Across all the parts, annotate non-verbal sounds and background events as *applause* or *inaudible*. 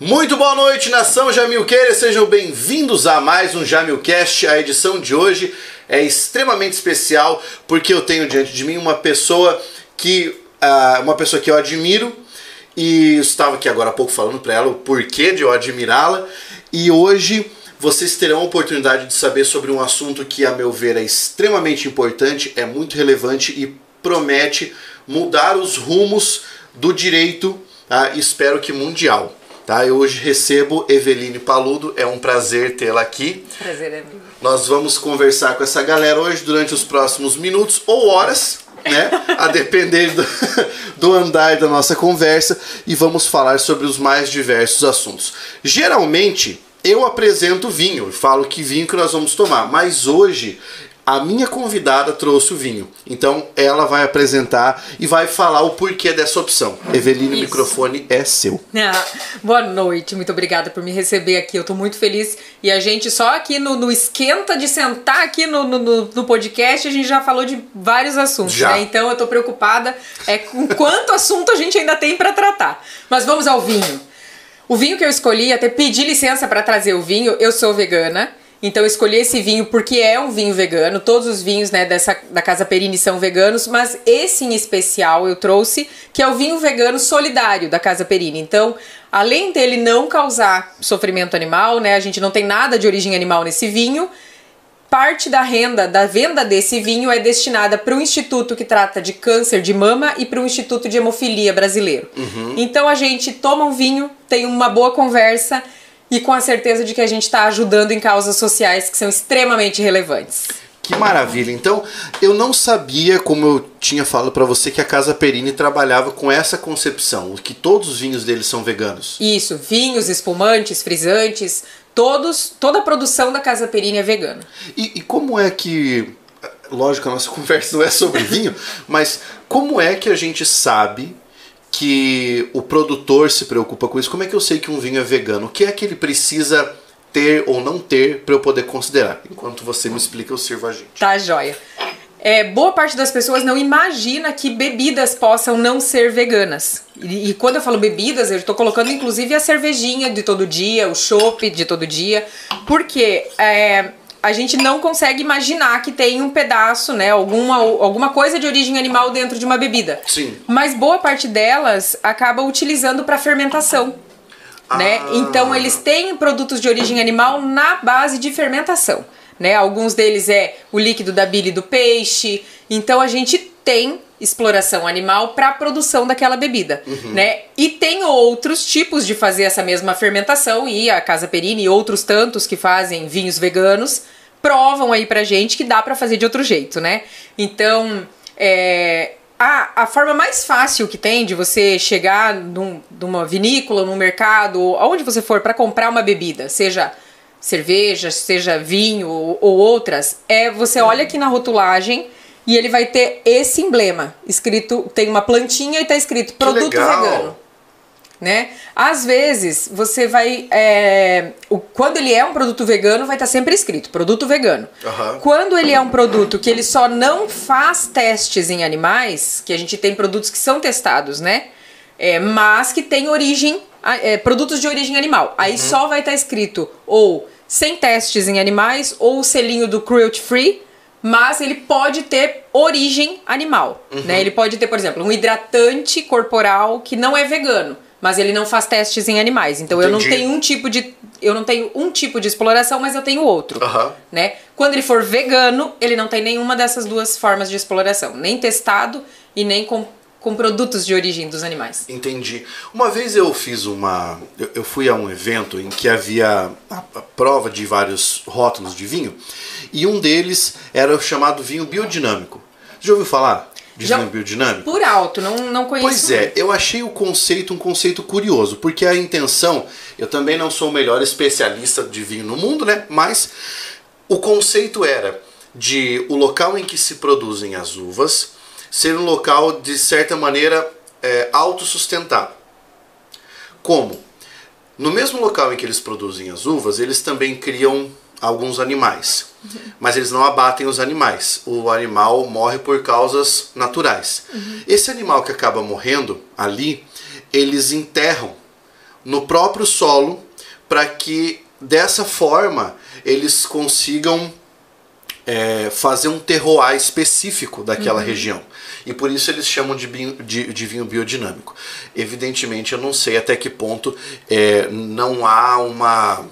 Muito boa noite, nação Jamilqueira, sejam bem-vindos a mais um Jamilcast. A edição de hoje é extremamente especial porque eu tenho diante de mim uma pessoa que uh, uma pessoa que eu admiro e estava aqui agora há pouco falando para ela o porquê de eu admirá-la e hoje vocês terão a oportunidade de saber sobre um assunto que, a meu ver, é extremamente importante, é muito relevante e promete mudar os rumos do direito, uh, espero que mundial. Tá? Eu hoje recebo Eveline Paludo, é um prazer tê-la aqui. Prazer é meu. Nós vamos conversar com essa galera hoje durante os próximos minutos ou horas, né? A depender do, *laughs* do andar da nossa conversa e vamos falar sobre os mais diversos assuntos. Geralmente eu apresento vinho e falo que vinho que nós vamos tomar, mas hoje a minha convidada trouxe o vinho. Então ela vai apresentar e vai falar o porquê dessa opção. Eveline, o microfone é seu. Ah, boa noite, muito obrigada por me receber aqui. Eu estou muito feliz. E a gente só aqui no, no esquenta de sentar aqui no, no, no, podcast, a gente já falou de vários assuntos. Já. Né? Então eu estou preocupada é com quanto assunto a gente ainda tem para tratar. Mas vamos ao vinho. O vinho que eu escolhi, até pedi licença para trazer o vinho, eu sou vegana. Então eu escolhi esse vinho porque é um vinho vegano. Todos os vinhos né, dessa, da Casa Perini são veganos, mas esse em especial eu trouxe, que é o vinho vegano solidário da Casa Perini. Então, além dele não causar sofrimento animal, né? A gente não tem nada de origem animal nesse vinho. Parte da renda da venda desse vinho é destinada para o instituto que trata de câncer de mama e para o Instituto de Hemofilia brasileiro. Uhum. Então a gente toma um vinho, tem uma boa conversa e com a certeza de que a gente está ajudando em causas sociais que são extremamente relevantes. Que maravilha! Então, eu não sabia, como eu tinha falado para você, que a Casa Perini trabalhava com essa concepção, que todos os vinhos deles são veganos. Isso, vinhos, espumantes, frisantes, todos, toda a produção da Casa Perini é vegana. E, e como é que, lógico, a nossa *laughs* conversa não é sobre vinho, mas como é que a gente sabe que o produtor se preocupa com isso. Como é que eu sei que um vinho é vegano? O que é que ele precisa ter ou não ter para eu poder considerar? Enquanto você me explica, eu sirvo a gente. Tá, joia. É, boa parte das pessoas não imagina que bebidas possam não ser veganas. E, e quando eu falo bebidas, eu estou colocando inclusive a cervejinha de todo dia, o chopp de todo dia, porque é, a gente não consegue imaginar que tem um pedaço, né, alguma, alguma coisa de origem animal dentro de uma bebida. Sim. Mas boa parte delas acaba utilizando para fermentação. Né? Ah. Então eles têm produtos de origem animal na base de fermentação. Né? Alguns deles é o líquido da bile do peixe. Então a gente tem exploração animal para a produção daquela bebida, Uhum. né? E tem outros tipos de fazer essa mesma fermentação e a Casa Perini e outros tantos que fazem vinhos veganos provam aí pra gente que dá para fazer de outro jeito, né? Então, é, a, a forma mais fácil que tem de você chegar num, numa vinícola, num mercado, aonde você for para comprar uma bebida, seja cerveja, seja vinho ou, ou outras, é você olha aqui na rotulagem e ele vai ter esse emblema escrito, tem uma plantinha e tá escrito produto legal. vegano. Né? Às vezes você vai. é, o, quando ele é um produto vegano, vai estar sempre escrito produto vegano. Aham. Quando ele é um produto que ele só não faz testes em animais, que a gente tem produtos que são testados, né? É, mas que tem origem, é, produtos de origem animal. Aí só vai estar escrito ou sem testes em animais ou o selinho do cruelty free, mas ele pode ter origem animal, né? Ele pode ter, por exemplo, um hidratante corporal que não é vegano, mas ele não faz testes em animais. Então eu não Entendi. tenho um tipo de eu não tenho um tipo de exploração, mas eu tenho outro né? Quando ele for vegano, ele não tem nenhuma dessas duas formas de exploração, nem testado e nem com, com produtos de origem dos animais. Entendi. Uma vez eu fiz uma. Eu, fui a um evento em que havia a, prova de vários rótulos de vinho e um deles era o chamado vinho biodinâmico. Já ouviu falar Já- biodinâmico? Por alto, não, não conheço. Pois é, eu achei o conceito um conceito curioso, porque a intenção, eu também não sou o melhor especialista de vinho no mundo, né? Mas o conceito era de o local em que se produzem as uvas ser um local de certa maneira é, autossustentável. Como? No mesmo local em que eles produzem as uvas, eles também criam alguns animais. Mas eles não abatem os animais. O animal morre por causas naturais. Esse animal que acaba morrendo ali, eles enterram no próprio solo para que dessa forma eles consigam é, fazer um terroir específico daquela Uhum. região. E por isso eles chamam de, vinho- de- de vinho biodinâmico. Evidentemente, eu não sei até que ponto é, não há uma,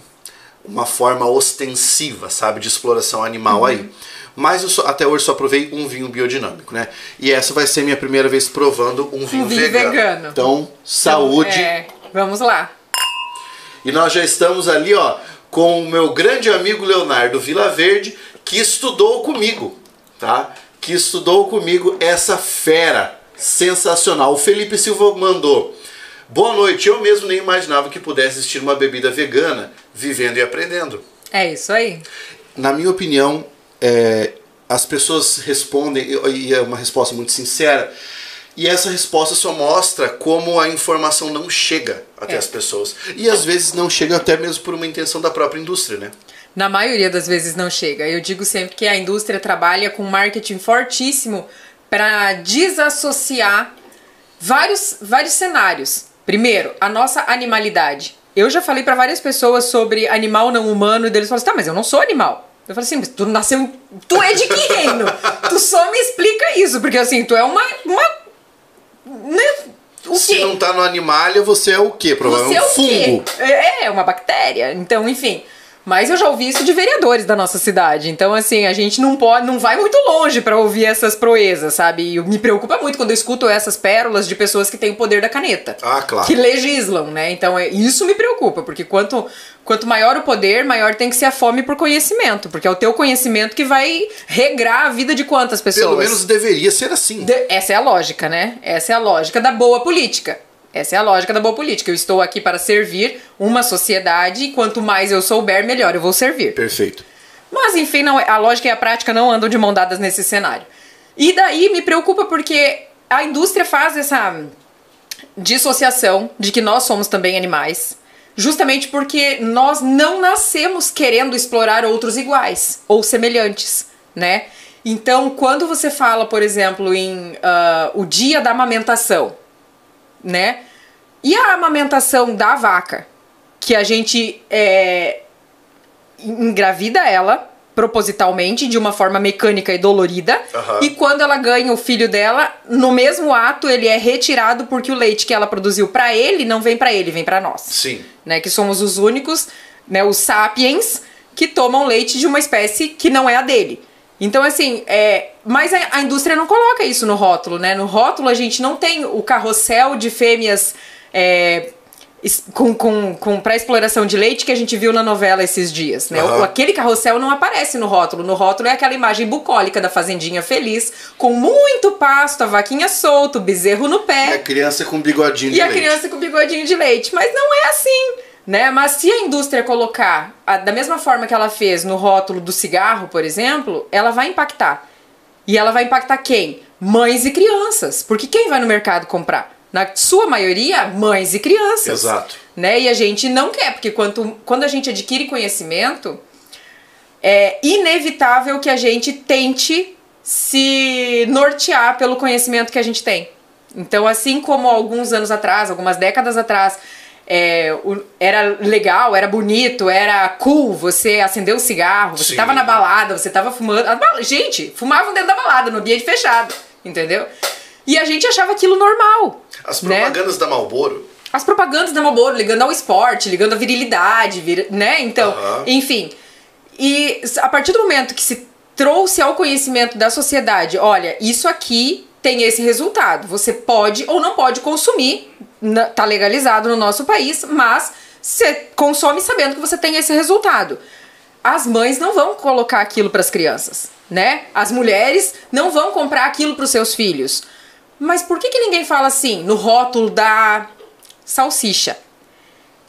uma forma ostensiva, sabe, de exploração animal Uhum. aí. Mas eu só- até hoje só provei um vinho biodinâmico, né? E essa vai ser minha primeira vez provando um vinho, vinho vegano. Então, saúde. É, vamos lá. E nós já estamos ali, ó, com o meu grande amigo Leonardo Vila Verde, que estudou comigo, tá? Que estudou comigo essa fera sensacional. O Felipe Silva mandou. Boa noite, eu mesmo nem imaginava que pudesse existir uma bebida vegana vivendo e aprendendo. É isso aí. Na minha opinião, é, as pessoas respondem, e é uma resposta muito sincera, e essa resposta só mostra como a informação não chega até É. as pessoas. E às vezes não chega até mesmo por uma intenção da própria indústria, né? Na maioria das vezes não chega. Eu digo sempre que a indústria trabalha com marketing fortíssimo para desassociar vários, vários cenários. Primeiro, a nossa animalidade. Eu já falei para várias pessoas sobre animal não humano e deles falam assim: tá, mas eu não sou animal. Eu falei assim, mas tu nasceu. Tu é de que reino? tu só me explica isso, porque assim, tu é uma. uma né? O Se quê? não tá no animalha, você é o quê? Provavelmente é um o fungo. quê? É, é uma bactéria. Então, enfim. Mas eu já ouvi isso de vereadores da nossa cidade. Então, assim, a gente não pode, não vai muito longe pra ouvir essas proezas, sabe? E me preocupa muito quando eu escuto essas pérolas de pessoas que têm o poder da caneta. Ah, claro. Que legislam, né? Então, é, isso me preocupa, porque quanto, quanto maior o poder, maior tem que ser a fome por conhecimento. Porque é o teu conhecimento que vai regrar a vida de quantas pessoas. Pelo menos deveria ser assim. De- Essa é a lógica, né? Essa é a lógica da boa política. Essa é a lógica da boa política. Eu estou aqui para servir uma sociedade e quanto mais eu souber, melhor eu vou servir. Perfeito. Mas enfim, não, é- a lógica e a prática não andam de mão dadas nesse cenário. E daí me preocupa porque a indústria faz essa dissociação de que nós somos também animais, justamente porque nós não nascemos querendo explorar outros iguais ou semelhantes, né? Então, quando você fala, por exemplo, em ah, o dia da amamentação, né? E a amamentação da vaca, que a gente é, engravida ela propositalmente de uma forma mecânica e dolorida Aham. e quando ela ganha o filho dela no mesmo ato ele é retirado porque o leite que ela produziu pra ele não vem pra ele vem pra nós Sim. né que somos os únicos né os sapiens que tomam leite de uma espécie que não é a dele então assim é mas a, a indústria não coloca isso no rótulo né no rótulo a gente não tem o carrossel de fêmeas é, com, com, com para exploração de leite que a gente viu na novela esses dias, né? O- Aquele carrossel não aparece no rótulo. No rótulo é aquela imagem bucólica da fazendinha feliz, com muito pasto, a vaquinha solta, o bezerro no E pé a criança com bigodinho e de a leite. criança com bigodinho de leite. Mas não é assim, né? Mas se a indústria colocar a- da mesma forma que ela fez no rótulo do cigarro, por exemplo, ela vai impactar. E ela vai impactar quem? Mães e crianças. Porque quem vai no mercado comprar? Na sua maioria, mães e crianças. Exato. Né? E a gente não quer, porque quanto, quando a gente adquire conhecimento, é inevitável que a gente tente se nortear pelo conhecimento que a gente tem. Então, assim como alguns anos atrás, algumas décadas atrás, é, o- era legal, era bonito, era cool você acender um cigarro, você Sim. tava na balada, você tava fumando. Gente, fumavam dentro da balada, no ambiente fechado, entendeu? E a gente achava aquilo normal. As né? propagandas da Marlboro, as propagandas da Marlboro ligando ao esporte, ligando à virilidade, vir- né? Então, Aham. enfim. E a partir do momento que se trouxe ao conhecimento da sociedade, olha, isso aqui tem esse resultado. Você pode ou não pode consumir, tá legalizado no nosso país, mas você consome sabendo que você tem esse resultado. As mães não vão colocar aquilo para as crianças, né? As mulheres não vão comprar aquilo para os seus filhos. Mas por que, que ninguém fala assim no rótulo da salsicha?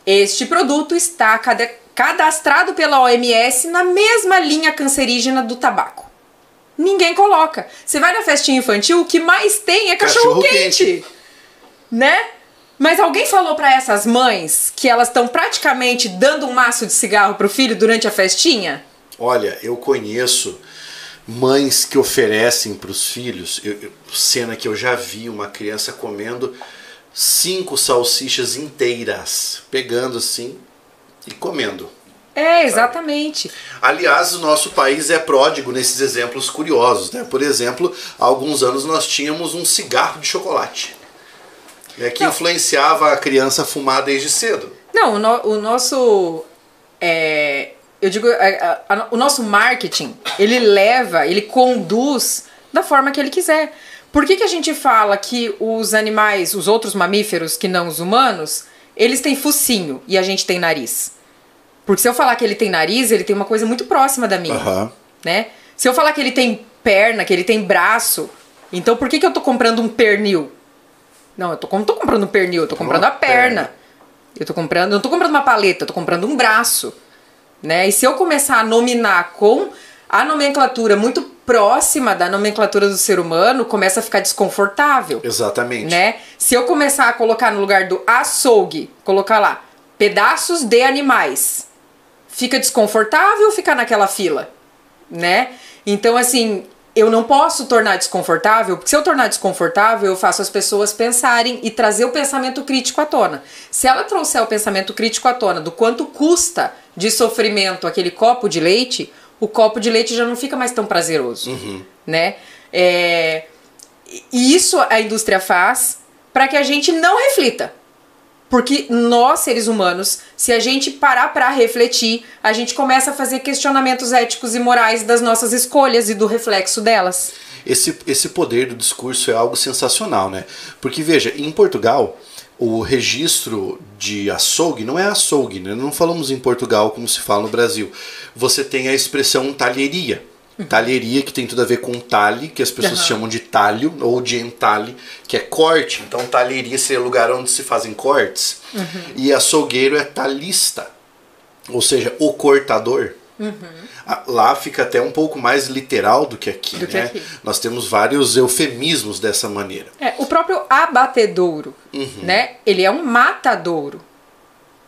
Este produto está cada- cadastrado pela OMS na mesma linha cancerígena do tabaco. Ninguém coloca. Você vai na festinha infantil, o que mais tem é cachorro, Cachorro-quente. quente, né? Mas alguém falou pra essas mães que elas estão praticamente dando um maço de cigarro pro filho durante a festinha? olha, eu conheço mães que oferecem para os filhos, eu- eu- cena que eu já vi uma criança comendo cinco salsichas inteiras, pegando assim e comendo. É, exatamente. Aliás, o nosso país é pródigo nesses exemplos curiosos. Né? Por exemplo, há alguns anos nós tínhamos um cigarro de chocolate né, que Não. influenciava a criança a fumar desde cedo. Não, o, no- o nosso. é, eu digo, a- a- a- o nosso marketing, ele leva, ele conduz da forma que ele quiser. Por que, que a gente fala que os animais, os outros mamíferos que não os humanos, eles têm focinho e a gente tem nariz? Porque se eu falar que ele tem nariz, ele tem uma coisa muito próxima da minha. Aham. né? Se eu falar que ele tem perna, que ele tem braço, então por que, que eu tô comprando um pernil? Não, eu tô, não tô comprando um pernil, eu tô comprando Uma a perna. perna. Eu tô comprando, eu não tô comprando uma paleta, eu tô comprando um braço, né? E se eu começar a nominar com a nomenclatura muito próxima da nomenclatura do ser humano, começa a ficar desconfortável Exatamente. né? Se eu começar a colocar no lugar do açougue, colocar lá pedaços de animais, fica desconfortável ficar naquela fila, né? Então assim, eu não posso tornar desconfortável, porque se eu tornar desconfortável, eu faço as pessoas pensarem e trazer o pensamento crítico à tona. Se ela trouxer o pensamento crítico à tona do quanto custa de sofrimento aquele copo de leite, o copo de leite já não fica mais tão prazeroso, né? É, e isso a indústria faz para que a gente não reflita. Porque nós, seres humanos, se a gente parar para refletir, a gente começa a fazer questionamentos éticos e morais das nossas escolhas e do reflexo delas. Esse, esse poder do discurso é algo sensacional, né? Porque, veja, em Portugal, o registro de açougue não é açougue, né? Não falamos em Portugal como se fala no Brasil. Você tem a expressão talheria. Talheria, que tem tudo a ver com talhe, que as pessoas Aham. chamam de talho, ou de entalhe, que é corte. Então, talheria seria o lugar onde se fazem cortes. E açougueiro é talhista, ou seja, o cortador. Ah, Lá fica até um pouco mais literal do que aqui, Do que né? aqui. Nós temos vários eufemismos dessa maneira. É, o próprio abatedouro, né? Ele é um matadouro.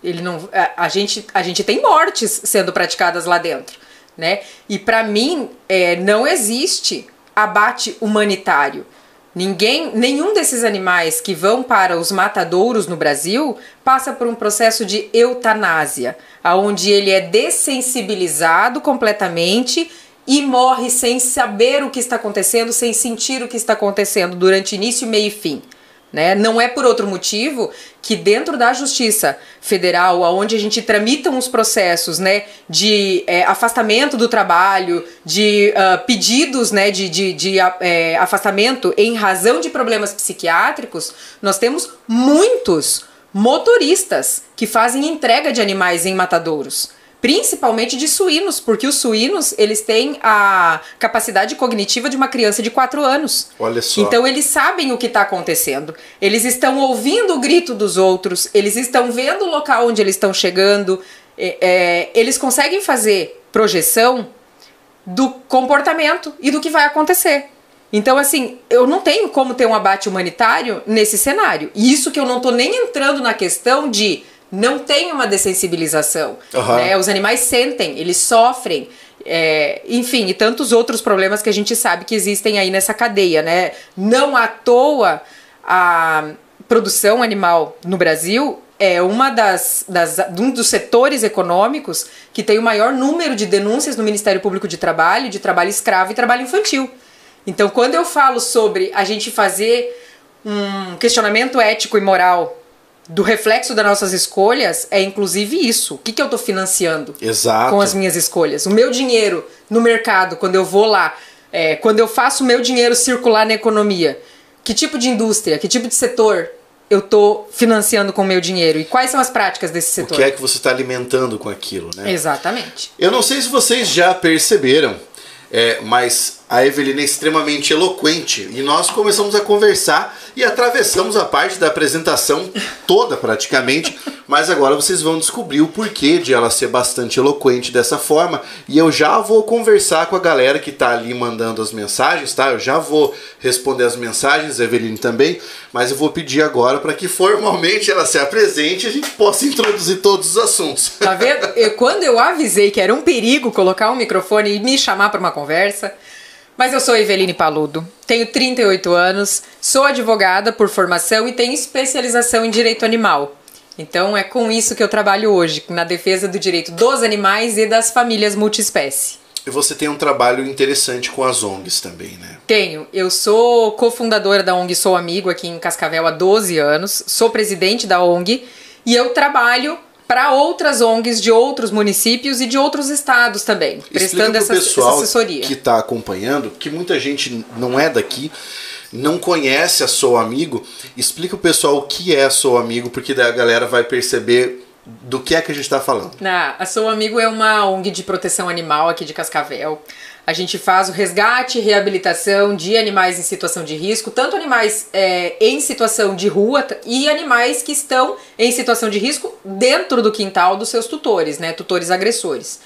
Ele não, a gente, a gente tem mortes sendo praticadas lá dentro, né? E para mim é, não existe abate humanitário. Ninguém, nenhum desses animais que vão para os matadouros no Brasil passa por um processo de eutanásia, aonde ele é dessensibilizado completamente e morre sem saber o que está acontecendo, sem sentir o que está acontecendo durante início, meio e fim. Né? Não é por outro motivo que dentro da Justiça Federal, onde a gente tramita uns processos né, de é, afastamento do trabalho, de ah, pedidos né, de, de, de é, afastamento em razão de problemas psiquiátricos, nós temos muitos motoristas que fazem entrega de animais em matadouros. Principalmente de suínos, porque os suínos eles têm a capacidade cognitiva de uma criança de 4 anos. Olha só. Então eles sabem o que está acontecendo. Eles estão ouvindo o grito dos outros, eles estão vendo o local onde eles estão chegando. é, é, eles conseguem fazer projeção do comportamento e do que vai acontecer. Então, assim, eu não tenho como ter um abate humanitário nesse cenário. E isso que eu não tô nem entrando na questão de não tem uma dessensibilização. Aham. né? Os animais sentem, eles sofrem. é, enfim, e tantos outros problemas que a gente sabe que existem aí nessa cadeia, né? Não à toa a produção animal no Brasil é uma das, das um dos setores econômicos que tem o maior número de denúncias no Ministério Público de Trabalho, de trabalho escravo e trabalho infantil. Então, quando eu falo sobre a gente fazer um questionamento ético e moral do reflexo das nossas escolhas, é inclusive isso. O que, que eu estou financiando? Exato. com as minhas escolhas. O meu dinheiro no mercado, quando eu vou lá, é, quando eu faço o meu dinheiro circular na economia, que tipo de indústria, que tipo de setor eu tô financiando com o meu dinheiro? E quais são as práticas desse O setor? que é que você está alimentando com aquilo, né? Exatamente. Eu não sei se vocês já perceberam, é, mas a Evelina é extremamente eloquente e nós começamos a conversar e atravessamos a parte da apresentação toda praticamente, *laughs* mas agora vocês vão descobrir o porquê de ela ser bastante eloquente dessa forma e eu já vou conversar com a galera que tá ali mandando as mensagens, tá? Eu já vou responder as mensagens, a Eveline também, mas eu vou pedir agora para que formalmente ela se apresente e a gente possa introduzir todos os assuntos. Tá vendo? *laughs* Eu- quando eu avisei que era um perigo colocar um microfone e me chamar para uma conversa, Mas eu sou Eveline Paludo, tenho 38 anos, sou advogada por formação e tenho especialização em direito animal. Então é com isso que eu trabalho hoje, na defesa do direito dos animais e das famílias multiespécie. E você tem um trabalho interessante com as ONGs também, né? Tenho. Eu sou cofundadora da ONG Sou Amigo aqui em Cascavel há 12 anos, sou presidente da ONG e eu trabalho para outras ONGs de outros municípios e de outros estados também, prestando essa, pessoal essa assessoria. que está acompanhando, que muita gente não é daqui, não conhece a Sou Amigo. Explica o pessoal o que é a Sou Amigo, porque daí a galera vai perceber do que é que a gente está falando. Na, a Sou Amigo é uma ONG de proteção animal aqui de Cascavel. A gente faz o resgate e reabilitação de animais em situação de risco, tanto animais é, em situação de rua e animais que estão em situação de risco dentro do quintal dos seus tutores, né? Tutores agressores.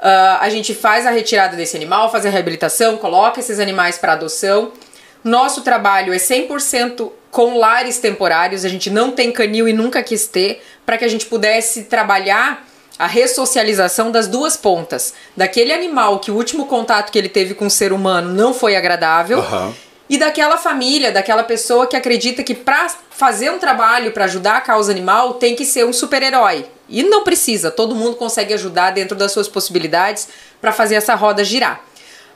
Uh, a gente faz a retirada desse animal, faz a reabilitação, coloca esses animais para adoção. Nosso trabalho é 100% com lares temporários, a gente não tem canil e nunca quis ter, para que a gente pudesse trabalhar a ressocialização das duas pontas. Daquele animal que o último contato que ele teve com o ser humano não foi agradável. Uhum. E daquela família, daquela pessoa que acredita que para fazer um trabalho para ajudar a causa animal tem que ser um super-herói. E não precisa, todo mundo consegue ajudar dentro das suas possibilidades para fazer essa roda girar.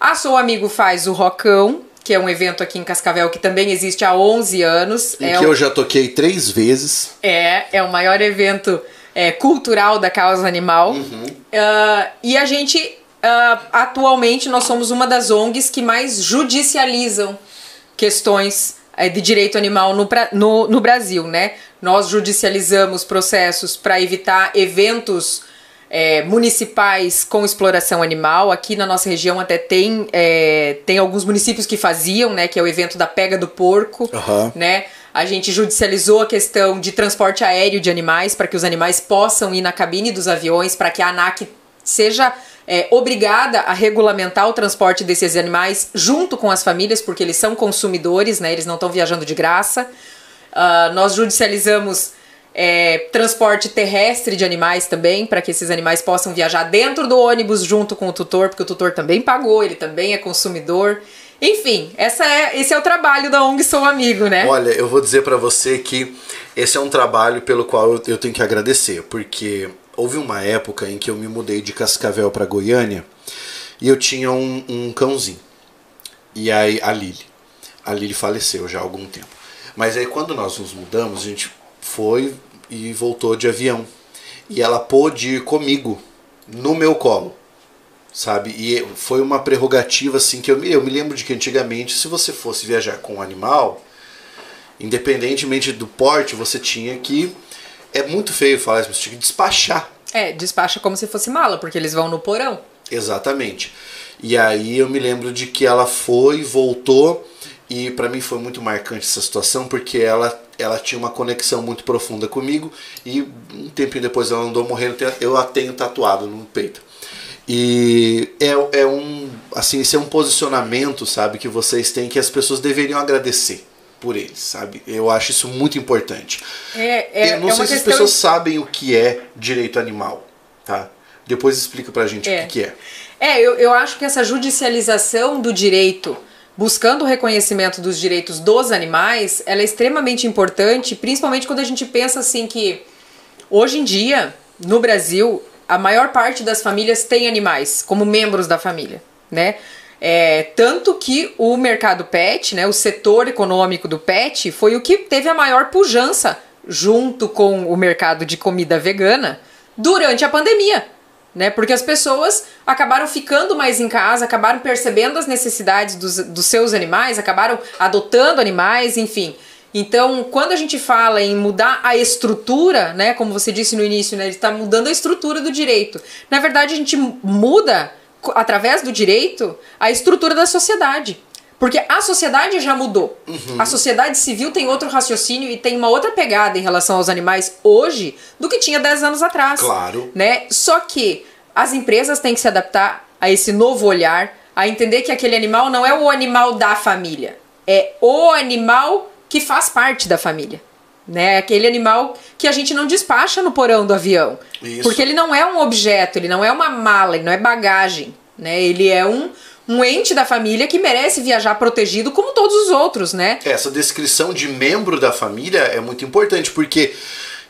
A Sou Amigo faz o Rocão, que é um evento aqui em Cascavel que também existe há 11 anos. E é que eu já toquei três vezes. É, é o maior evento é, cultural da causa animal. Uhum. Uh, e a gente, uh, atualmente, nós somos uma das ONGs que mais judicializam questões é, de direito animal no, no, no Brasil, né? Nós judicializamos processos para evitar eventos é, municipais com exploração animal. Aqui na nossa região até tem, é, tem alguns municípios que faziam, né? Que é o evento da pega do porco, Uhum. né? A gente judicializou a questão de transporte aéreo de animais para que os animais possam ir na cabine dos aviões, para que a ANAC seja é, obrigada a regulamentar o transporte desses animais junto com as famílias, porque eles são consumidores, né? Eles não estão viajando de graça. Uh, nós judicializamos é, transporte terrestre de animais também, para que esses animais possam viajar dentro do ônibus junto com o tutor, porque o tutor também pagou, ele também é consumidor. Enfim, essa é, esse é o trabalho da ONG Sou Amigo, né? Olha, eu vou dizer para você que esse é um trabalho pelo qual eu, tenho que agradecer, porque houve uma época em que eu me mudei de Cascavel para Goiânia e eu tinha um, um cãozinho. E aí, a Lili. A Lili faleceu já há algum tempo. Mas aí, quando nós nos mudamos, a gente foi e voltou de avião. E ela pôde ir comigo, no meu colo sabe? E foi uma prerrogativa assim que eu, eu me lembro de que antigamente, se você fosse viajar com um animal, independentemente do porte, você tinha que é muito feio falar isso, mas tinha que despachar. É, despacha como se fosse mala, porque eles vão no porão. Exatamente. E aí eu me lembro de que ela foi, voltou e para mim foi muito marcante essa situação porque ela ela tinha uma conexão muito profunda comigo e um tempinho depois ela andou morrendo, eu a tenho tatuado no peito. E é, é um assim, esse é um posicionamento, sabe, que vocês têm que as pessoas deveriam agradecer por eles, sabe? Eu acho isso muito importante. É, é, eu não é sei se as pessoas sabem o que é direito animal, tá? Depois explica pra gente É. o que, que é. É, eu, eu acho que essa judicialização do direito, buscando o reconhecimento dos direitos dos animais, ela é extremamente importante, principalmente quando a gente pensa assim que hoje em dia, no Brasil, a maior parte das famílias tem animais como membros da família, né? É, tanto que o mercado pet, né, o setor econômico do pet, foi o que teve a maior pujança junto com o mercado de comida vegana durante a pandemia né? Porque as pessoas acabaram ficando mais em casa, acabaram percebendo as necessidades dos, dos seus animais, acabaram adotando animais, enfim. Então, quando a gente fala em mudar a estrutura, né, como você disse no início, né, ele está mudando a estrutura do direito. Na verdade, a gente muda através do direito a estrutura da sociedade. Porque a sociedade já mudou. Uhum. A sociedade civil tem outro raciocínio e tem uma outra pegada em relação aos animais hoje do que tinha 10 anos atrás. Claro. Né? Só que as empresas têm que se adaptar a esse novo olhar, a entender que aquele animal não é o animal da família, é o animal que faz parte da família. Né? Aquele animal que a gente não despacha no porão do avião. Isso. Porque ele não é um objeto, ele não é uma mala, ele não é bagagem. Né? Ele é um, um ente da família que merece viajar protegido como todos os outros, né? Essa descrição de membro da família é muito importante, porque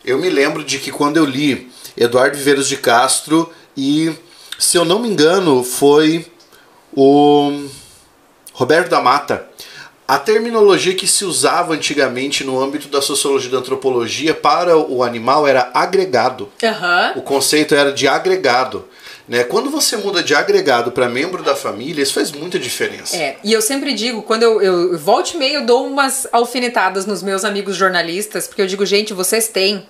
eu me lembro de que quando eu li Eduardo Viveiros de Castro e, se eu não me engano, foi o Roberto da Mata. A terminologia que se usava antigamente no âmbito da sociologia e da antropologia para o animal era agregado. Uhum. O conceito era de agregado. Né? Quando você muda de agregado para membro da família, isso faz muita diferença. É, e eu sempre digo, quando eu, eu volte e meio, eu dou umas alfinetadas nos meus amigos jornalistas, porque eu digo, gente, vocês têm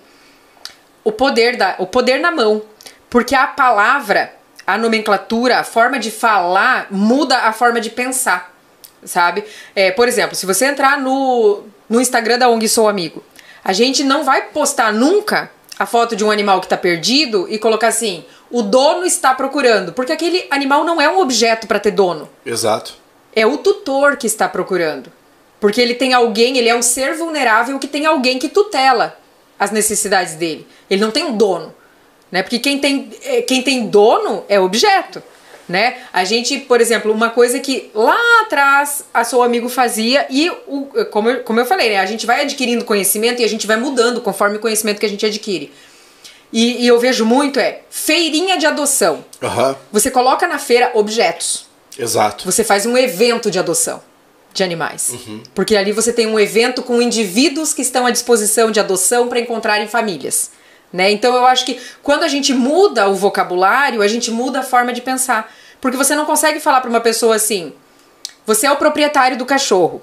o poder, da, o poder na mão. Porque a palavra, a nomenclatura, a forma de falar muda a forma de pensar, sabe? É, por exemplo, se você entrar no, no Instagram da ONG Sou Amigo, a gente não vai postar nunca a foto de um animal que está perdido e colocar assim, o dono está procurando, porque aquele animal não é um objeto para ter dono. Exato. É o tutor que está procurando. Porque ele tem alguém, ele é um ser vulnerável que tem alguém que tutela as necessidades dele. Ele não tem um dono, né? Porque quem tem, é, quem tem dono é objeto, né? A gente, por exemplo, uma coisa que lá atrás a seu amigo fazia e o, como, eu, como eu falei, né? A gente vai adquirindo conhecimento e a gente vai mudando conforme o conhecimento que a gente adquire. E, e eu vejo muito é feirinha de adoção. Uhum. Você coloca na feira objetos. Exato. Você faz um evento de adoção de animais. Uhum. Porque ali você tem um evento com indivíduos que estão à disposição de adoção para encontrarem famílias. Né? Então eu acho que quando a gente muda o vocabulário, a gente muda a forma de pensar. Porque você não consegue falar para uma pessoa assim: você é o proprietário do cachorro,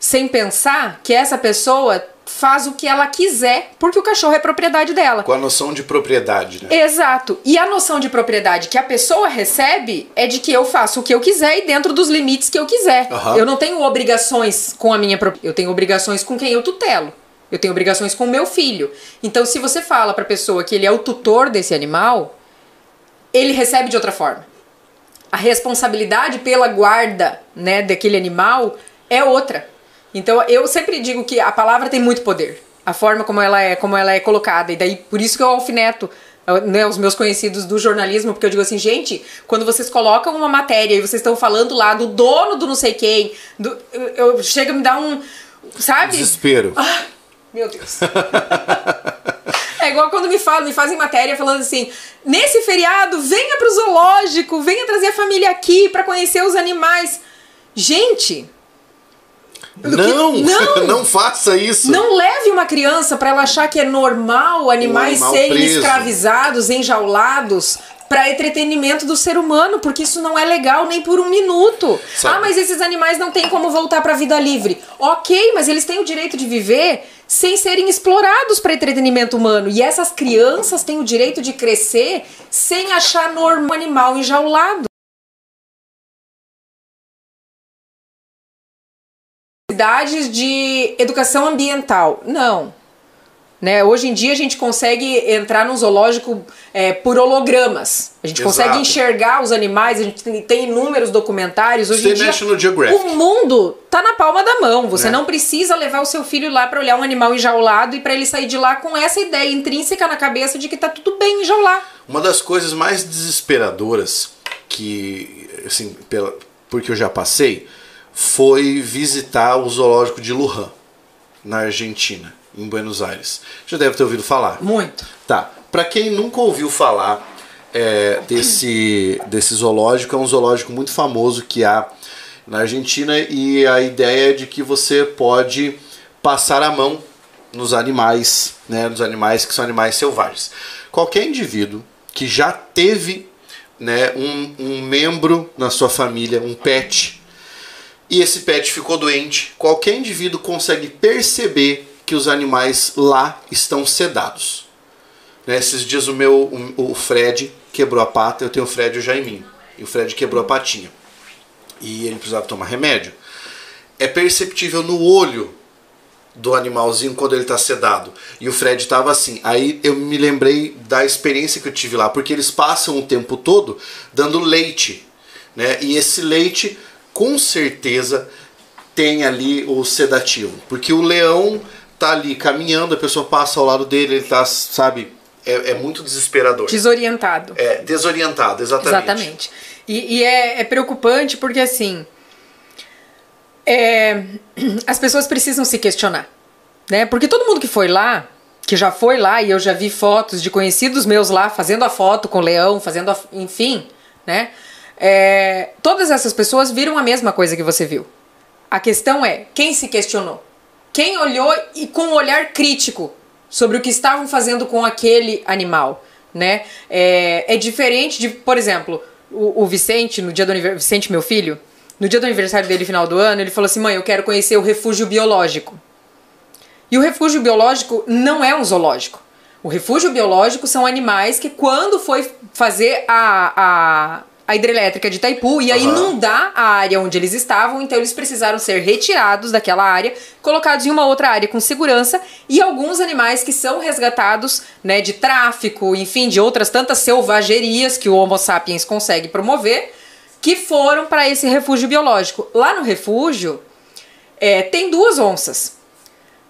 sem pensar que essa pessoa faz o que ela quiser, porque o cachorro é propriedade dela. Com a noção de propriedade, né? Exato. E a noção de propriedade que a pessoa recebe é de que eu faço o que eu quiser e dentro dos limites que eu quiser. Aham. Eu não tenho obrigações com a minha propriedade. Eu tenho obrigações com quem eu tutelo. Eu tenho obrigações com o meu filho. Então, se você fala pra pessoa que ele é o tutor desse animal, ele recebe de outra forma. A responsabilidade pela guarda, né, daquele animal é outra. Então, eu sempre digo que a palavra tem muito poder. A forma como ela é, como ela é colocada. E daí, por isso que eu alfineto né, os meus conhecidos do jornalismo, porque eu digo assim, gente, quando vocês colocam uma matéria e vocês estão falando lá do dono do não sei quem, do, eu, eu chega a me dar um, sabe? Desespero. Ah, meu Deus. é igual quando me falam, me fazem matéria falando assim: nesse feriado, venha pro zoológico, venha trazer a família aqui para conhecer os animais. Gente, Não, *laughs* Não! não faça isso. não leve uma criança para ela achar que é normal animais Um animal serem preso. escravizados, enjaulados. Para entretenimento do ser humano, porque isso não é legal nem por um minuto. Sabe. Ah, mas esses animais não têm como voltar para a vida livre. Ok, mas eles têm o direito de viver sem serem explorados para entretenimento humano. E essas crianças têm o direito de crescer sem achar normal um animal enjaulado. Cidades de educação ambiental. Não. Né? Hoje em dia a gente consegue entrar num zoológico é, por hologramas. A gente Exato. consegue enxergar os animais, a gente tem, inúmeros documentários. Hoje Isso em tem dia National Geographic. o mundo tá na palma da mão. Você Né? não precisa levar o seu filho lá para olhar um animal enjaulado e para ele sair de lá com essa ideia intrínseca na cabeça de que tá tudo bem enjaular. Uma das coisas mais desesperadoras que, assim, pela, porque eu já passei, foi visitar o zoológico de Lujan, na Argentina, em Buenos Aires. Já deve ter ouvido falar. Muito. Tá. Pra quem nunca ouviu falar é, desse, desse zoológico, é um zoológico muito famoso que há na Argentina e a ideia é de que você pode passar a mão nos animais, né, nos animais que são animais selvagens. Qualquer indivíduo que já teve né, um, um membro na sua família, um pet, e esse pet ficou doente, qualquer indivíduo consegue perceber que os animais lá estão sedados. Né, esses dias o meu o, o Fred quebrou a pata, eu tenho o Fred e o Jaiminho. E o Fred quebrou a patinha. E ele precisava tomar remédio. É perceptível no olho do animalzinho quando ele está sedado. E o Fred estava assim. Aí eu me lembrei da experiência que eu tive lá, porque eles passam o tempo todo dando leite, né? E esse leite, com certeza, tem ali o sedativo, porque o leão tá ali caminhando, a pessoa passa ao lado dele, ele tá, sabe, é, é muito desesperador. Desorientado. É, desorientado, exatamente. Exatamente. E, e é, é preocupante porque, assim, é, *clears throat* as pessoas precisam se questionar, né? Porque todo mundo que foi lá, que já foi lá, e eu já vi fotos de conhecidos meus lá fazendo a foto com o leão, fazendo a, enfim, né? É, todas essas pessoas viram a mesma coisa que você viu. A questão é quem se questionou, quem olhou e com um olhar crítico sobre o que estavam fazendo com aquele animal, né? É, é diferente de, por exemplo, o, o Vicente no dia do aniversário, Vicente meu filho, no dia do aniversário dele, final do ano, ele falou assim: mãe, eu quero conhecer o refúgio biológico. E o refúgio biológico não é um zoológico. O refúgio biológico são animais que, quando foi fazer a, a, hidrelétrica de Itaipu, ia uhum. inundar a área onde eles estavam, então eles precisaram ser retirados daquela área, colocados em uma outra área com segurança, e alguns animais que são resgatados né, de tráfico, enfim, de outras tantas selvagerias que o Homo sapiens consegue promover, que foram para esse refúgio biológico. Lá no refúgio é, tem duas onças.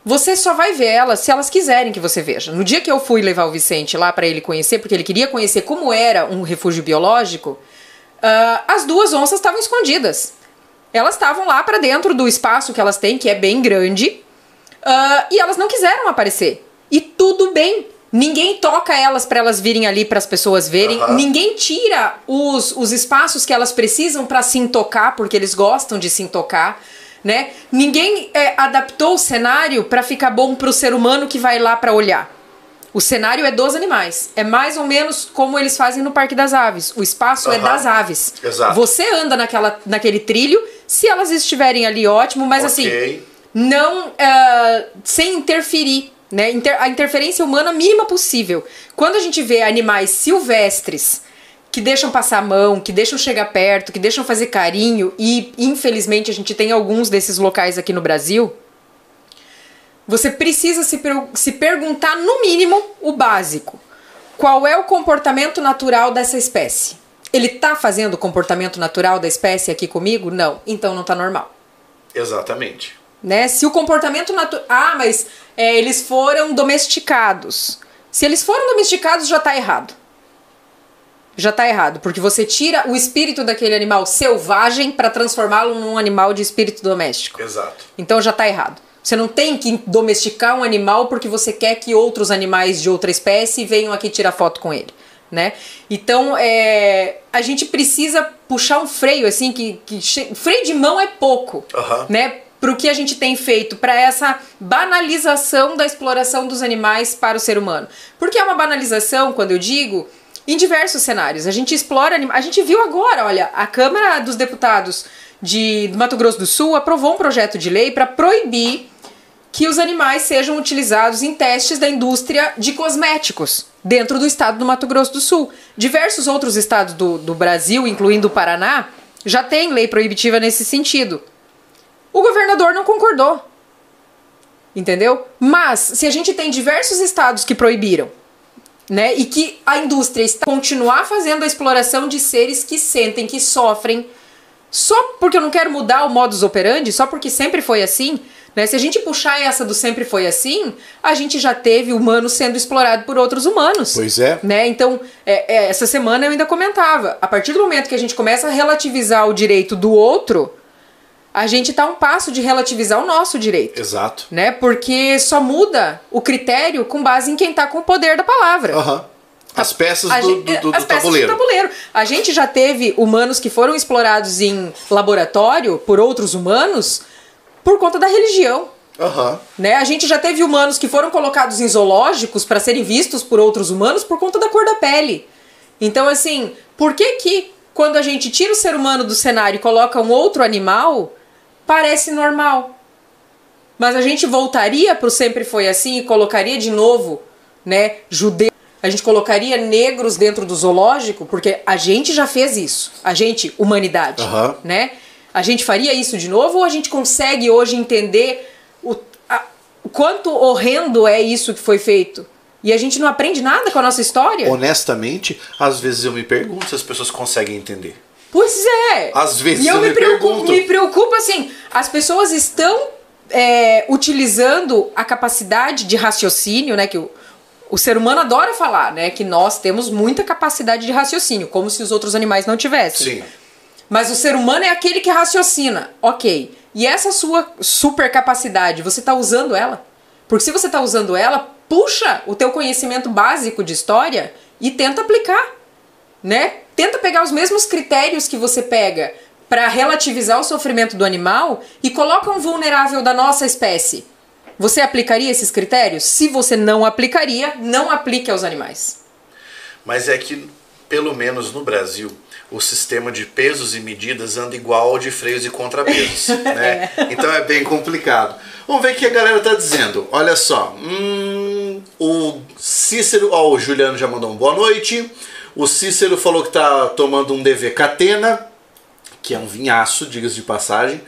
Você só vai ver elas se elas quiserem que você veja. No dia que eu fui levar o Vicente lá para ele conhecer, porque ele queria conhecer como era um refúgio biológico, uh, as duas onças estavam escondidas. Elas estavam lá para dentro do espaço que elas têm, que é bem grande, uh, e elas não quiseram aparecer. E tudo bem. Ninguém toca elas para elas virem ali para as pessoas verem. Uhum. Ninguém tira os, os espaços que elas precisam para se tocar, porque eles gostam de se tocar. Né? Ninguém é, adaptou o cenário para ficar bom para o ser humano que vai lá para olhar. O cenário é dos animais. É mais ou menos como eles fazem no Parque das Aves. O espaço uhum. é das aves. Exato. Você anda naquela, naquele trilho, se elas estiverem ali, ótimo, mas assim, okay. assim, não uh, sem interferir né? Inter a interferência humana mínima possível. Quando a gente vê animais silvestres que deixam passar a mão, que deixam chegar perto, que deixam fazer carinho, e infelizmente a gente tem alguns desses locais aqui no Brasil, você precisa se, se perguntar, no mínimo, o básico: qual é o comportamento natural dessa espécie? Ele tá fazendo o comportamento natural da espécie aqui comigo? Não. Então não tá normal. Exatamente. Né? Se o comportamento natural. Ah, mas é, eles foram domesticados. Se eles foram domesticados, já está errado. Já está errado, porque você tira o espírito daquele animal selvagem para transformá-lo num animal de espírito doméstico. Exato. Então já está errado. Você não tem que domesticar um animal porque você quer que outros animais de outra espécie venham aqui tirar foto com ele. Né? Então, é, a gente precisa puxar um freio, assim, que, que freio de mão é pouco, uhum. né? para o que a gente tem feito para essa banalização da exploração dos animais para o ser humano. Porque é uma banalização, quando eu digo, em diversos cenários. A gente explora A gente viu agora, olha, a Câmara dos Deputados de Mato Grosso do Sul aprovou um projeto de lei para proibir que os animais sejam utilizados em testes da indústria de cosméticos dentro do estado do Mato Grosso do Sul. Diversos outros estados do, do Brasil, incluindo o Paraná, já têm lei proibitiva nesse sentido. O governador não concordou. Entendeu? Mas, se a gente tem diversos estados que proibiram, né, e que a indústria está continuar fazendo a exploração de seres que sentem, que sofrem, só porque eu não quero mudar o modus operandi, só porque sempre foi assim, né? Se a gente puxar essa do sempre foi assim, a gente já teve humano sendo explorado por outros humanos. Pois é. Né? Então, é, é, essa semana eu ainda comentava. A partir do momento que a gente começa a relativizar o direito do outro, a gente está um passo de relativizar o nosso direito. Exato. Né? Porque só muda o critério com base em quem está com o poder da palavra. Uhum. As peças, do, gente, do, do, as peças tabuleiro. do tabuleiro. A gente já teve humanos que foram explorados em laboratório por outros humanos por conta da religião. Uhum. Né? A gente já teve humanos que foram colocados em zoológicos para serem vistos por outros humanos por conta da cor da pele. Então, assim, por que que quando a gente tira o ser humano do cenário e coloca um outro animal, parece normal. Mas a gente voltaria para o sempre foi assim e colocaria de novo, né, judeu. A gente colocaria negros dentro do zoológico, porque a gente já fez isso. A gente, humanidade, uhum. né? A gente faria isso de novo ou a gente consegue hoje entender o, a, o quanto horrendo é isso que foi feito? E a gente não aprende nada com a nossa história? Honestamente, às vezes eu me pergunto se as pessoas conseguem entender. Pois é. Às vezes e eu, eu me, me preocupo, pergunto. me preocupa assim, as pessoas estão é, utilizando a capacidade de raciocínio, né, que o, o ser humano adora falar, né, que nós temos muita capacidade de raciocínio, como se os outros animais não tivessem. Sim. Mas o ser humano é aquele que raciocina. Ok. E essa sua super capacidade, você está usando ela? Porque se você está usando ela, puxa o teu conhecimento básico de história e tenta aplicar, né? Tenta pegar os mesmos critérios que você pega para relativizar o sofrimento do animal e coloca um vulnerável da nossa espécie. Você aplicaria esses critérios? Se você não aplicaria, não aplique aos animais. Mas é que, pelo menos no Brasil, o sistema de pesos e medidas anda igual ao de freios e contrapesos. *laughs* né? Então é bem complicado. Vamos ver o que a galera tá dizendo. Olha só. Hum, o Cícero. Ó, o Juliano já mandou um boa noite. O Cícero falou que tá tomando um DV Catena, que é um vinhaço, diga-se de passagem.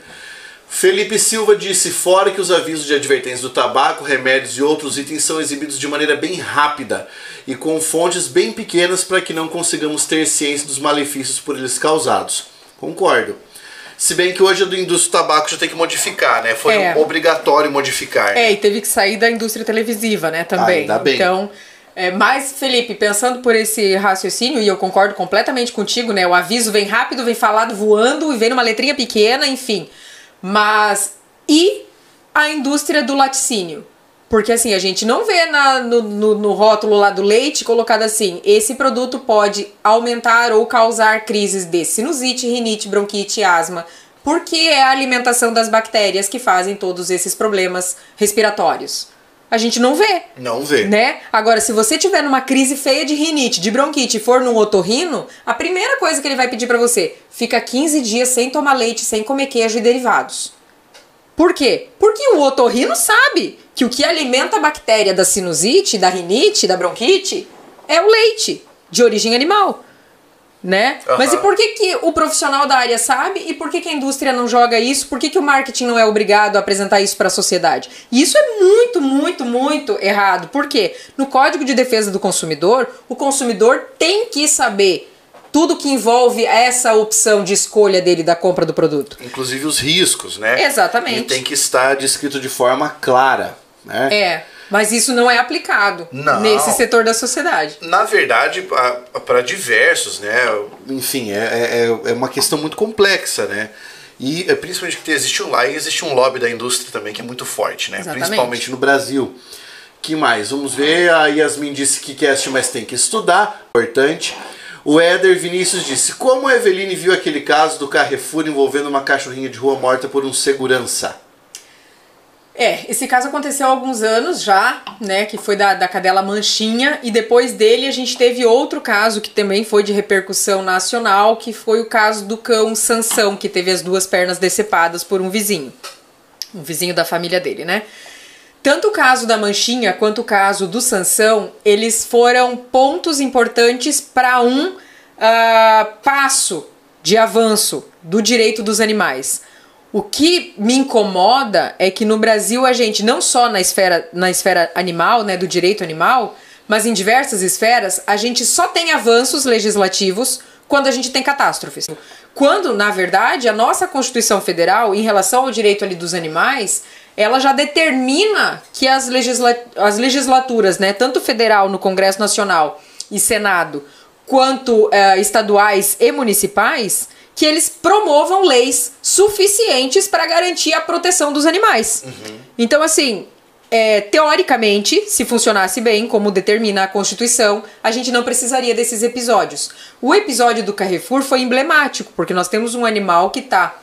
Felipe Silva disse fora que os avisos de advertência do tabaco, remédios e outros itens são exibidos de maneira bem rápida e com fontes bem pequenas para que não consigamos ter ciência dos malefícios por eles causados. Concordo. Se bem que hoje a do indústria do tabaco já tem que modificar, né? Foi É. obrigatório modificar. né? É, e teve que sair da indústria televisiva, né, também. Ainda bem. Então, é, mas, Felipe, pensando por esse raciocínio, e eu concordo completamente contigo, né? O aviso vem rápido, vem falado voando e vem numa letrinha pequena, enfim. Mas, e a indústria do laticínio? Porque assim, a gente não vê na- no, no- no rótulo lá do leite colocado assim: esse produto pode aumentar ou causar crises de sinusite, rinite, bronquite, asma, porque é a alimentação das bactérias que fazem todos esses problemas respiratórios. A gente não vê, Não vê. né? Agora, se você tiver numa crise feia de rinite, de bronquite e for num otorrino, a primeira coisa que ele vai pedir pra você, fica 15 dias sem tomar leite, sem comer queijo e derivados. Por quê? Porque o otorrino sabe que o que alimenta a bactéria da sinusite, da rinite, da bronquite é o leite de origem animal. Né? Aham. Mas e por que, que o profissional da área sabe e por que, que a indústria não joga isso? Por que, que o marketing não é obrigado a apresentar isso para a sociedade? E isso é muito, muito, muito errado. Por quê? No Código de Defesa do Consumidor, o consumidor tem que saber tudo que envolve essa opção de escolha dele da compra do produto. Inclusive os riscos, né? Exatamente. E tem que estar descrito de forma clara, né? É, mas isso não é aplicado Não. nesse setor da sociedade. Na verdade, para diversos, né? Enfim, é, é, é uma questão muito complexa, né? E é, principalmente que existe um lá e existe um lobby da indústria também que é muito forte, né? Exatamente. Principalmente no Brasil. que mais? Vamos ver. A Yasmin disse que quer assistir, mas tem que estudar. Importante. O Éder Vinícius disse: Como a Eveline viu aquele caso do Carrefour envolvendo uma cachorrinha de rua morta por um segurança? É, esse caso aconteceu há alguns anos já, né? Que foi da, da cadela Manchinha. E depois dele a gente teve outro caso que também foi de repercussão nacional, que foi o caso do cão Sansão, que teve as duas pernas decepadas por um vizinho. Um vizinho da família dele, né? Tanto o caso da Manchinha quanto o caso do Sansão, eles foram pontos importantes para um ah, passo de avanço do direito dos animais. O que me incomoda é que no Brasil a gente, não só na esfera, na esfera animal, né, do direito animal, mas em diversas esferas, a gente só tem avanços legislativos quando a gente tem catástrofes. Quando, na verdade, a nossa Constituição Federal, em relação ao direito ali dos animais, ela já determina que as, legisla as legislaturas, né, tanto federal no Congresso Nacional e Senado, quanto eh, estaduais e municipais, que eles promovam leis suficientes para garantir a proteção dos animais. Então, assim, é, teoricamente, se funcionasse bem, como determina a Constituição, a gente não precisaria desses episódios. O episódio do Carrefour foi emblemático, porque nós temos um animal que está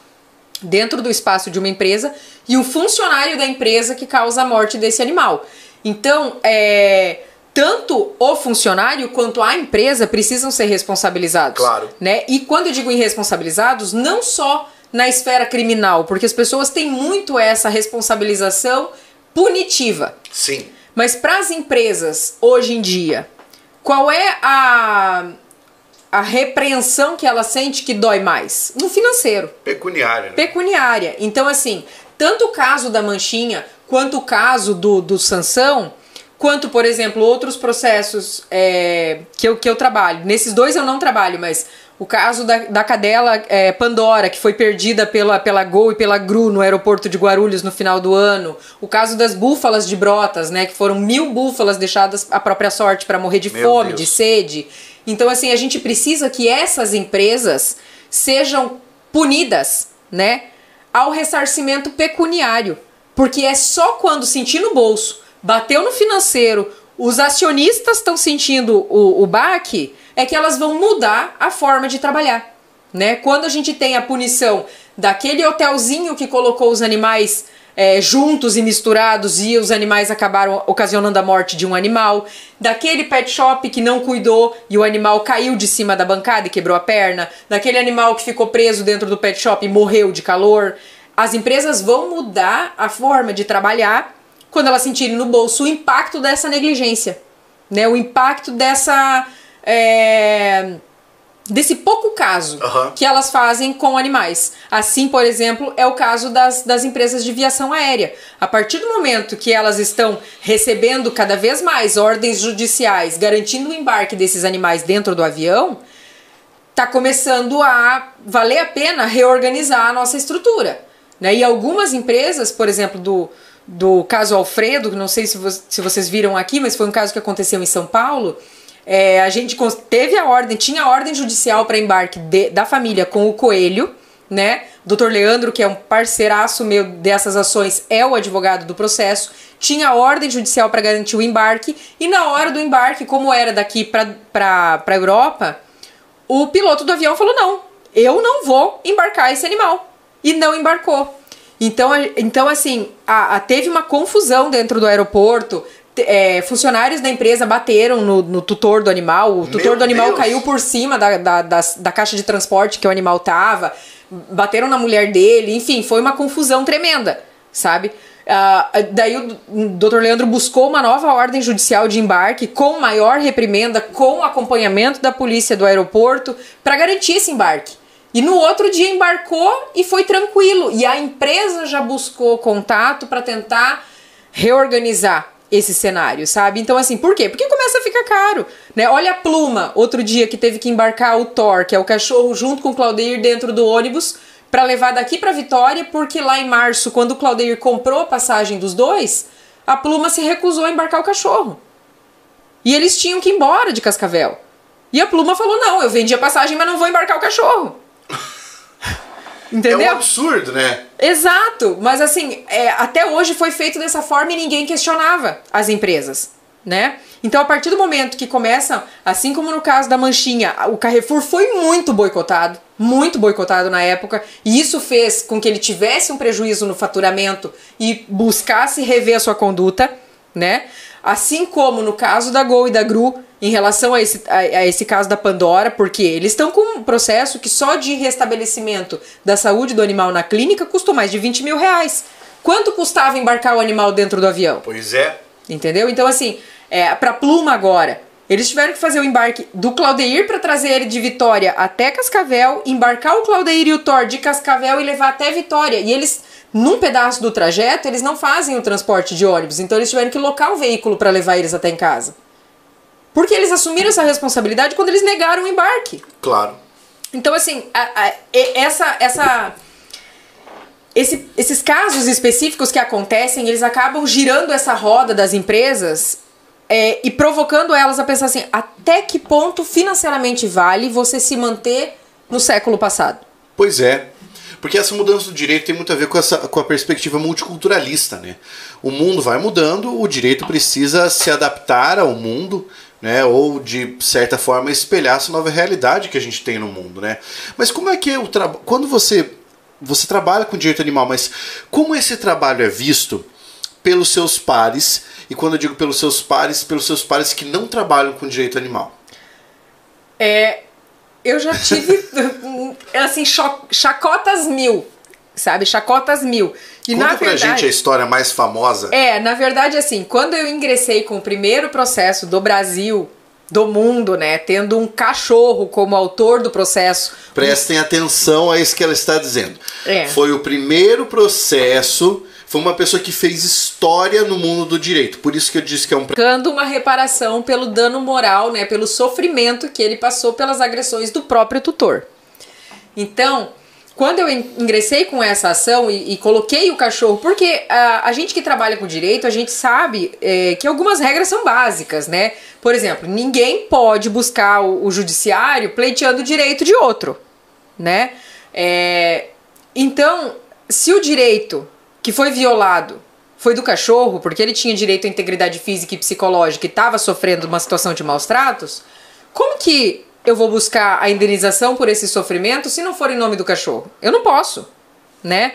dentro do espaço de uma empresa e um funcionário da empresa que causa a morte desse animal. Então, é, tanto o funcionário quanto a empresa precisam ser responsabilizados. Claro. Né? E quando eu digo irresponsabilizados, não só na esfera criminal, porque as pessoas têm muito essa responsabilização punitiva. Sim. Mas para as empresas hoje em dia, qual é a, a repreensão que ela sente que dói mais? No financeiro Pecuniária. né? pecuniária. Então, assim, tanto o caso da Manchinha quanto o caso do, do Sansão, quanto, por exemplo, outros processos é, que, eu, que eu trabalho. Nesses dois eu não trabalho, mas o caso da, da cadela é, Pandora, que foi perdida pela, pela Gol e pela Gru no aeroporto de Guarulhos no final do ano. O caso das búfalas de Brotas, né? Que foram mil búfalas deixadas à própria sorte para morrer de Meu fome, Deus. de sede. Então, assim, a gente precisa que essas empresas sejam punidas, né? Ao ressarcimento pecuniário. Porque é só quando sentir no bolso, bateu no financeiro, os acionistas estão sentindo o, o baque, é que elas vão mudar a forma de trabalhar. Né? Quando a gente tem a punição daquele hotelzinho que colocou os animais é, juntos e misturados e os animais acabaram ocasionando a morte de um animal, daquele pet shop que não cuidou e o animal caiu de cima da bancada e quebrou a perna, daquele animal que ficou preso dentro do pet shop e morreu de calor. As empresas vão mudar a forma de trabalhar quando elas sentirem no bolso o impacto dessa negligência, né? O impacto dessa é, desse pouco caso que elas fazem com animais. Assim, por exemplo, é o caso das, das empresas de viação aérea. A partir do momento que elas estão recebendo cada vez mais ordens judiciais garantindo o embarque desses animais dentro do avião, está começando a valer a pena reorganizar a nossa estrutura. Né? E algumas empresas, por exemplo, do, do caso Alfredo, não sei se, vo se vocês viram aqui, mas foi um caso que aconteceu em São Paulo. É, a gente teve a ordem, tinha a ordem judicial para embarque de- da família com o coelho, né? Dr. Leandro, que é um parceiraço meu dessas ações, é o advogado do processo. Tinha a ordem judicial para garantir o embarque, e na hora do embarque, como era daqui para a Europa, o piloto do avião falou: não, eu não vou embarcar esse animal. E não embarcou. Então, então assim, a- a- teve uma confusão dentro do aeroporto. é, funcionários da empresa bateram no, no tutor do animal. O tutor Meu do animal Deus. caiu por cima da, da, das- da caixa de transporte que o animal tava. Bateram na mulher dele. Enfim, foi uma confusão tremenda, sabe? Ah, daí o Dr. Leandro buscou uma nova ordem judicial de embarque com maior reprimenda, com acompanhamento da polícia do aeroporto para garantir esse embarque. E no outro dia embarcou e foi tranquilo. E a empresa já buscou contato para tentar reorganizar esse cenário, sabe? Então, assim, por quê? Porque começa a ficar caro, né? Olha a Pluma, outro dia que teve que embarcar o Thor, que é o cachorro, junto com o Claudeir dentro do ônibus, para levar daqui para Vitória, porque lá em março, quando o Claudeir comprou a passagem dos dois, a Pluma se recusou a embarcar o cachorro. E eles tinham que ir embora de Cascavel. E a Pluma falou: não, eu vendi a passagem, mas não vou embarcar o cachorro. Entendeu? É um absurdo, né? Exato, mas assim, é, até hoje foi feito dessa forma e ninguém questionava as empresas, né? Então, a partir do momento que começam, assim como no caso da Manchinha, o Carrefour foi muito boicotado, muito boicotado na época, e isso fez com que ele tivesse um prejuízo no faturamento e buscasse rever a sua conduta, né? Assim como no caso da Gol e da Gru, em relação a esse, a, a esse caso da Pandora, porque eles estão com um processo que só de restabelecimento da saúde do animal na clínica custou mais de 20 mil reais. Quanto custava embarcar o animal dentro do avião? Pois é. Entendeu? Então, assim, é, pra Pluma agora, eles tiveram que fazer o embarque do Claudeir para trazer ele de Vitória até Cascavel, embarcar o Claudeir e o Thor de Cascavel e levar até Vitória. E eles, num pedaço do trajeto, eles não fazem o transporte de ônibus, então eles tiveram que locar o veículo para levar eles até em casa. Porque eles assumiram essa responsabilidade quando eles negaram o embarque. Claro. Então, assim, a- a- essa, essa, esse- esses casos específicos que acontecem, eles acabam girando essa roda das empresas é, e provocando elas a pensar assim: até que ponto financeiramente vale você se manter no século passado? Pois é. Porque essa mudança do direito tem muito a ver com, essa, com a perspectiva multiculturalista, né? O mundo vai mudando, o direito precisa se adaptar ao mundo, né? Ou, de certa forma, espelhar essa nova realidade que a gente tem no mundo, né? Mas como é que o trabalho... Quando você, você trabalha com direito animal, mas como esse trabalho é visto pelos seus pares, e quando eu digo pelos seus pares, pelos seus pares que não trabalham com direito animal? É, eu já tive, *laughs* assim, cho- chacotas mil, sabe? Chacotas mil. E Conta na pra verdade, gente a história mais famosa. É, na verdade, assim, quando eu ingressei com o primeiro processo do Brasil, do mundo, né, tendo um cachorro como autor do processo, Prestem atenção a isso que ela está dizendo. É. Foi o primeiro processo, foi uma pessoa que fez história no mundo do direito. Por isso que eu disse que é um. Buscando uma reparação pelo dano moral, né? Pelo sofrimento que ele passou pelas agressões do próprio tutor. Então, quando eu ingressei com essa ação e, e coloquei o cachorro, porque a, a, gente que trabalha com direito, a gente sabe é, que algumas regras são básicas, né? Por exemplo, ninguém pode buscar o, o judiciário pleiteando o direito de outro, né? É, então, se o direito que foi violado foi do cachorro, porque ele tinha direito à integridade física e psicológica e estava sofrendo uma situação de maus tratos, como que eu vou buscar a indenização por esse sofrimento se não for em nome do cachorro? Eu não posso, né?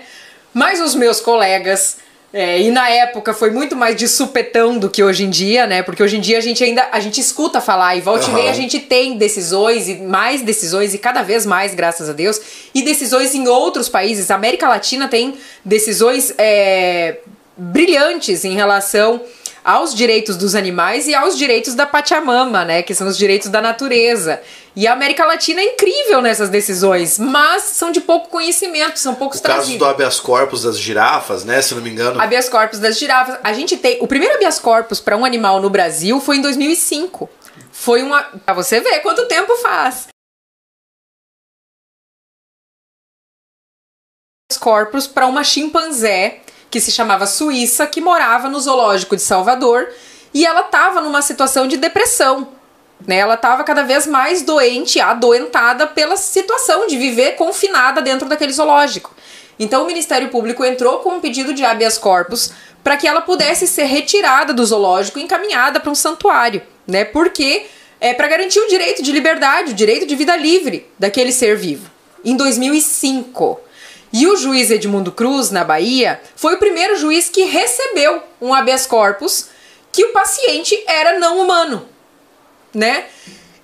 Mas os meus colegas, é, e na época foi muito mais de supetão do que hoje em dia, né? Porque hoje em dia a gente ainda a gente escuta falar e volta uhum. e meia a gente tem decisões e mais decisões e cada vez mais, graças a Deus, e decisões em outros países. A América Latina tem decisões é, brilhantes em relação aos direitos dos animais e aos direitos da Pachamama, né, que são os direitos da natureza. E a América Latina é incrível nessas decisões, mas são de pouco conhecimento, são poucos o trazidos. caso do habeas corpus das girafas, né, se não me engano. Habeas corpus das girafas. A gente tem o primeiro habeas corpus para um animal no Brasil foi em 2005. Foi uma, para você ver quanto tempo faz. corpus para uma chimpanzé que se chamava Suíça, que morava no zoológico de Salvador e ela estava numa situação de depressão. Né? Ela estava cada vez mais doente, adoentada pela situação de viver confinada dentro daquele zoológico. Então o Ministério Público entrou com um pedido de habeas corpus para que ela pudesse ser retirada do zoológico e encaminhada para um santuário, né? Porque é para garantir o direito de liberdade, o direito de vida livre daquele ser vivo. Em 2005, e o juiz Edmundo Cruz, na Bahia, foi o primeiro juiz que recebeu um habeas corpus que o paciente era não humano, né?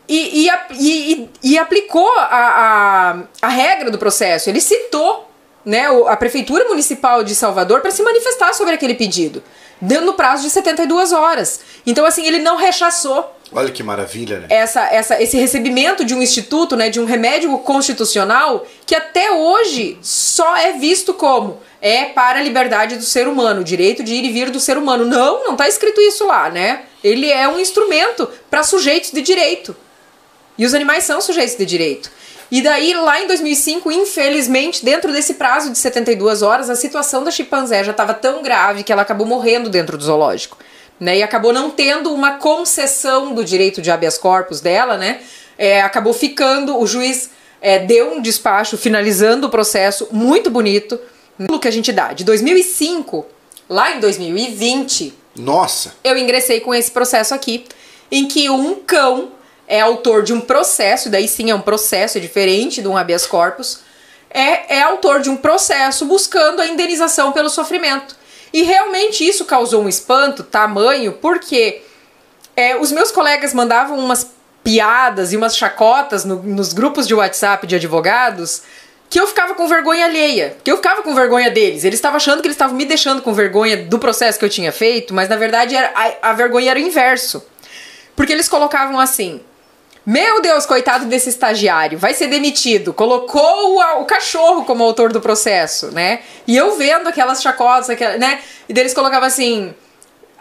E, e, e, e aplicou a, a, a regra do processo. Ele citou né, a Prefeitura Municipal de Salvador para se manifestar sobre aquele pedido, dando prazo de 72 horas. Então, assim, ele não rechaçou Olha que maravilha, né? Essa, essa, esse recebimento de um instituto, né, de um remédio constitucional, que até hoje só é visto como é para a liberdade do ser humano, o direito de ir e vir do ser humano. Não, não está escrito isso lá, né? Ele é um instrumento para sujeitos de direito. E os animais são sujeitos de direito. E daí, lá em 2005, infelizmente, dentro desse prazo de 72 horas, a situação da chimpanzé já estava tão grave que ela acabou morrendo dentro do zoológico né? E acabou não tendo uma concessão do direito de habeas corpus dela, né? É, acabou ficando, o juiz é, deu um despacho finalizando o processo muito bonito, no que a gente dá. De 2005, lá em 2020, nossa, eu ingressei com esse processo aqui, em que um cão é autor de um processo, daí sim é um processo é diferente de um habeas corpus, é, é autor de um processo buscando a indenização pelo sofrimento. E realmente isso causou um espanto tamanho, porque é, os meus colegas mandavam umas piadas e umas chacotas no, nos grupos de WhatsApp de advogados que eu ficava com vergonha alheia, que eu ficava com vergonha deles. Eles estavam achando que eles estavam me deixando com vergonha do processo que eu tinha feito, mas na verdade era, a, a vergonha era o inverso. Porque eles colocavam assim: meu Deus, coitado desse estagiário, vai ser demitido. Colocou o, o, cachorro como autor do processo, né? E eu vendo aquelas chacotas, aquelas, né? E deles colocava assim: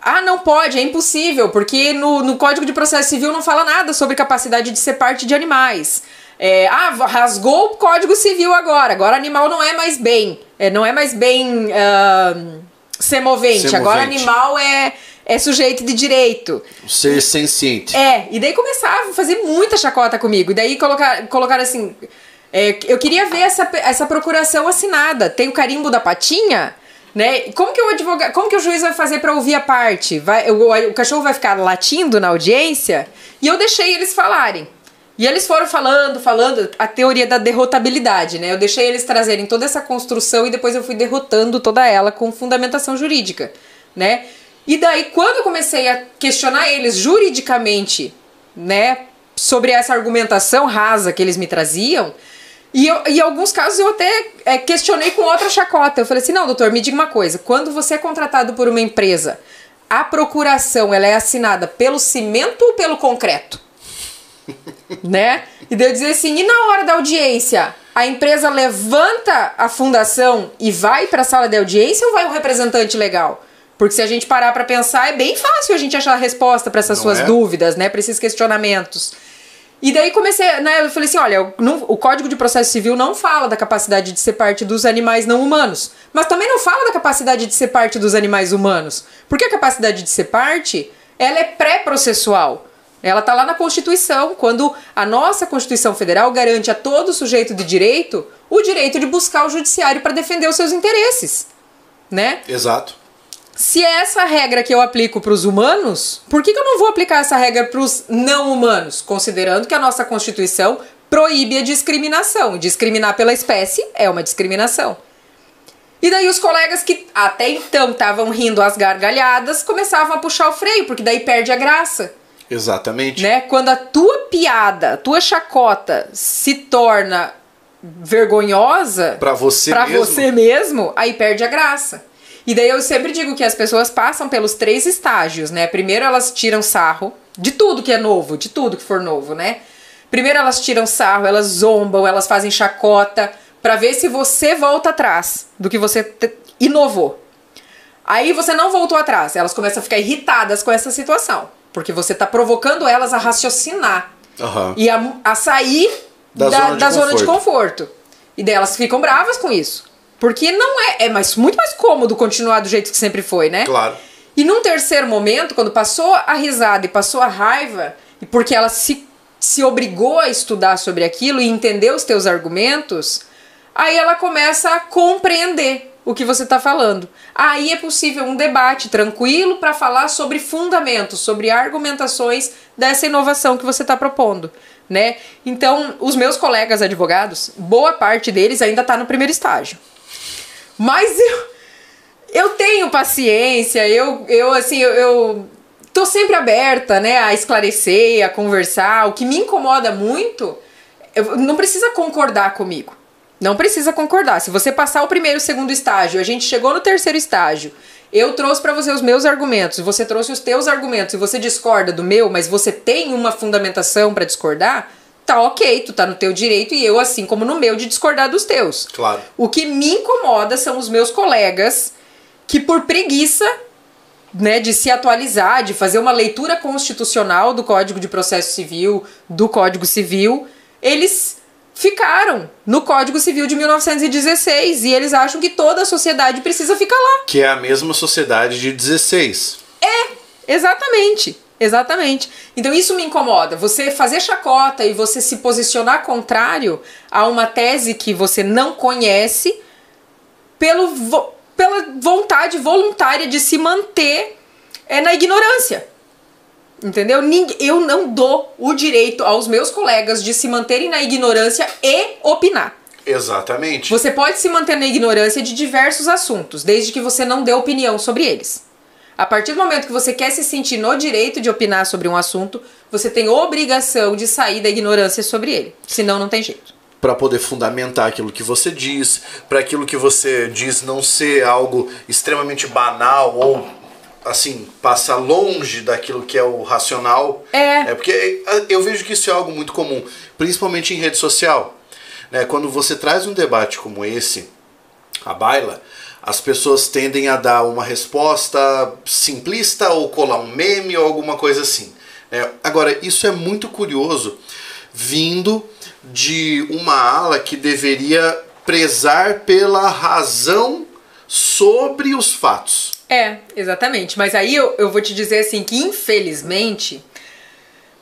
ah, não pode, é impossível, porque no, no Código de Processo Civil não fala nada sobre capacidade de ser parte de animais. É, ah, rasgou o Código Civil agora, agora animal não é mais bem, é, não é mais bem uh, semovente, semovente. agora animal é é sujeito de direito. Ser senciente. É, e daí começaram a fazer muita chacota comigo. E daí colocar, colocaram assim. É, eu queria ver essa, essa procuração assinada. Tem o carimbo da patinha? Né? Como que o advogado, como que o juiz vai fazer para ouvir a parte? Vai, o, o cachorro vai ficar latindo na audiência? E eu deixei eles falarem. E eles foram falando, falando a teoria da derrotabilidade, né? Eu deixei eles trazerem toda essa construção e depois eu fui derrotando toda ela com fundamentação jurídica, né? E daí, quando eu comecei a questionar eles juridicamente, né, sobre essa argumentação rasa que eles me traziam, e eu, em alguns casos eu até é, questionei com outra chacota. Eu falei assim: não, doutor, me diga uma coisa. Quando você é contratado por uma empresa, a procuração ela é assinada pelo cimento ou pelo concreto? *laughs* né? E daí eu dizer assim, e na hora da audiência, a empresa levanta a fundação e vai para a sala de audiência ou vai um representante legal? Porque se a gente parar para pensar, é bem fácil a gente achar a resposta para essas Não suas é? dúvidas, né? Para esses questionamentos. E daí comecei, né? Eu falei assim: olha, não- o Código de Processo Civil não fala da capacidade de ser parte dos animais não humanos, mas também não fala da capacidade de ser parte dos animais humanos. Porque a capacidade de ser parte, ela é pré-processual. Ela está lá na Constituição, quando a nossa Constituição Federal garante a todo sujeito de direito o direito de buscar o judiciário para defender os seus interesses, né? Exato. Se é essa regra que eu aplico para os humanos, por que, que eu não vou aplicar essa regra para os não humanos? Considerando que a nossa Constituição proíbe a discriminação. Discriminar pela espécie é uma discriminação. E daí os colegas que até então estavam rindo às gargalhadas começavam a puxar o freio, porque daí perde a graça. Exatamente. Né? Quando a tua piada, a tua chacota se torna vergonhosa, Pra você pra mesmo. você mesmo, aí perde a graça. E daí eu sempre digo que as pessoas passam pelos três estágios, né? Primeiro elas tiram sarro de tudo que é novo, de tudo que for novo, né? Primeiro elas tiram sarro, elas zombam, elas fazem chacota pra ver se você volta atrás do que você inovou. Aí você não voltou atrás, elas começam a ficar irritadas com essa situação, porque você tá provocando elas a raciocinar Aham. e a, a sair Da da, zona de da zona de conforto. conforto. E daí elas ficam bravas com isso. Porque não é. É mais, muito mais cômodo continuar do jeito que sempre foi, né? Claro. E num terceiro momento, quando passou a risada e passou a raiva, e porque ela se, se obrigou a estudar sobre aquilo e entender os teus argumentos, aí ela começa a compreender o que você está falando. Aí é possível um debate tranquilo para falar sobre fundamentos, sobre argumentações dessa inovação que você está propondo. Né? Então, os meus colegas advogados, boa parte deles ainda está no primeiro estágio. Mas eu, eu tenho paciência, eu, eu assim, eu, eu tô sempre aberta, né, a esclarecer, a conversar. O que me incomoda muito, eu- não precisa concordar comigo. Não precisa concordar. Se você passar o primeiro e o segundo estágio, a gente chegou no terceiro estágio, eu trouxe pra você os meus argumentos, você trouxe os teus argumentos e você discorda do meu, mas você tem uma fundamentação pra discordar, tá ok, tu tá no teu direito e eu, assim como no meu, de discordar dos teus. Claro. O que me incomoda são os meus colegas que, por preguiça, né, de se atualizar, de fazer uma leitura constitucional do Código de Processo Civil, do Código Civil, eles ficaram no Código Civil de 1916 e eles acham que toda a sociedade precisa ficar lá. Que é a mesma sociedade de 16. Exatamente. Exatamente. Então isso me incomoda. Você fazer chacota e você se posicionar contrário a uma tese que você não conhece pelo vo- pela vontade voluntária de se manter é, na ignorância. Entendeu? Eu não dou o direito aos meus colegas de se manterem na ignorância e opinar. Exatamente. Você pode se manter na ignorância de diversos assuntos, desde que você não dê opinião sobre eles. A partir do momento que você quer se sentir no direito de opinar sobre um assunto, você tem obrigação de sair da ignorância sobre ele. Senão, não tem jeito. Para poder fundamentar aquilo que você diz, para aquilo que você diz não ser algo extremamente banal ou assim, passar longe daquilo que é o racional. É. É porque eu vejo que isso é algo muito comum, principalmente em rede social. Né? Quando você traz um debate como esse, a baila, as pessoas tendem a dar uma resposta simplista ou colar um meme ou alguma coisa assim. né? Agora, isso é muito curioso vindo de uma ala que deveria prezar pela razão sobre os fatos. É, exatamente. Mas aí eu, eu vou te dizer assim que infelizmente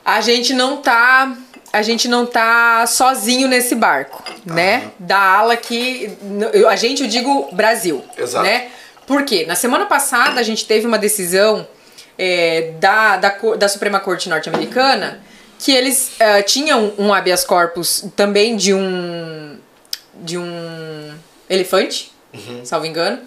a gente não tá a gente não tá sozinho nesse barco, né? Da ala que a gente eu digo Brasil, Exato. né? Por quê? Na semana passada a gente teve uma decisão é, da, da, da Suprema Corte norte-americana que eles eh, tinham um habeas corpus também de um de um elefante, salvo engano,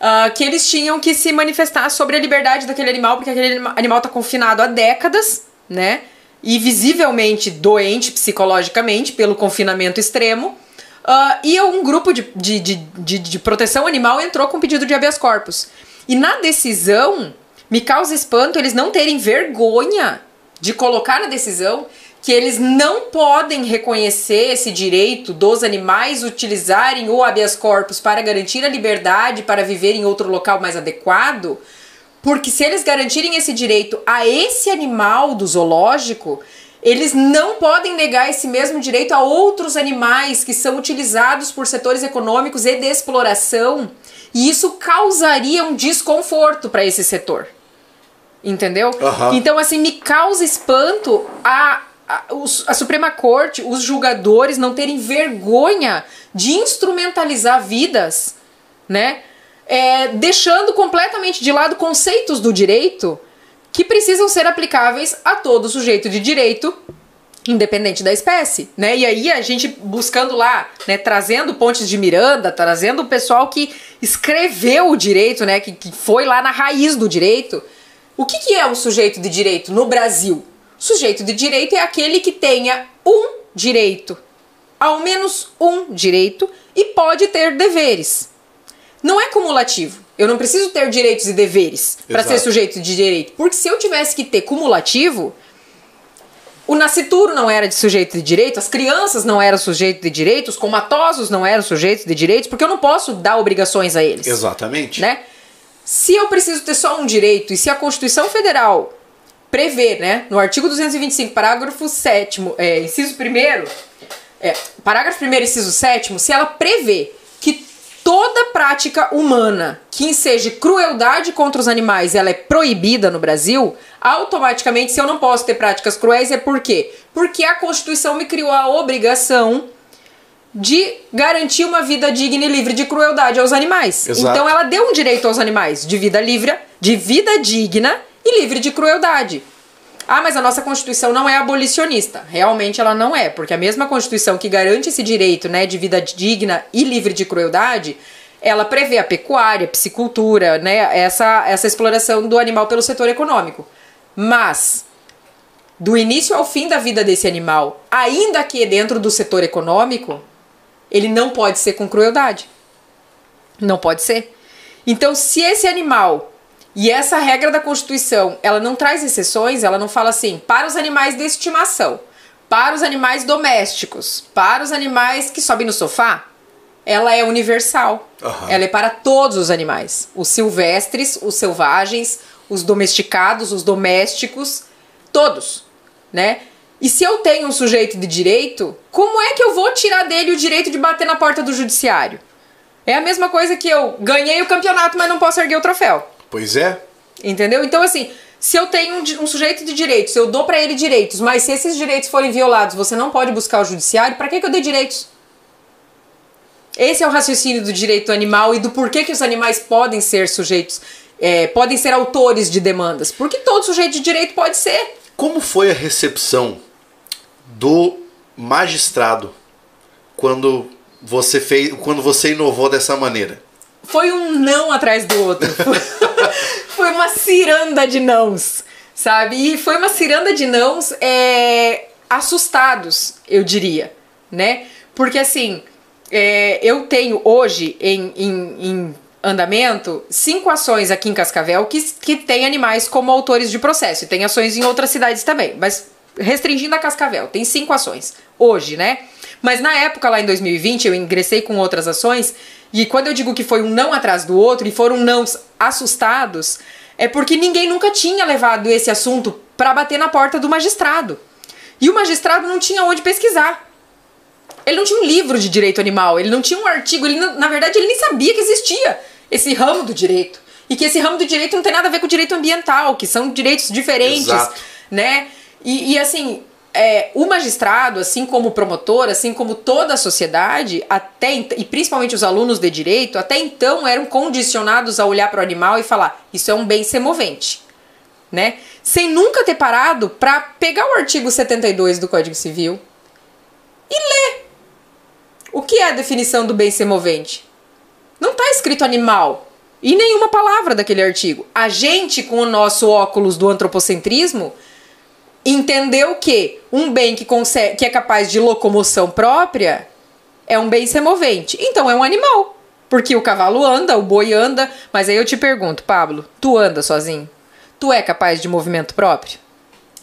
ah, que eles tinham que se manifestar sobre a liberdade daquele animal, porque aquele anima- animal está confinado há décadas, né? E visivelmente doente psicologicamente pelo confinamento extremo. Ah, e um grupo de, de, de, de, de proteção animal entrou com pedido de habeas corpus. E na decisão, me causa espanto eles não terem vergonha de colocar na decisão que eles não podem reconhecer esse direito dos animais utilizarem o habeas corpus para garantir a liberdade para viver em outro local mais adequado, porque se eles garantirem esse direito a esse animal do zoológico, eles não podem negar esse mesmo direito a outros animais que são utilizados por setores econômicos e de exploração, e isso causaria um desconforto para esse setor. Entendeu? Aham. Então, assim, me causa espanto a, a, a Suprema Corte, os julgadores não terem vergonha de instrumentalizar vidas, né? É, deixando completamente de lado conceitos do direito que precisam ser aplicáveis a todo sujeito de direito, independente da espécie, né? E aí a gente buscando lá, né, trazendo Pontes de Miranda, trazendo o pessoal que escreveu o direito, né, que, que foi lá na raiz do direito. O que, que é um sujeito de direito no Brasil? Sujeito de direito é aquele que tenha um direito, ao menos um direito, e pode ter deveres. Não é cumulativo. Eu não preciso ter direitos e deveres para ser sujeito de direito. Porque se eu tivesse que ter cumulativo, o nascituro não era de sujeito de direito, as crianças não eram sujeitos de direito, os comatosos não eram sujeitos de direitos, porque eu não posso dar obrigações a eles Exatamente. né? Se eu preciso ter só um direito e se a Constituição Federal prevê, né, no artigo 225, parágrafo 7 é, inciso 1 é, parágrafo 1 inciso 7 se ela prevê toda prática humana que enseje crueldade contra os animais, ela é proibida no Brasil, automaticamente se eu não posso ter práticas cruéis é por quê? Porque a Constituição me criou a obrigação de garantir uma vida digna e livre de crueldade aos animais. Exato. Então ela deu um direito aos animais de vida livre, de vida digna e livre de crueldade. Ah, mas a nossa Constituição não é abolicionista. Realmente ela não é, porque a mesma Constituição que garante esse direito, né, de vida digna e livre de crueldade, ela prevê a pecuária, a piscicultura, né, essa essa exploração do animal pelo setor econômico. Mas do início ao fim da vida desse animal, ainda que dentro do setor econômico, ele não pode ser com crueldade. Não pode ser. Então, se esse animal e essa regra da Constituição, ela não traz exceções, ela não fala assim, para os animais de estimação, para os animais domésticos, para os animais que sobem no sofá, ela é universal. Aham. Ela é para todos os animais, os silvestres, os selvagens, os domesticados, os domésticos, todos, né? E se eu tenho um sujeito de direito, como é que eu vou tirar dele o direito de bater na porta do judiciário? É a mesma coisa que eu ganhei o campeonato, mas não posso erguer o troféu. Pois é. Entendeu? Então, assim, se eu tenho um, um sujeito de direitos, eu dou pra ele direitos, mas se esses direitos forem violados, você não pode buscar o judiciário, pra que, que eu dei direitos? Esse é o raciocínio do direito animal e do porquê que os animais podem ser sujeitos, é, podem ser autores de demandas. Porque todo sujeito de direito pode ser. Como foi a recepção do magistrado quando você fez, quando você inovou dessa maneira? Foi um não atrás do outro. *laughs* *laughs* Foi- uma ciranda de nãos, sabe? E foi uma ciranda de nãos é, assustados, eu diria, né? Porque assim, é, eu tenho hoje em, em, em andamento cinco ações aqui em Cascavel que, que tem animais como autores de processo. E tem ações em outras cidades também, mas restringindo a Cascavel, tem cinco ações hoje, né? Mas na época, lá em 2020, eu ingressei com outras ações, e quando eu digo que foi um não atrás do outro, e foram nãos assustados, é porque ninguém nunca tinha levado esse assunto para bater na porta do magistrado. E o magistrado não tinha onde pesquisar. Ele não tinha um livro de direito animal, ele não tinha um artigo, ele não- na verdade ele nem sabia que existia esse ramo do direito. E que esse ramo do direito não tem nada a ver com o direito ambiental, que são direitos diferentes, Exato. né? E, e, assim, é, o magistrado, assim como o promotor, assim como toda a sociedade, até e principalmente os alunos de direito, até então eram condicionados a olhar para o animal e falar: isso é um bem semovente, né? Sem nunca ter parado para pegar o artigo 72 do Código Civil e ler o que é a definição do bem semovente. Não está escrito animal e nenhuma palavra daquele artigo. A gente, com o nosso óculos do antropocentrismo, entendeu que um bem que, consegue, que é capaz de locomoção própria é um bem semovente. Então é um animal. Porque o cavalo anda, o boi anda. Mas aí eu te pergunto, Pablo, tu anda sozinho? Tu é capaz de movimento próprio?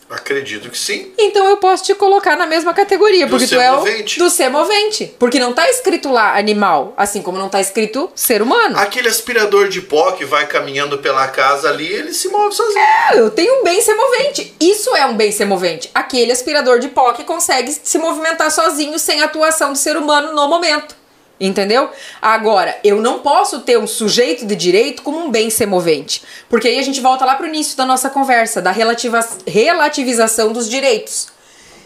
Acredito que sim. Então eu posso te colocar na mesma categoria, Do porque tu é o movente. do ser movente. Porque não tá escrito lá animal, assim como não tá escrito ser humano. Aquele aspirador de pó que vai caminhando pela casa ali, ele se move sozinho. Ah, eu tenho um bem ser movente. Isso é um bem ser movente. Aquele aspirador de pó que consegue se movimentar sozinho sem atuação do ser humano no momento. Entendeu? Agora, eu não posso ter um sujeito de direito como um bem ser movente. Porque aí a gente volta lá pro início da nossa conversa, da relativa- relativização dos direitos.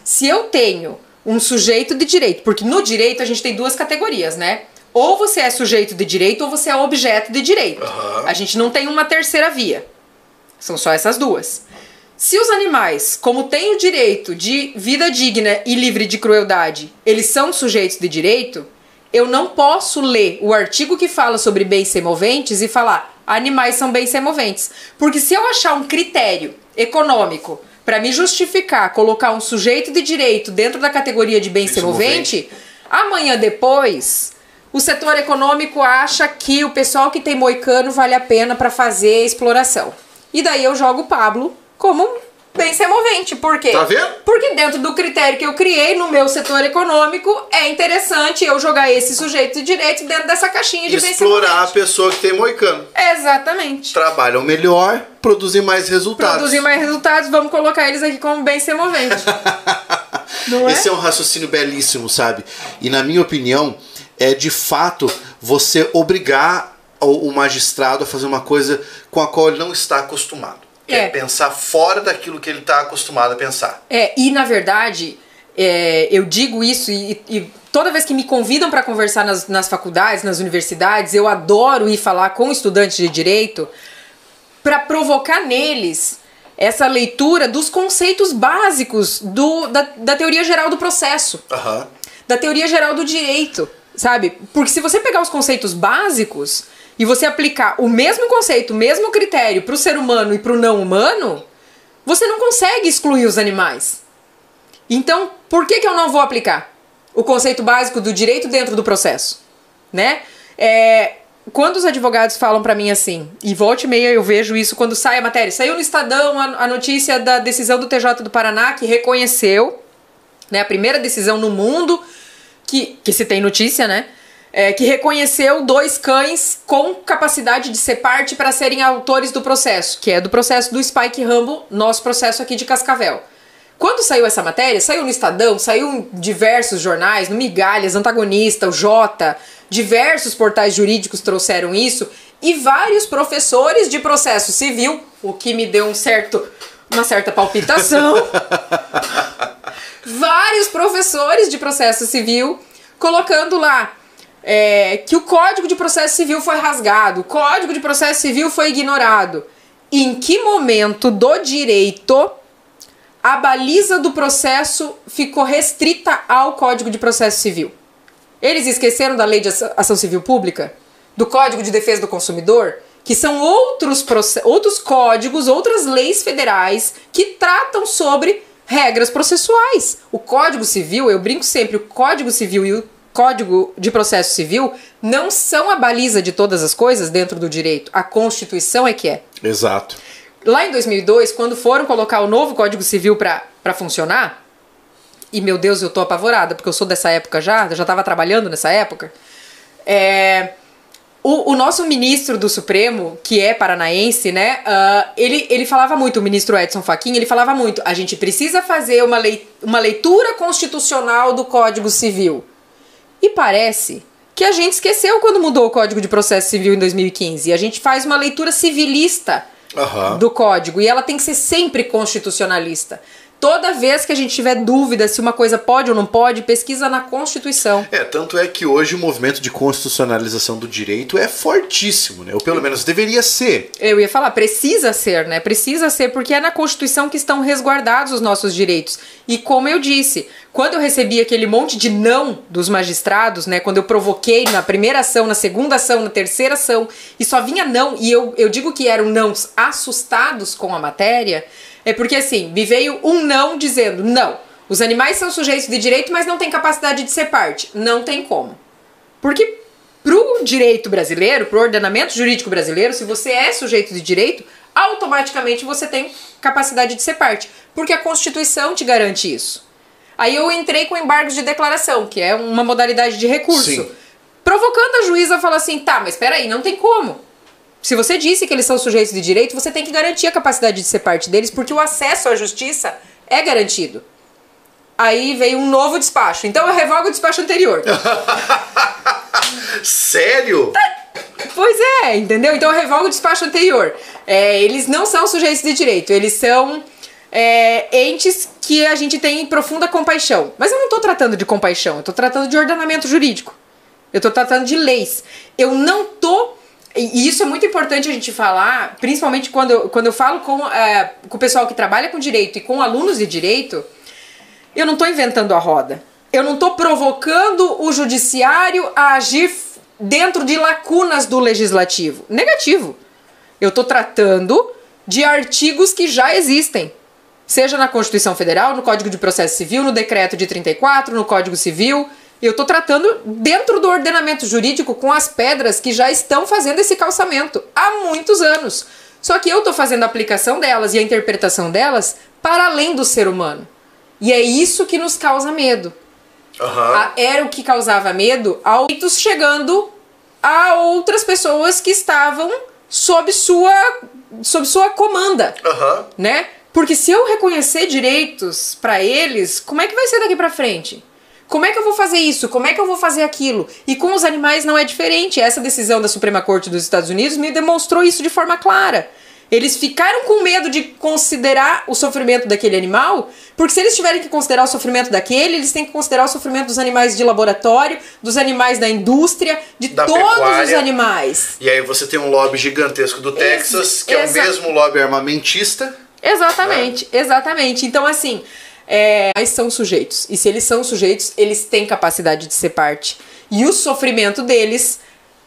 Se eu tenho um sujeito de direito, porque no direito a gente tem duas categorias, né? Ou você é sujeito de direito ou você é objeto de direito. Aham. A gente não tem uma terceira via. São só essas duas. Se os animais, como têm o direito de vida digna e livre de crueldade, eles são sujeitos de direito, eu não posso ler o artigo que fala sobre bens semoventes e falar animais são bens semoventes. Porque se eu achar um critério econômico para me justificar colocar um sujeito de direito dentro da categoria de bem Bem semovente, amanhã depois o setor econômico acha que o pessoal que tem moicano vale a pena para fazer exploração. E daí eu jogo o Pablo como um bem semovente. Por quê? Tá vendo? Porque dentro do critério que eu criei no meu setor econômico, é interessante eu jogar esse sujeito de direito dentro dessa caixinha de bem Explorar a pessoa que tem moicano. Exatamente. Trabalham melhor, produzem mais resultados. Produzir mais resultados, vamos colocar eles aqui como bem semovente. *laughs* Não é? Esse é um raciocínio belíssimo, sabe? E na minha opinião, é de fato você obrigar o magistrado a fazer uma coisa com a qual ele não está acostumado. É, É. pensar fora daquilo que ele está acostumado a pensar. É, e na verdade, é, eu digo isso e, e toda vez que me convidam para conversar nas, nas faculdades, nas universidades, eu adoro ir falar com estudantes de direito para provocar neles essa leitura dos conceitos básicos do, da, da teoria geral do processo Aham. da teoria geral do direito, sabe? Porque se você pegar os conceitos básicos e você aplicar o mesmo conceito, o mesmo critério para o ser humano e para o não humano, você não consegue excluir os animais. Então, por que, que eu não vou aplicar o conceito básico do direito dentro do processo? Né? É, quando os advogados falam para mim assim, e volta e meia eu vejo isso quando sai a matéria, saiu no Estadão a, a notícia da decisão do TJ do Paraná que reconheceu né, a primeira decisão no mundo que, que se tem notícia, né? É, que reconheceu dois cães com capacidade de ser parte para serem autores do processo, que é do processo do Spike Rambo, nosso processo aqui de Cascavel. Quando saiu essa matéria, saiu no Estadão, saiu em diversos jornais, no Migalhas, Antagonista, o Jota, diversos portais jurídicos trouxeram isso, e vários professores de processo civil, o que me deu um certo, uma certa palpitação. *laughs* vários professores de processo civil colocando lá é, que o Código de Processo Civil foi rasgado, o Código de Processo Civil foi ignorado. Em que momento do direito a baliza do processo ficou restrita ao Código de Processo Civil? Eles esqueceram da Lei de Ação- Civil Pública? Do Código de Defesa do Consumidor? Que são outros, outros códigos, outras leis federais que tratam sobre regras processuais. O Código Civil, eu brinco sempre, o Código Civil e o Código de Processo Civil não são a baliza de todas as coisas dentro do direito. A Constituição é que é. Exato. Lá em 2002, quando foram colocar o novo Código Civil pra funcionar, e meu Deus, eu tô apavorada, porque eu sou dessa época já, eu já tava trabalhando nessa época. É, o, o nosso ministro do Supremo, que é paranaense, né? ah, ele, ele falava muito, o ministro Edson Fachin, ele falava muito: a gente precisa fazer uma, lei, uma leitura constitucional do Código Civil. E parece que a gente esqueceu quando mudou o Código de Processo Civil em 2015. E a gente faz uma leitura civilista Aham. do código e ela tem que ser sempre constitucionalista. Toda vez que a gente tiver dúvida se uma coisa pode ou não pode, pesquisa na Constituição. É, tanto é que hoje o movimento de constitucionalização do direito é fortíssimo, né? Ou pelo menos deveria ser. Eu ia falar, precisa ser, né? Precisa ser, porque é na Constituição que estão resguardados os nossos direitos. E como eu disse, quando eu recebi aquele monte de não dos magistrados, né? Quando eu provoquei na primeira ação, na segunda ação, na terceira ação, e só vinha não, e eu, eu digo que eram nãos assustados com a matéria, é porque assim, me veio um não dizendo, não, os animais são sujeitos de direito, mas não têm capacidade de ser parte. Não tem como. Porque pro direito brasileiro, pro ordenamento jurídico brasileiro, se você é sujeito de direito, automaticamente você tem capacidade de ser parte, porque a Constituição te garante isso. Aí eu entrei com embargos de declaração, que é uma modalidade de recurso. Sim. Provocando a juíza a falar assim: tá, mas peraí, não tem como. Se você disse que eles são sujeitos de direito, você tem que garantir a capacidade de ser parte deles, porque o acesso à justiça é garantido. Aí veio um novo despacho. Então eu revogo o despacho anterior. *laughs* Sério? Pois é, entendeu? Então eu revogo o despacho anterior. É, eles não são sujeitos de direito, eles são é, entes que a gente tem profunda compaixão. Mas eu não estou tratando de compaixão, eu estou tratando de ordenamento jurídico. Eu estou tratando de leis. Eu não tô e isso é muito importante a gente falar, principalmente quando eu, quando eu falo com, é, com o pessoal que trabalha com direito e com alunos de direito, eu não estou inventando a roda. Eu não estou provocando o judiciário a agir dentro de lacunas do legislativo. Negativo. Eu estou tratando de artigos que já existem. Seja na Constituição Federal, no Código de Processo Civil, no Decreto de 34, no Código Civil, eu estou tratando dentro do ordenamento jurídico com as pedras que já estão fazendo esse calçamento há muitos anos. Só que eu estou fazendo a aplicação delas e a interpretação delas para além do ser humano. E é isso que nos causa medo. Uhum. Era o que causava medo ao chegando a outras pessoas que estavam sob sua, sob sua comanda, Uhum. né? Porque se eu reconhecer direitos para eles, como é que vai ser daqui para frente? Como é que eu vou fazer isso? Como é que eu vou fazer aquilo? E com os animais não é diferente. Essa decisão da Suprema Corte dos Estados Unidos me demonstrou isso de forma clara. Eles ficaram com medo de considerar o sofrimento daquele animal, porque se eles tiverem que considerar o sofrimento daquele, eles têm que considerar o sofrimento dos animais de laboratório, dos animais da indústria, de Da todos pecuária. os animais. E aí você tem um lobby gigantesco do Texas, que é o mesmo lobby armamentista. Exatamente, exatamente. Então, assim, é, eles são sujeitos. E se eles são sujeitos, eles têm capacidade de ser parte. E o sofrimento deles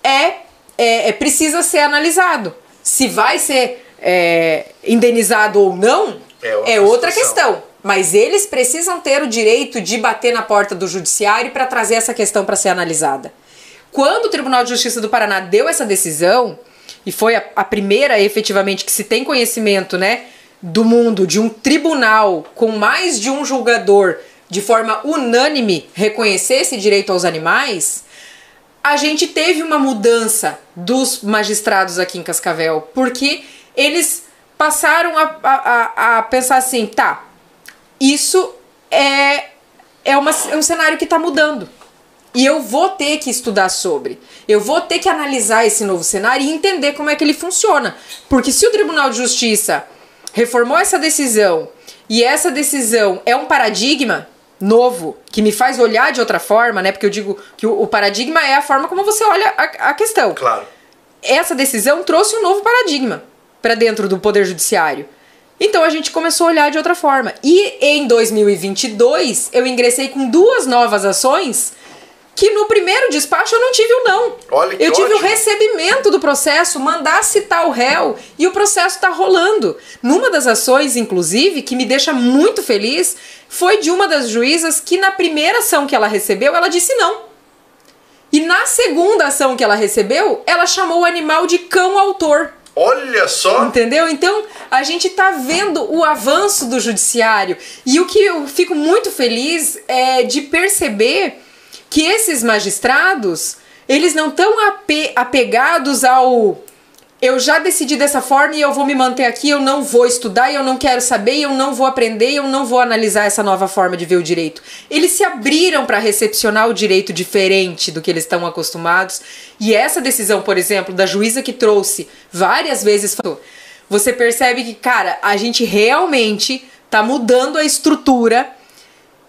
é, é, é- precisa ser analisado. Se vai ser é, indenizado ou não É outra é outra questão. Mas eles precisam ter o direito de bater na porta do judiciário para trazer essa questão para ser analisada. Quando o Tribunal de Justiça do Paraná deu essa decisão, e foi a, a primeira efetivamente que se tem conhecimento, né, do mundo de um tribunal com mais de um julgador de forma unânime reconhecer esse direito aos animais, a gente teve uma mudança dos magistrados aqui em Cascavel, porque eles passaram a, a, a- pensar assim, tá, isso é, é, uma, é um cenário que está mudando. E eu vou ter que estudar sobre. Eu vou ter que analisar esse novo cenário e entender como é que ele funciona. Porque se o Tribunal de Justiça reformou essa decisão e essa decisão é um paradigma novo que me faz olhar de outra forma, né? Porque eu digo que o, o paradigma é a forma como você olha a, a questão Claro. essa decisão trouxe um novo paradigma para dentro do Poder Judiciário. Então a gente começou a olhar de outra forma. E em 2022 eu ingressei com duas novas ações que no primeiro despacho eu não tive o não. Olha que eu tive o ótimo. recebimento do processo, mandar citar o réu e o processo está rolando. Numa das ações, inclusive, que me deixa muito feliz, foi de uma das juízas que na primeira ação que ela recebeu, ela disse não. E na segunda ação que ela recebeu, ela chamou o animal de cão autor. Olha só. Entendeu? Então a gente tá vendo o avanço do judiciário. E o que eu fico muito feliz é de perceber que esses magistrados, eles não estão ape apegados ao eu já decidi dessa forma e eu vou me manter aqui, eu não vou estudar, eu não quero saber, eu não vou aprender, eu não vou analisar essa nova forma de ver o direito. Eles se abriram para recepcionar o direito diferente do que eles estão acostumados. E essa decisão, por exemplo, da juíza que trouxe várias vezes, você percebe que, cara, a gente realmente tá mudando a estrutura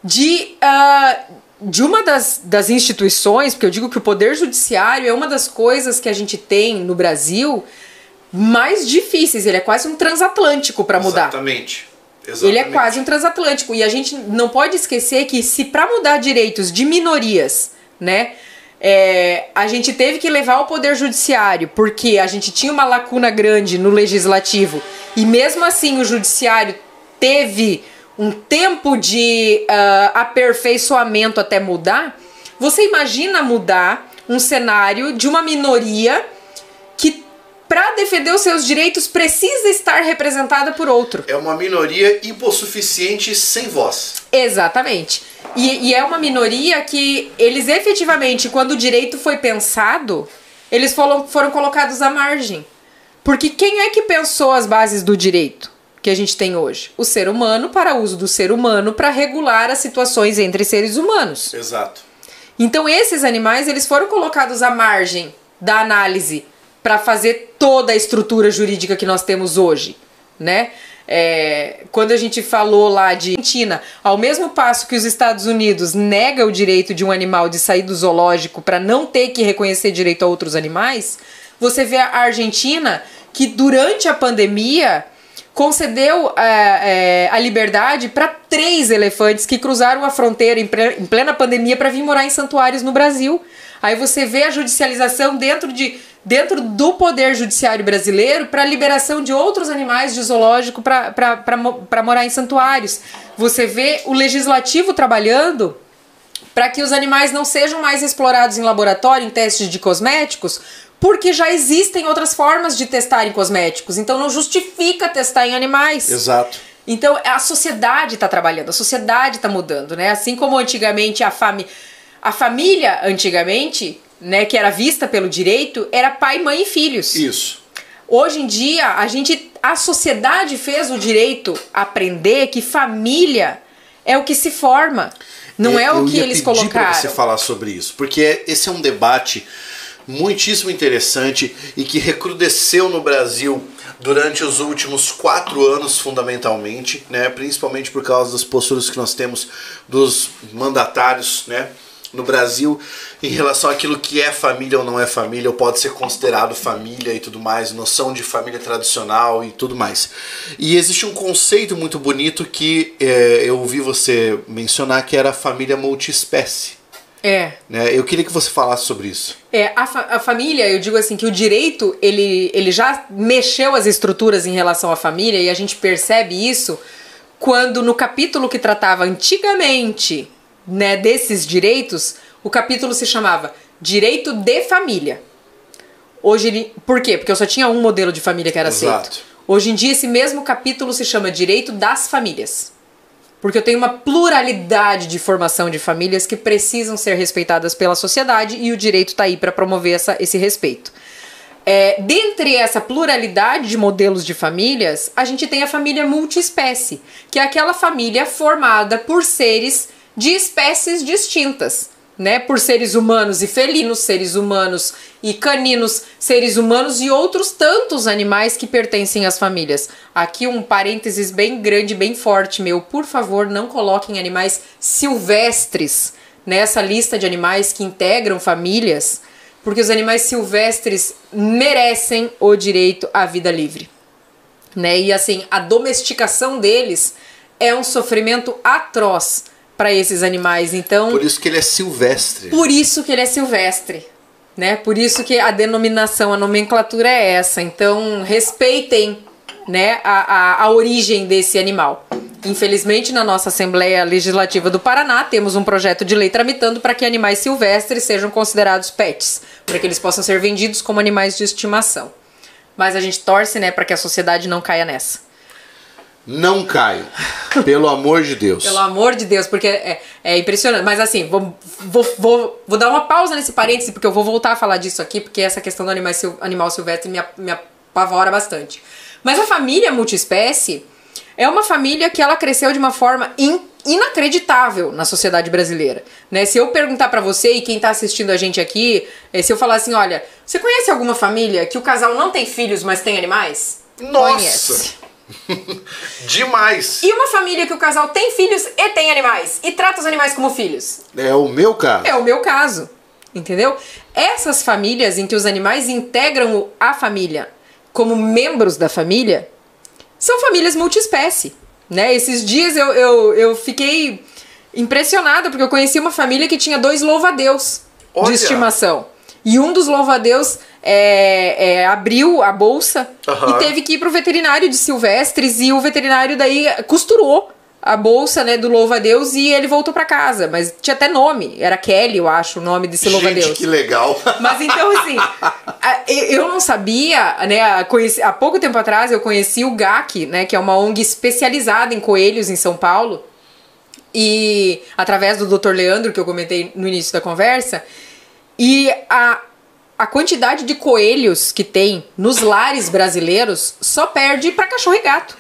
de, ah, de uma das, das instituições, porque eu digo que o Poder Judiciário é uma das coisas que a gente tem no Brasil mais difíceis. Ele é quase um transatlântico para mudar. Exatamente. Ele é Exatamente. quase um transatlântico. E a gente não pode esquecer que se para mudar direitos de minorias, né? é, a gente teve que levar ao poder judiciário, porque a gente tinha uma lacuna grande no legislativo, e mesmo assim o judiciário teve um tempo de ah, aperfeiçoamento até mudar. Você imagina mudar um cenário de uma minoria que para defender os seus direitos, precisa estar representada por outro. É uma minoria hipossuficiente sem voz. Exatamente. E, e, é uma minoria que eles efetivamente, quando o direito foi pensado, eles foram, foram colocados à margem. Porque quem é que pensou as bases do direito que a gente tem hoje? O ser humano para uso do ser humano para regular as situações entre seres humanos. Exato. Então esses animais eles foram colocados à margem da análise para fazer toda a estrutura jurídica que nós temos hoje, né? É, quando a gente falou lá de Argentina, ao mesmo passo que os Estados Unidos nega o direito de um animal de sair do zoológico para não ter que reconhecer direito a outros animais, você vê a Argentina que durante a pandemia concedeu é, é, a liberdade para três elefantes que cruzaram a fronteira em, plena pandemia para vir morar em santuários no Brasil. Aí você vê a judicialização dentro de dentro do poder judiciário brasileiro para a liberação de outros animais de zoológico para morar em santuários. Você vê o legislativo trabalhando para que os animais não sejam mais explorados em laboratório, em testes de cosméticos, porque já existem outras formas de testar em cosméticos. Então não justifica testar em animais. Exato. Então a sociedade está trabalhando, a sociedade está mudando, né? Assim como antigamente a, fami a família, antigamente, né, que era vista pelo direito, era pai, mãe e filhos. Isso. Hoje em dia, a gente, a sociedade fez o direito aprender que família é o que se forma, não é, é o que eles colocaram. Pra você falar sobre isso, porque esse é um debate muitíssimo interessante e que recrudesceu no Brasil durante os últimos quatro anos, fundamentalmente, né? principalmente por causa das posturas que nós temos dos mandatários, né? no Brasil em relação àquilo que é família ou não é família, ou pode ser considerado família e tudo mais, noção de família tradicional e tudo mais. E existe um conceito muito bonito que é, eu ouvi você mencionar, que era a família multiespécie. É. Né? Eu queria que você falasse sobre isso. É, a, fa a, família, eu digo assim, que o direito, ele, ele já mexeu as estruturas em relação à família, e a gente percebe isso quando no capítulo que tratava antigamente né, desses direitos, o capítulo se chamava Direito de Família. Hoje ele, por quê? Porque eu só tinha um modelo de família que era Exato. aceito. Hoje em dia esse mesmo capítulo se chama Direito das Famílias. Porque eu tenho uma pluralidade de formação de famílias que precisam ser respeitadas pela sociedade e o direito está aí para promover essa, esse respeito. É, dentre essa pluralidade de modelos de famílias, a gente tem a família multiespécie, que é aquela família formada por seres de espécies distintas, né? Por seres humanos e felinos, seres humanos e caninos, seres humanos e outros tantos animais que pertencem às famílias. Aqui um parênteses bem grande, bem forte, meu. Por favor, não coloquem animais silvestres nessa lista de animais que integram famílias, porque os animais silvestres merecem o direito à vida livre. Né? E assim, a domesticação deles é um sofrimento atroz para esses animais. Então, por isso que ele é silvestre. Por isso que ele é silvestre, né? Por isso que a denominação, a nomenclatura é essa. Então, respeitem, né, a, a, a origem desse animal. Infelizmente, na nossa Assembleia Legislativa do Paraná, temos um projeto de lei tramitando para que animais silvestres sejam considerados pets, para que eles possam ser vendidos como animais de estimação. Mas a gente torce, né, para que a sociedade não caia nessa. Não caio. Pelo amor de Deus. Pelo amor de Deus, porque é, é impressionante. Mas assim, vou, vou, vou, vou, dar uma pausa nesse parêntese, porque eu vou voltar a falar disso aqui, porque essa questão do animal, animal silvestre me, me apavora bastante. Mas a família multiespécie é uma família que ela cresceu de uma forma in, inacreditável na sociedade brasileira. Né? Se eu perguntar para você e quem tá assistindo a gente aqui, é, se eu falar assim, olha, você conhece alguma família que o casal não tem filhos, mas tem animais? Nossa! Conhece. *laughs* Demais! E uma família que o casal tem filhos e tem animais e trata os animais como filhos? É o meu caso. É o meu caso. Entendeu? Essas famílias em que os animais integram a família como membros da família são famílias multiespécie. Né? Esses dias eu, eu, eu fiquei impressionada porque eu conheci uma família que tinha dois louva-a-deus de estimação. E um dos louva-a-deus é, é, abriu a bolsa uhum. e teve que ir pro veterinário de silvestres e o veterinário daí costurou a bolsa, né, do louva a Deus e ele voltou para casa, mas tinha até nome, era Kelly, eu acho, o nome desse louva a Deus. Gente, que legal. *laughs* Mas então assim, eu não sabia, né, conheci, há pouco tempo atrás eu conheci o GAC, né, que é uma ONG especializada em coelhos em São Paulo. E através do Dr. Leandro que eu comentei no início da conversa, e a a quantidade de coelhos que tem nos lares brasileiros só perde para cachorro e gato.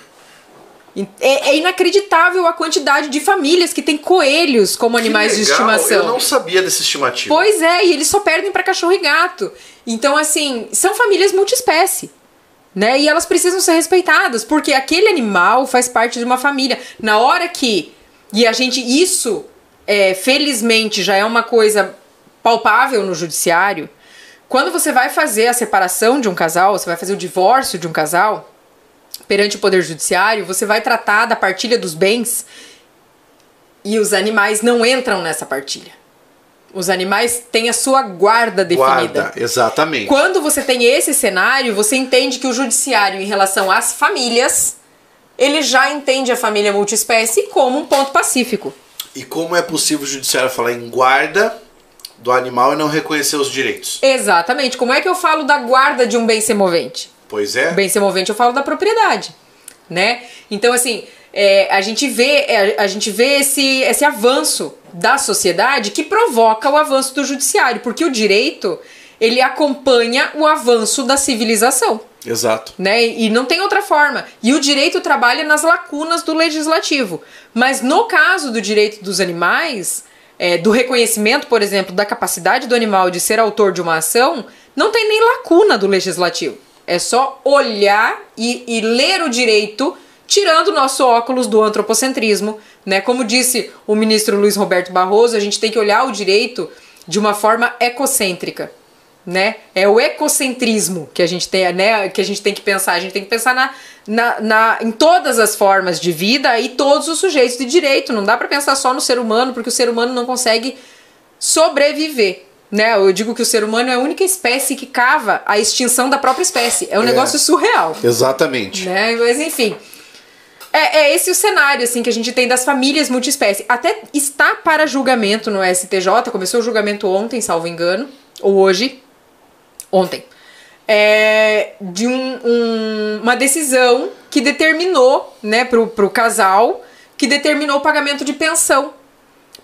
É, é, inacreditável a quantidade de famílias que tem coelhos como animais de estimação. Eu não sabia desse estimativo. Pois é, e eles só perdem para cachorro e gato. Então, assim, são famílias multiespécie. Né? E elas precisam ser respeitadas, porque aquele animal faz parte de uma família. Na hora que. E a gente. Isso, é, felizmente, já é uma coisa palpável no judiciário. Quando você vai fazer a separação de um casal, você vai fazer o divórcio de um casal perante o Poder Judiciário, você vai tratar da partilha dos bens e os animais não entram nessa partilha. Os animais têm a sua guarda definida. Guarda, exatamente. Quando você tem esse cenário, você entende que o judiciário, em relação às famílias, ele já entende a família multiespécie como um ponto pacífico. E como é possível o judiciário falar em guarda do animal e não reconhecer os direitos? Exatamente. Como é que eu falo da guarda de um bem semovente? Pois é. Bem semovente eu falo da propriedade, né? Então, assim, é, a gente vê, é, a gente vê esse, esse avanço da sociedade que provoca o avanço do judiciário, porque o direito ele acompanha o avanço da civilização. Exato. Né? E não tem outra forma. E o direito trabalha nas lacunas do legislativo. Mas no caso do direito dos animais, é, do reconhecimento, por exemplo, da capacidade do animal de ser autor de uma ação, não tem nem lacuna do legislativo. É só olhar e, e ler o direito tirando o nosso óculos do antropocentrismo, né? Como disse o ministro Luiz Roberto Barroso, a gente tem que olhar o direito de uma forma ecocêntrica, né? É o ecocentrismo que a gente tem, né? Que a gente tem que pensar. A gente tem que pensar na, na, na em todas as formas de vida e todos os sujeitos de direito. Não dá para pensar só no ser humano, porque o ser humano não consegue sobreviver. Né? Eu digo que o ser humano é a única espécie que cava a extinção da própria espécie. É um é, negócio surreal. Exatamente. Né? Mas enfim. É, é, esse o cenário assim que a gente tem das famílias multiespécie. Até está para julgamento no STJ. Começou o julgamento ontem, salvo engano. Ou hoje. Ontem. É, de um, um, uma decisão que determinou, né, pro, pro casal, que determinou o pagamento de pensão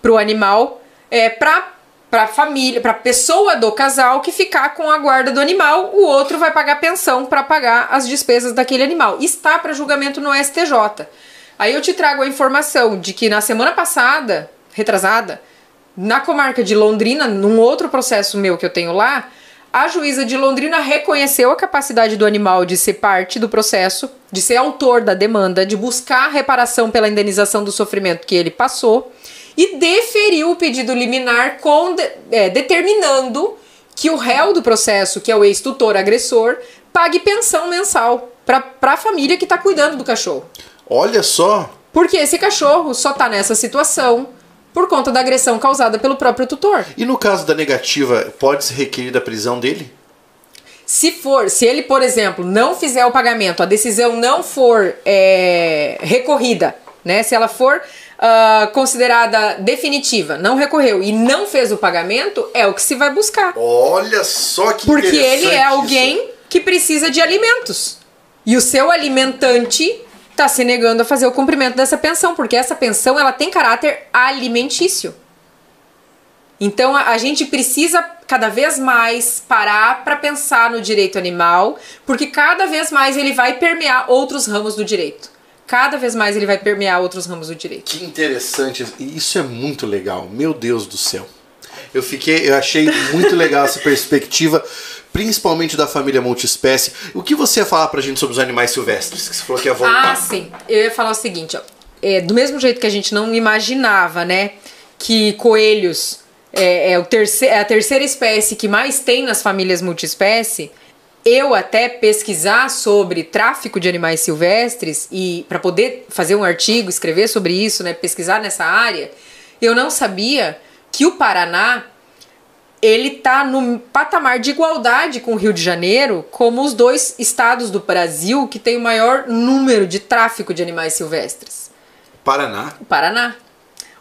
pro animal é, para para família, para pessoa do casal que ficar com a guarda do animal, o outro vai pagar pensão para pagar as despesas daquele animal. Está para julgamento no STJ. Aí eu te trago a informação de que na semana passada, retrasada, na comarca de Londrina, num outro processo meu que eu tenho lá, a juíza de Londrina reconheceu a capacidade do animal de ser parte do processo, de ser autor da demanda, de buscar reparação pela indenização do sofrimento que ele passou e deferiu o pedido liminar com, é, determinando que o réu do processo, que é o ex-tutor agressor, pague pensão mensal para a família que está cuidando do cachorro. Olha só! Porque esse cachorro só está nessa situação por conta da agressão causada pelo próprio tutor. E no caso da negativa, pode se requerer da prisão dele? Se for, se ele, por exemplo, não fizer o pagamento, a decisão não for é, recorrida, né? Se ela for uh, considerada definitiva, não recorreu e não fez o pagamento, é o que se vai buscar. Olha só que Porque ele é alguém isso. que precisa de alimentos. E o seu alimentante está se negando a fazer o cumprimento dessa pensão, porque essa pensão ela tem caráter alimentício. Então a, a gente precisa cada vez mais parar para pensar no direito animal, porque cada vez mais ele vai permear outros ramos do direito cada vez mais ele vai permear outros ramos do direito. Que interessante. Isso é muito legal. Meu Deus do céu. Eu fiquei, eu achei muito legal essa perspectiva, principalmente da família multiespécie. O que você ia falar pra gente sobre os animais silvestres? Que você falou que ia voltar. Ah, sim. Eu ia falar o seguinte, ó. É, do mesmo jeito que a gente não imaginava, né, que coelhos é, é, o é a terceira espécie que mais tem nas famílias multiespécie, eu até pesquisar sobre tráfico de animais silvestres e para poder fazer um artigo, escrever sobre isso, né, pesquisar nessa área, eu não sabia que o Paraná ele tá no patamar de igualdade com o Rio de Janeiro, como os dois estados do Brasil que tem o maior número de tráfico de animais silvestres. Paraná. Paraná.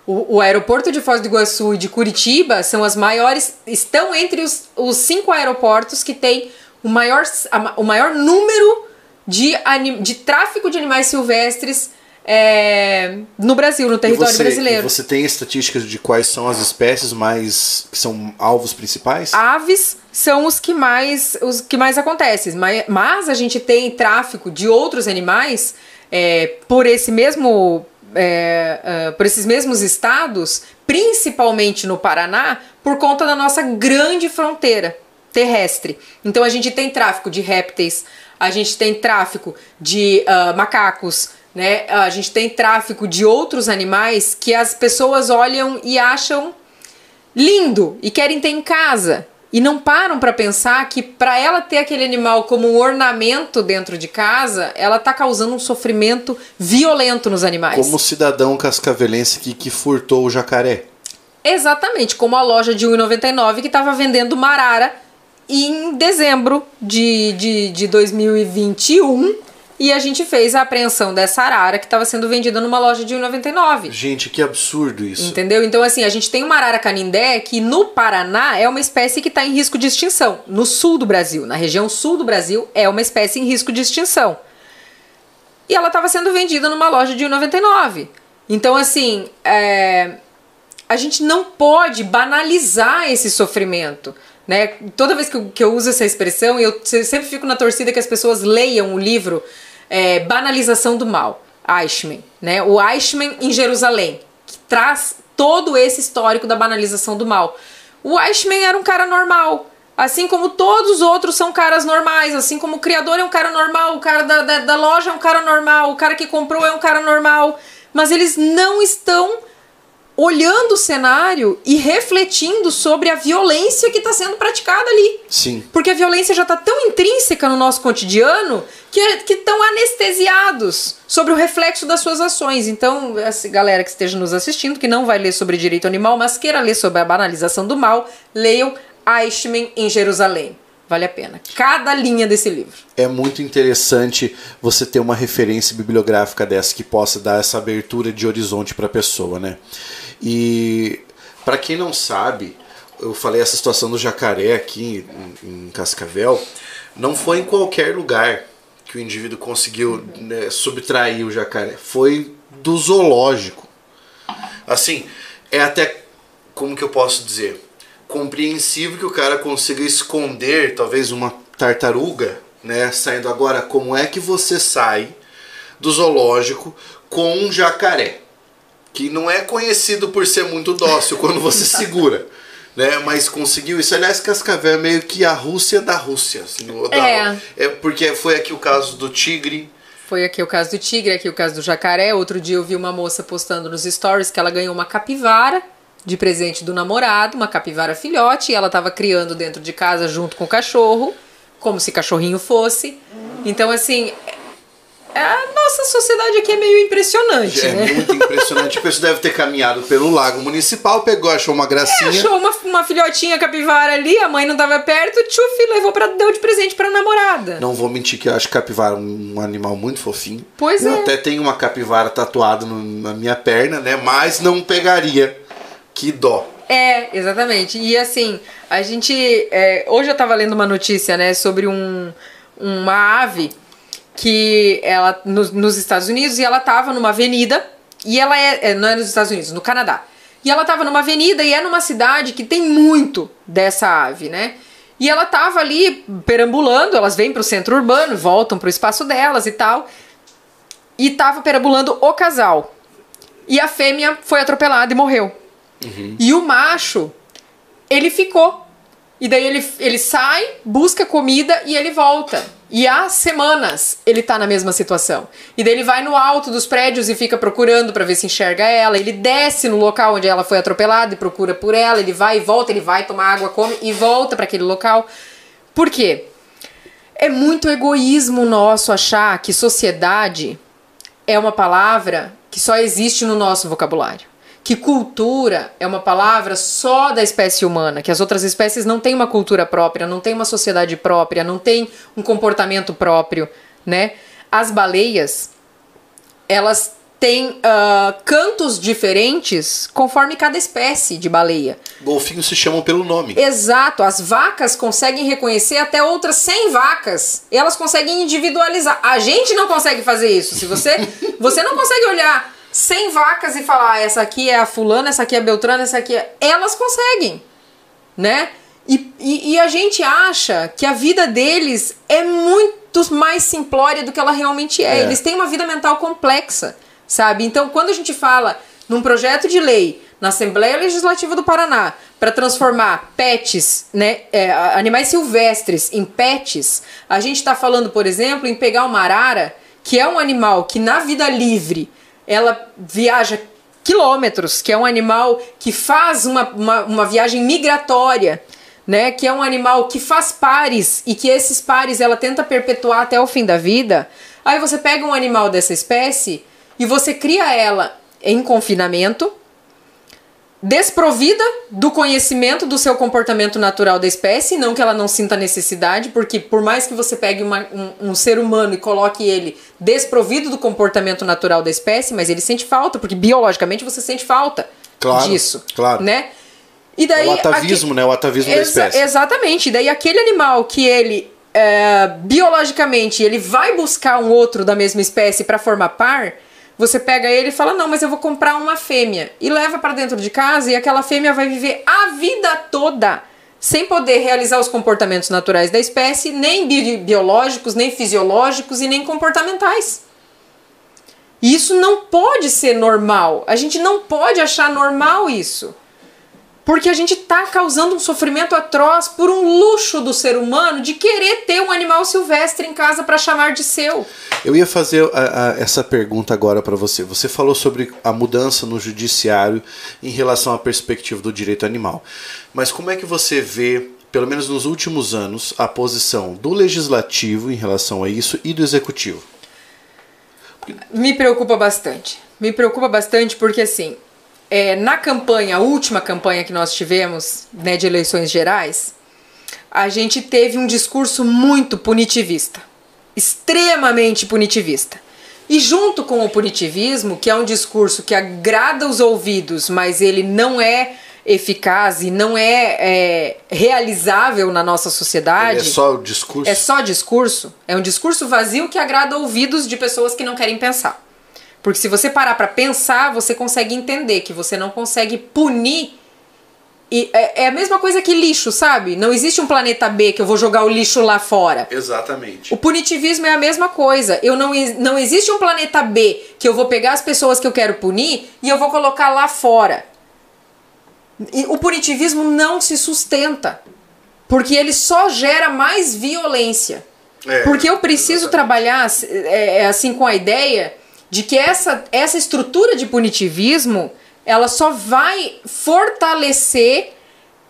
O, o, aeroporto de Foz do Iguaçu e de Curitiba são as maiores, estão entre os, os cinco aeroportos que têm o maior, a, o maior número de, de tráfico de animais silvestres é, no Brasil, no território você, brasileiro. você tem estatísticas de quais são as espécies mais que são alvos principais? Aves são os que mais os que mais acontecem, mas, mas a gente tem tráfico de outros animais é, por esse mesmo é, uh, por esses mesmos estados, principalmente no Paraná, por conta da nossa grande fronteira terrestre. Então a gente tem tráfico de répteis, a gente tem tráfico de uh, macacos, né? A gente tem tráfico de outros animais que as pessoas olham e acham lindo e querem ter em casa e não param para pensar que para ela ter aquele animal como um ornamento dentro de casa, ela está causando um sofrimento violento nos animais. Como o cidadão cascavelense que, que furtou o jacaré. Exatamente, como a loja de 1,99 que estava vendendo marara em dezembro de, de, de 2021 e a gente fez a apreensão dessa arara que estava sendo vendida numa loja de 1,99. Gente, que absurdo isso. Entendeu? Então, assim, a gente tem uma arara canindé que no Paraná é uma espécie que está em risco de extinção. No sul do Brasil, na região sul do Brasil, é uma espécie em risco de extinção. E ela estava sendo vendida numa loja de 1,99. Então, assim, é... a gente não pode banalizar esse sofrimento. Né? Toda vez que eu, que eu uso essa expressão, eu sempre fico na torcida que as pessoas leiam o livro é, Banalização do Mal, Eichmann. Né? O Eichmann em Jerusalém, que traz todo esse histórico da banalização do mal. O Eichmann era um cara normal, assim como todos os outros são caras normais, assim como o criador é um cara normal, o cara da, da, da loja é um cara normal, o cara que comprou é um cara normal, mas eles não estão olhando o cenário e refletindo sobre a violência que está sendo praticada ali. Sim. Porque a violência já está tão intrínseca no nosso cotidiano que estão anestesiados sobre o reflexo das suas ações. Então, essa galera que esteja nos assistindo, que não vai ler sobre direito animal, mas queira ler sobre a banalização do mal, leiam Eichmann em Jerusalém. Vale a pena. Cada linha desse livro. É muito interessante você ter uma referência bibliográfica dessa que possa dar essa abertura de horizonte para a pessoa, né? E para quem não sabe, eu falei essa situação do jacaré aqui em, em Cascavel, não foi em qualquer lugar que o indivíduo conseguiu né, subtrair o jacaré, foi do zoológico. Assim, é até como que eu posso dizer? compreensível que o cara consiga esconder talvez uma tartaruga, né? Saindo agora, como é que você sai do zoológico com um jacaré? Que não é conhecido por ser muito dócil quando você *laughs* segura. Né, mas conseguiu isso. Aliás, Cascavel é meio que a Rússia da Rússia. Assim, da, é. é. Porque foi aqui o caso do tigre. Foi aqui o caso do tigre, aqui o caso do jacaré. Outro dia eu vi uma moça postando nos stories que ela ganhou uma capivara de presente do namorado, uma capivara filhote, e ela estava criando dentro de casa junto com o cachorro, como se cachorrinho fosse. Então, assim, a nossa sociedade aqui é meio impressionante, é né? É muito impressionante. A pessoa deve ter caminhado pelo lago municipal, pegou, achou uma gracinha. É, achou uma, uma filhotinha capivara ali, a mãe não estava perto, tchuf, levou para deu de presente para namorada. Não vou mentir que eu acho capivara um animal muito fofinho. Pois eu é. até tenho uma capivara tatuada no, na minha perna, né? Mas não pegaria que dó. É, exatamente. E assim, a gente. É, hoje eu tava lendo uma notícia, né, sobre um, uma ave que ela. No, nos Estados Unidos e ela tava numa avenida. E ela é, é. Não é nos Estados Unidos, no Canadá. E ela tava numa avenida e é numa cidade que tem muito dessa ave, né? E ela tava ali perambulando, elas vêm pro centro urbano, voltam pro espaço delas e tal. E tava perambulando o casal. E a fêmea foi atropelada e morreu. Uhum. E o macho, ele ficou. E daí ele, ele sai, busca comida e ele volta. E há semanas ele tá na mesma situação. E daí ele vai no alto dos prédios e fica procurando para ver se enxerga ela. Ele desce no local onde ela foi atropelada e procura por ela. Ele vai e volta, ele vai tomar água, come e volta para aquele local. Por quê? É muito egoísmo nosso achar que sociedade é uma palavra que só existe no nosso vocabulário que cultura é uma palavra só da espécie humana, que as outras espécies não têm uma cultura própria, não têm uma sociedade própria, não têm um comportamento próprio, né? As baleias, elas tem uh, cantos diferentes conforme cada espécie de baleia. Golfinhos se chamam pelo nome. Exato, as vacas conseguem reconhecer até outras 100 vacas. Elas conseguem individualizar. A gente não consegue fazer isso. Se você, *laughs* você não consegue olhar 100 vacas e falar, ah, essa aqui é a fulana, essa aqui é a beltrana, essa aqui é... Elas conseguem, né? E, e, e, a gente acha que a vida deles é muito mais simplória do que ela realmente é. é. Eles têm uma vida mental complexa, sabe? Então, quando a gente fala num projeto de lei na Assembleia Legislativa do Paraná para transformar pets, né, é, animais silvestres em pets, a gente está falando, por exemplo, em pegar uma arara, que é um animal que na vida livre ela viaja quilômetros, que é um animal que faz uma, uma, uma viagem migratória né, que é um animal que faz pares e que esses pares ela tenta perpetuar até o fim da vida. Aí você pega um animal dessa espécie e você cria ela em confinamento, desprovida do conhecimento do seu comportamento natural da espécie, não que ela não sinta necessidade, porque por mais que você pegue uma, um, um, ser humano e coloque ele desprovido do comportamento natural da espécie, mas ele sente falta, porque biologicamente você sente falta claro, disso, claro. né? E daí, o atavismo, aqui, né? O atavismo da espécie. Exatamente. E daí aquele animal que ele é, biologicamente ele vai buscar um outro da mesma espécie para formar par, você pega ele e fala: "Não, mas eu vou comprar uma fêmea" e leva para dentro de casa e aquela fêmea vai viver a vida toda sem poder realizar os comportamentos naturais da espécie, nem bi biológicos, nem fisiológicos e nem comportamentais. Isso não pode ser normal. A gente não pode achar normal isso. Porque a gente está causando um sofrimento atroz por um luxo do ser humano de querer ter um animal silvestre em casa para chamar de seu. Eu ia fazer a, a, essa pergunta agora para você. Você falou sobre a mudança no judiciário em relação à perspectiva do direito animal. Mas como é que você vê, pelo menos nos últimos anos, a posição do legislativo em relação a isso e do executivo? Me preocupa bastante. Me preocupa bastante porque assim, é, na campanha, a última campanha que nós tivemos, né, de eleições gerais, a gente teve um discurso muito punitivista, extremamente punitivista. E junto com o punitivismo, que é um discurso que agrada os ouvidos, mas ele não é eficaz e não é, é realizável na nossa sociedade. Ele é só discurso. É só discurso. É um discurso vazio que agrada ouvidos de pessoas que não querem pensar. Porque se você parar para pensar, você consegue entender que você não consegue punir. E é, é, a mesma coisa que lixo, sabe? Não existe um planeta B que eu vou jogar o lixo lá fora. Exatamente. O punitivismo é a mesma coisa. Eu não, não existe um planeta B que eu vou pegar as pessoas que eu quero punir e eu vou colocar lá fora. E o punitivismo não se sustenta. Porque ele só gera mais violência. É, porque eu preciso exatamente. trabalhar é, é assim com a ideia de que essa, essa estrutura de punitivismo ela só vai fortalecer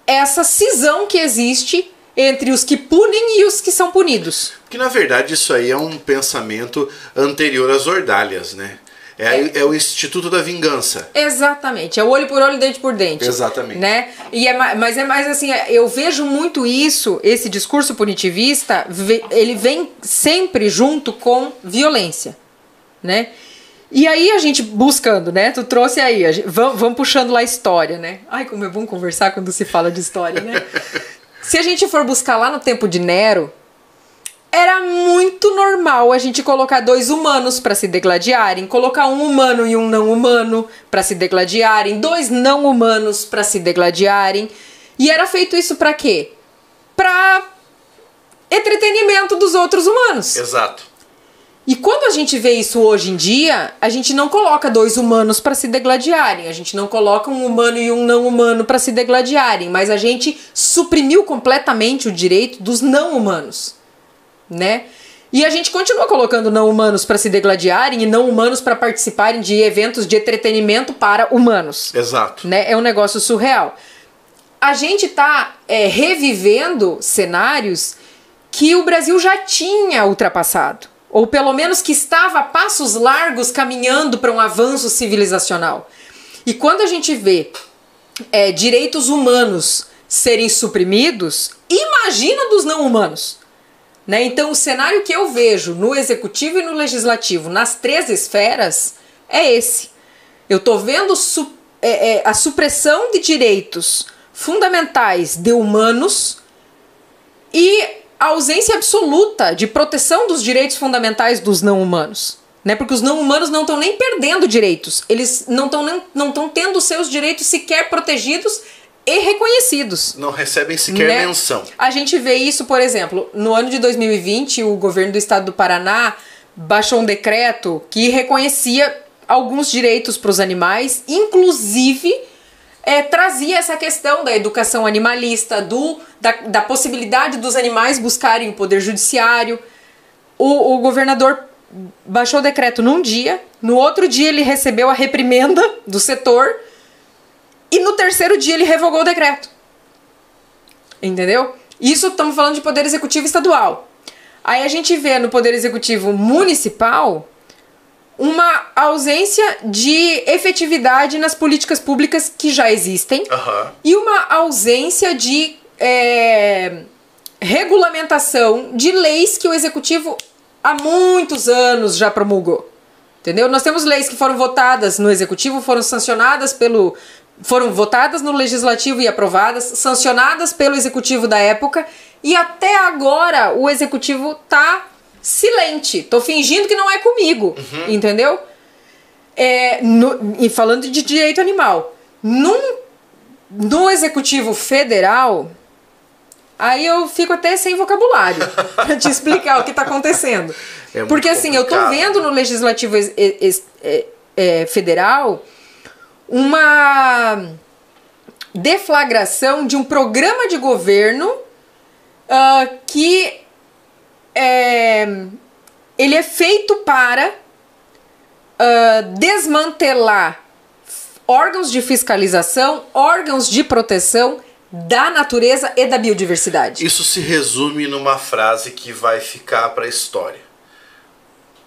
essa cisão que existe entre os que punem e os que são punidos. Que na verdade isso aí é um pensamento anterior às ordalhas, né? É, é, é, o Instituto da Vingança. Exatamente. É o olho por olho, dente por dente. Exatamente. Né? E é, mas é mais assim, eu vejo muito isso, esse discurso punitivista, ele vem sempre junto com violência. Né? E aí a gente buscando, né? Tu trouxe aí, gente, vamos, vamos, puxando lá a história, né? Ai, como é bom conversar quando se fala de história, né? *laughs* se a gente for buscar lá no tempo de Nero, era muito normal a gente colocar dois humanos para se degladiarem, colocar um humano e um não humano para se degladiarem, dois não humanos para se degladiarem. E era feito isso para quê? Para entretenimento dos outros humanos. Exato. E quando a gente vê isso hoje em dia, a gente não coloca dois humanos para se degladiarem, a gente não coloca um humano e um não humano para se degladiarem, mas a gente suprimiu completamente o direito dos não humanos, né? E a gente continua colocando não humanos para se degladiarem e não humanos para participarem de eventos de entretenimento para humanos. Exato. Né? É um negócio surreal. A gente está é, revivendo cenários que o Brasil já tinha ultrapassado ou pelo menos que estava a passos largos caminhando para um avanço civilizacional. E quando a gente vê é, direitos humanos serem suprimidos, imagina dos não humanos. Né? Então, o cenário que eu vejo no executivo e no legislativo, nas três esferas, é esse. Eu tô vendo su é, é, a supressão de direitos fundamentais de humanos e a ausência absoluta de proteção dos direitos fundamentais dos não humanos. Né? Porque os não humanos não estão nem perdendo direitos, eles não estão não estão tendo seus direitos sequer protegidos e reconhecidos. Não recebem sequer né? menção. A gente vê isso, por exemplo, no ano de 2020, o governo do estado do Paraná baixou um decreto que reconhecia alguns direitos para os animais, inclusive é, trazia essa questão da educação animalista, do, da, da possibilidade dos animais buscarem o poder judiciário. O, o governador baixou o decreto num dia, no outro dia ele recebeu a reprimenda do setor e no terceiro dia ele revogou o decreto. Entendeu? Isso estamos falando de poder executivo estadual. Aí a gente vê no poder executivo municipal uma ausência de efetividade nas políticas públicas que já existem uhum. e uma ausência de é, regulamentação de leis que o executivo há muitos anos já promulgou. Entendeu? Nós temos leis que foram votadas no executivo, foram sancionadas pelo, foram votadas no legislativo e aprovadas, sancionadas pelo executivo da época, e até agora o executivo tá silente. Tô fingindo que não é comigo, uhum. entendeu? É, no, e falando de direito animal, num, no executivo federal, aí eu fico até sem vocabulário *laughs* pra te explicar o que tá acontecendo. É Porque assim, eu tô vendo no legislativo é, é, federal uma deflagração de um programa de governo uh, que é, ele é feito para uh, desmantelar órgãos de fiscalização, órgãos de proteção da natureza e da biodiversidade. Isso se resume numa frase que vai ficar para a história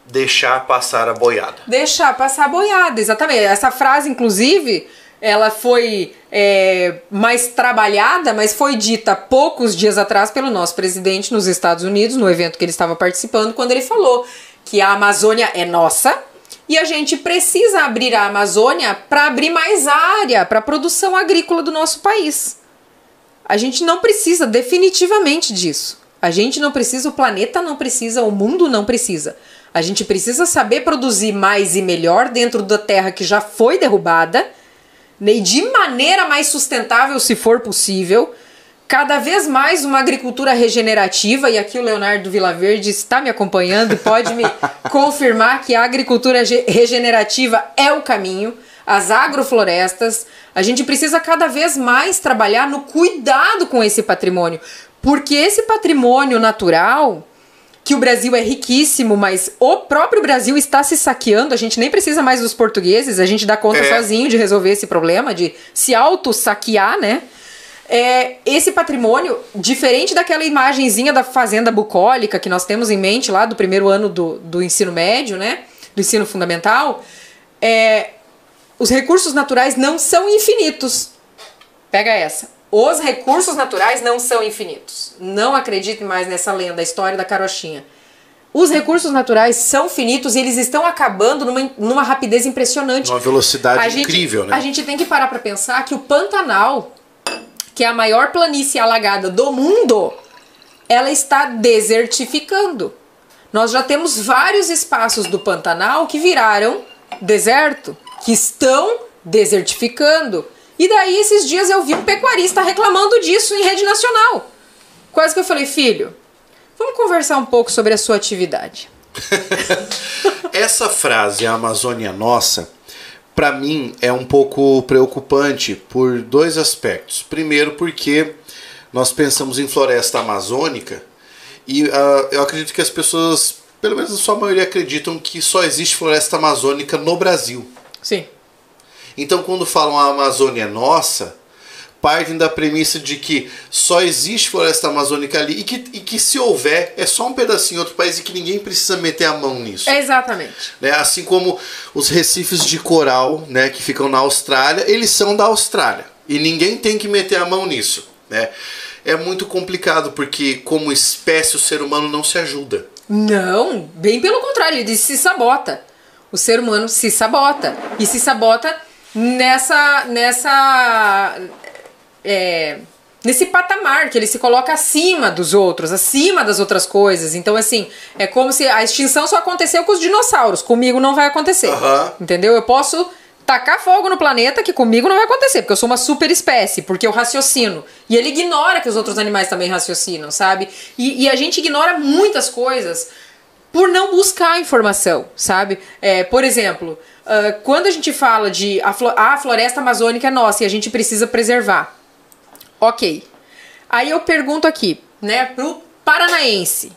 deixar passar a boiada. Deixar passar a boiada, exatamente. Essa frase, inclusive, ela foi é, mais trabalhada, mas foi dita poucos dias atrás pelo nosso presidente nos Estados Unidos, no evento que ele estava participando, quando ele falou que a Amazônia é nossa e a gente precisa abrir a Amazônia para abrir mais área para a produção agrícola do nosso país. A gente não precisa definitivamente disso. A gente não precisa, o planeta não precisa, o mundo não precisa. A gente precisa saber produzir mais e melhor dentro da terra que já foi derrubada, e de maneira mais sustentável, se for possível. Cada vez mais uma agricultura regenerativa, e aqui o Leonardo Vilaverde está me acompanhando e pode me *laughs* confirmar que a agricultura regenerativa é o caminho, as agroflorestas. A gente precisa cada vez mais trabalhar no cuidado com esse patrimônio, porque esse patrimônio natural que o Brasil é riquíssimo, mas o próprio Brasil está se saqueando. A gente nem precisa mais dos portugueses, a gente dá conta é. sozinho de resolver esse problema, de se auto-saquear, né? É, esse patrimônio, diferente daquela imagenzinha da fazenda bucólica que nós temos em mente lá do primeiro ano do, do ensino médio, né? Do ensino fundamental, é, os recursos naturais não são infinitos. Pega essa. Os recursos naturais não são infinitos. Não acreditem mais nessa lenda, a história da carochinha. Os recursos naturais são finitos e eles estão acabando numa, numa rapidez impressionante. Uma velocidade incrível, né? A gente tem que parar para pensar que o Pantanal, que é a maior planície alagada do mundo, ela está desertificando. Nós já temos vários espaços do Pantanal que viraram deserto, que estão desertificando. E daí, esses dias, eu vi um pecuarista reclamando disso em rede nacional. Quase que eu falei, filho, vamos conversar um pouco sobre a sua atividade. *laughs* Essa frase, a Amazônia nossa, para mim é um pouco preocupante por dois aspectos. Primeiro, porque nós pensamos em floresta amazônica e uh, eu acredito que as pessoas, pelo menos a sua maioria, acreditam que só existe floresta amazônica no Brasil. Sim. Então, quando falam a Amazônia é nossa, partem da premissa de que só existe floresta amazônica ali e que, e que se houver é só um pedacinho em outro país e que ninguém precisa meter a mão nisso. Exatamente. Né? Assim como os recifes de coral né, que ficam na Austrália, eles são da Austrália e ninguém tem que meter a mão nisso. Né? É muito complicado porque, como espécie, o ser humano não se ajuda. Não, bem pelo contrário, ele se sabota. O ser humano se sabota. E se sabota nessa. nessa. É, nesse patamar que ele se coloca acima dos outros, acima das outras coisas. Então, assim, é como se a extinção só aconteceu com os dinossauros. Comigo não vai acontecer. Entendeu? Eu posso tacar fogo no planeta que comigo não vai acontecer, porque eu sou uma super espécie, porque eu raciocino. E ele ignora que os outros animais também raciocinam, sabe? E, e a gente ignora muitas coisas por não buscar informação, sabe? É, por exemplo, ah, quando a gente fala de a, flo- a floresta amazônica é nossa e a gente precisa preservar. Ok. Aí eu pergunto aqui, né, pro paranaense,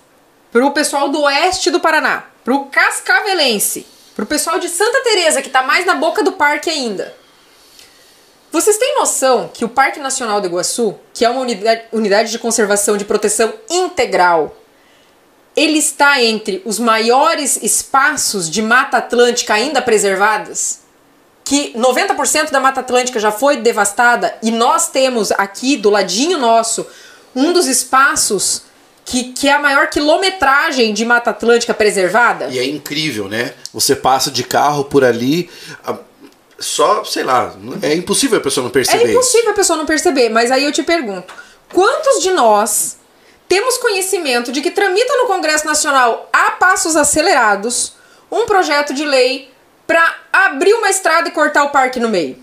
pro pessoal do oeste do Paraná, pro cascavelense, pro pessoal de Santa Teresa que tá mais na boca do parque ainda. Vocês têm noção que o Parque Nacional do Iguaçu, que é uma unidade, unidade de conservação de proteção integral, ele está entre os maiores espaços de Mata Atlântica ainda preservadas? Que 90% da Mata Atlântica já foi devastada e nós temos aqui do ladinho nosso um dos espaços que, que é a maior quilometragem de Mata Atlântica preservada? E é incrível, né? Você passa de carro por ali, a- só, sei lá, é impossível a pessoa não perceber. É impossível a pessoa não perceber, mas aí eu te pergunto: quantos de nós temos conhecimento de que tramita no Congresso Nacional a passos acelerados um projeto de lei para abrir uma estrada e cortar o parque no meio?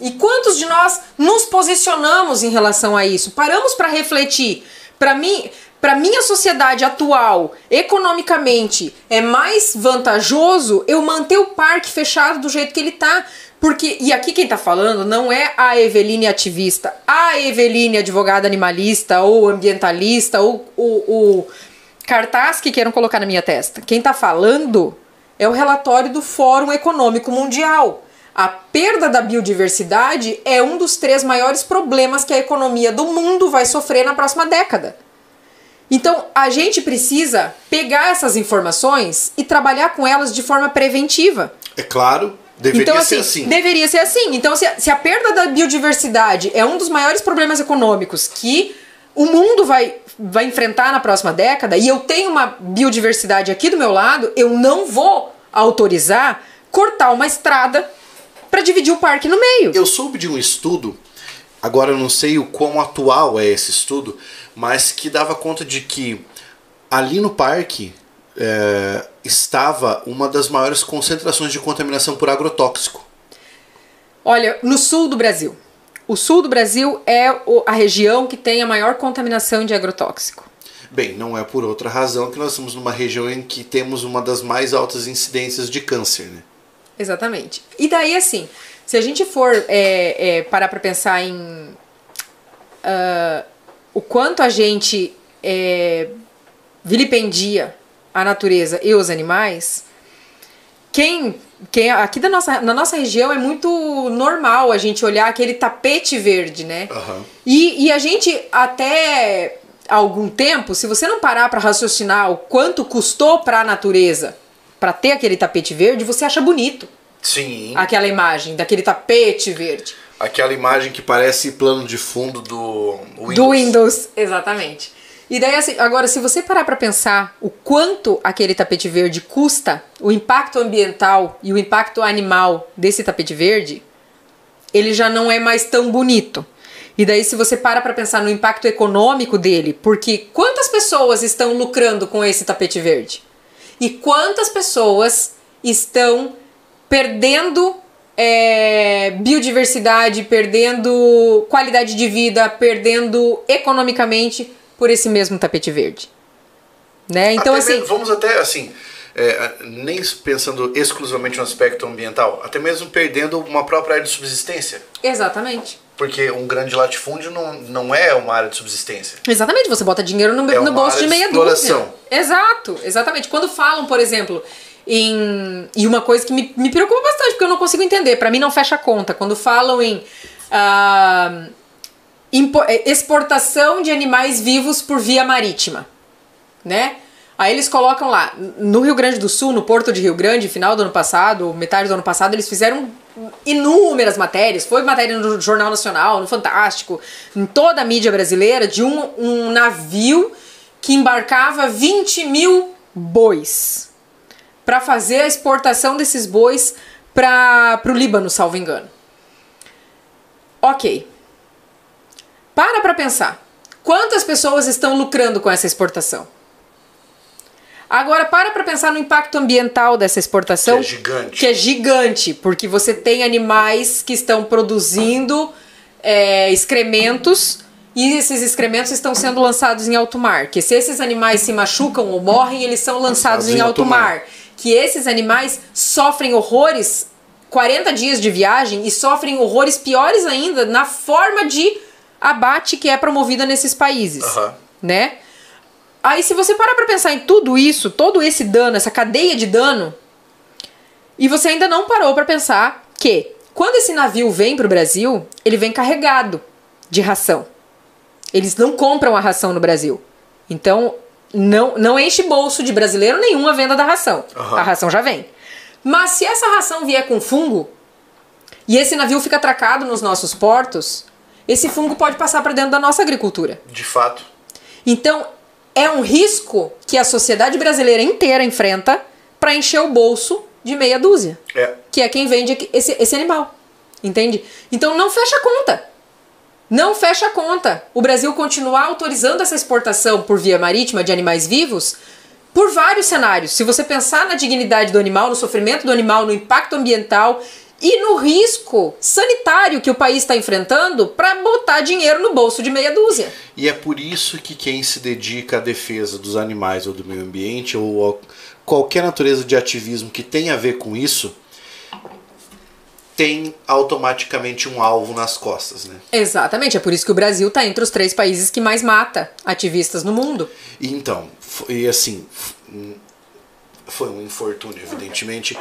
E quantos de nós nos posicionamos em relação a isso? Paramos para refletir. Para mim, para minha sociedade atual, economicamente, é mais vantajoso eu manter o parque fechado do jeito que ele tá. Porque, e aqui quem tá falando não é a Eveline ativista, a Eveline advogada animalista ou ambientalista ou o, cartaz que queiram colocar na minha testa. Quem tá falando é o relatório do Fórum Econômico Mundial. A perda da biodiversidade é um dos três maiores problemas que a economia do mundo vai sofrer na próxima década. Então, a gente precisa pegar essas informações e trabalhar com elas de forma preventiva. É claro, deveria então, ser assim, assim. deveria ser assim. Então, se a, se a perda da biodiversidade é um dos maiores problemas econômicos que o mundo vai, vai enfrentar na próxima década, e eu tenho uma biodiversidade aqui do meu lado, eu não vou autorizar cortar uma estrada para dividir o parque no meio. Eu soube de um estudo, agora eu não sei o quão atual é esse estudo, mas que dava conta de que ali no parque é, estava uma das maiores concentrações de contaminação por agrotóxico. Olha, no sul do Brasil. O sul do Brasil é a região que tem a maior contaminação de agrotóxico. Bem, não é por outra razão que nós estamos numa região em que temos uma das mais altas incidências de câncer, né? Exatamente. E daí, assim, se a gente for é, é, parar para pensar em ah, o quanto a gente é, vilipendia a natureza e os animais, quem, quem aqui da nossa, na nossa região é muito normal a gente olhar aquele tapete verde, né? Aham. E, e a gente até algum tempo, se você não parar para raciocinar o quanto custou para a natureza para ter aquele tapete verde, você acha bonito Sim. aquela imagem daquele tapete verde. Aquela imagem que parece plano de fundo do Windows. Do Windows, exatamente. E daí, assim, agora, se você parar para pensar o quanto aquele tapete verde custa, o impacto ambiental e o impacto animal desse tapete verde, ele já não é mais tão bonito. E daí, se você para para pensar no impacto econômico dele, porque quantas pessoas estão lucrando com esse tapete verde? E quantas pessoas estão perdendo é, biodiversidade, perdendo qualidade de vida, perdendo economicamente por esse mesmo tapete verde? Né? Então, Até assim. mesmo- vamos até assim, é, nem pensando exclusivamente no aspecto ambiental, até mesmo perdendo uma própria área de subsistência. Exatamente. Porque um grande latifúndio não, não é uma área de subsistência. Exatamente, você bota dinheiro no, É no bolso de meia exploração. dúzia. Exato, exatamente. Quando falam, por exemplo, em. E uma coisa que me, me preocupa bastante, porque eu não consigo entender, pra mim não fecha a conta. Quando falam em. eh, exportação de animais vivos por via marítima, né? Aí eles colocam lá, no Rio Grande do Sul, no Porto de Rio Grande, final do ano passado, metade do ano passado, eles fizeram inúmeras matérias. Foi matéria no Jornal Nacional, no Fantástico, em toda a mídia brasileira, de um, um navio que embarcava 20 mil bois para fazer a exportação desses bois para o Líbano, salvo engano. Ok. Para para pensar. Quantas pessoas estão lucrando com essa exportação? Agora, para para pensar no impacto ambiental dessa exportação. Que é gigante. Que é gigante, porque você tem animais que estão produzindo é, excrementos e esses excrementos estão sendo lançados em alto mar. Que se esses animais se machucam ou morrem, eles são lançados em, em alto mar. mar. Que esses animais sofrem horrores 40 dias de viagem e sofrem horrores piores ainda na forma de abate que é promovida nesses países, uhum. né? Aí se você parar para pensar em tudo isso, todo esse dano, essa cadeia de dano, e você ainda não parou para pensar que quando esse navio vem para o Brasil, ele vem carregado de ração. Eles não compram a ração no Brasil. Então, não, não enche bolso de brasileiro nenhum a venda da ração. Uhum. A ração já vem. Mas se essa ração vier com fungo e esse navio fica atracado nos nossos portos, esse fungo pode passar para dentro da nossa agricultura. De fato. Então, é um risco que a sociedade brasileira inteira enfrenta para encher o bolso de meia dúzia. É. Que é quem vende esse, esse animal. Entende? Então não fecha a conta. Não fecha a conta. O Brasil continuar autorizando essa exportação por via marítima de animais vivos por vários cenários. Se você pensar na dignidade do animal, no sofrimento do animal, no impacto ambiental e no risco sanitário que o país está enfrentando para botar dinheiro no bolso de meia dúzia. E é por isso que quem se dedica à defesa dos animais ou do meio ambiente ou qualquer natureza de ativismo que tenha a ver com isso tem automaticamente um alvo nas costas, né? Exatamente, é por isso que o Brasil está entre os três países que mais mata ativistas no mundo. E então, e assim, foi um infortúnio, evidentemente.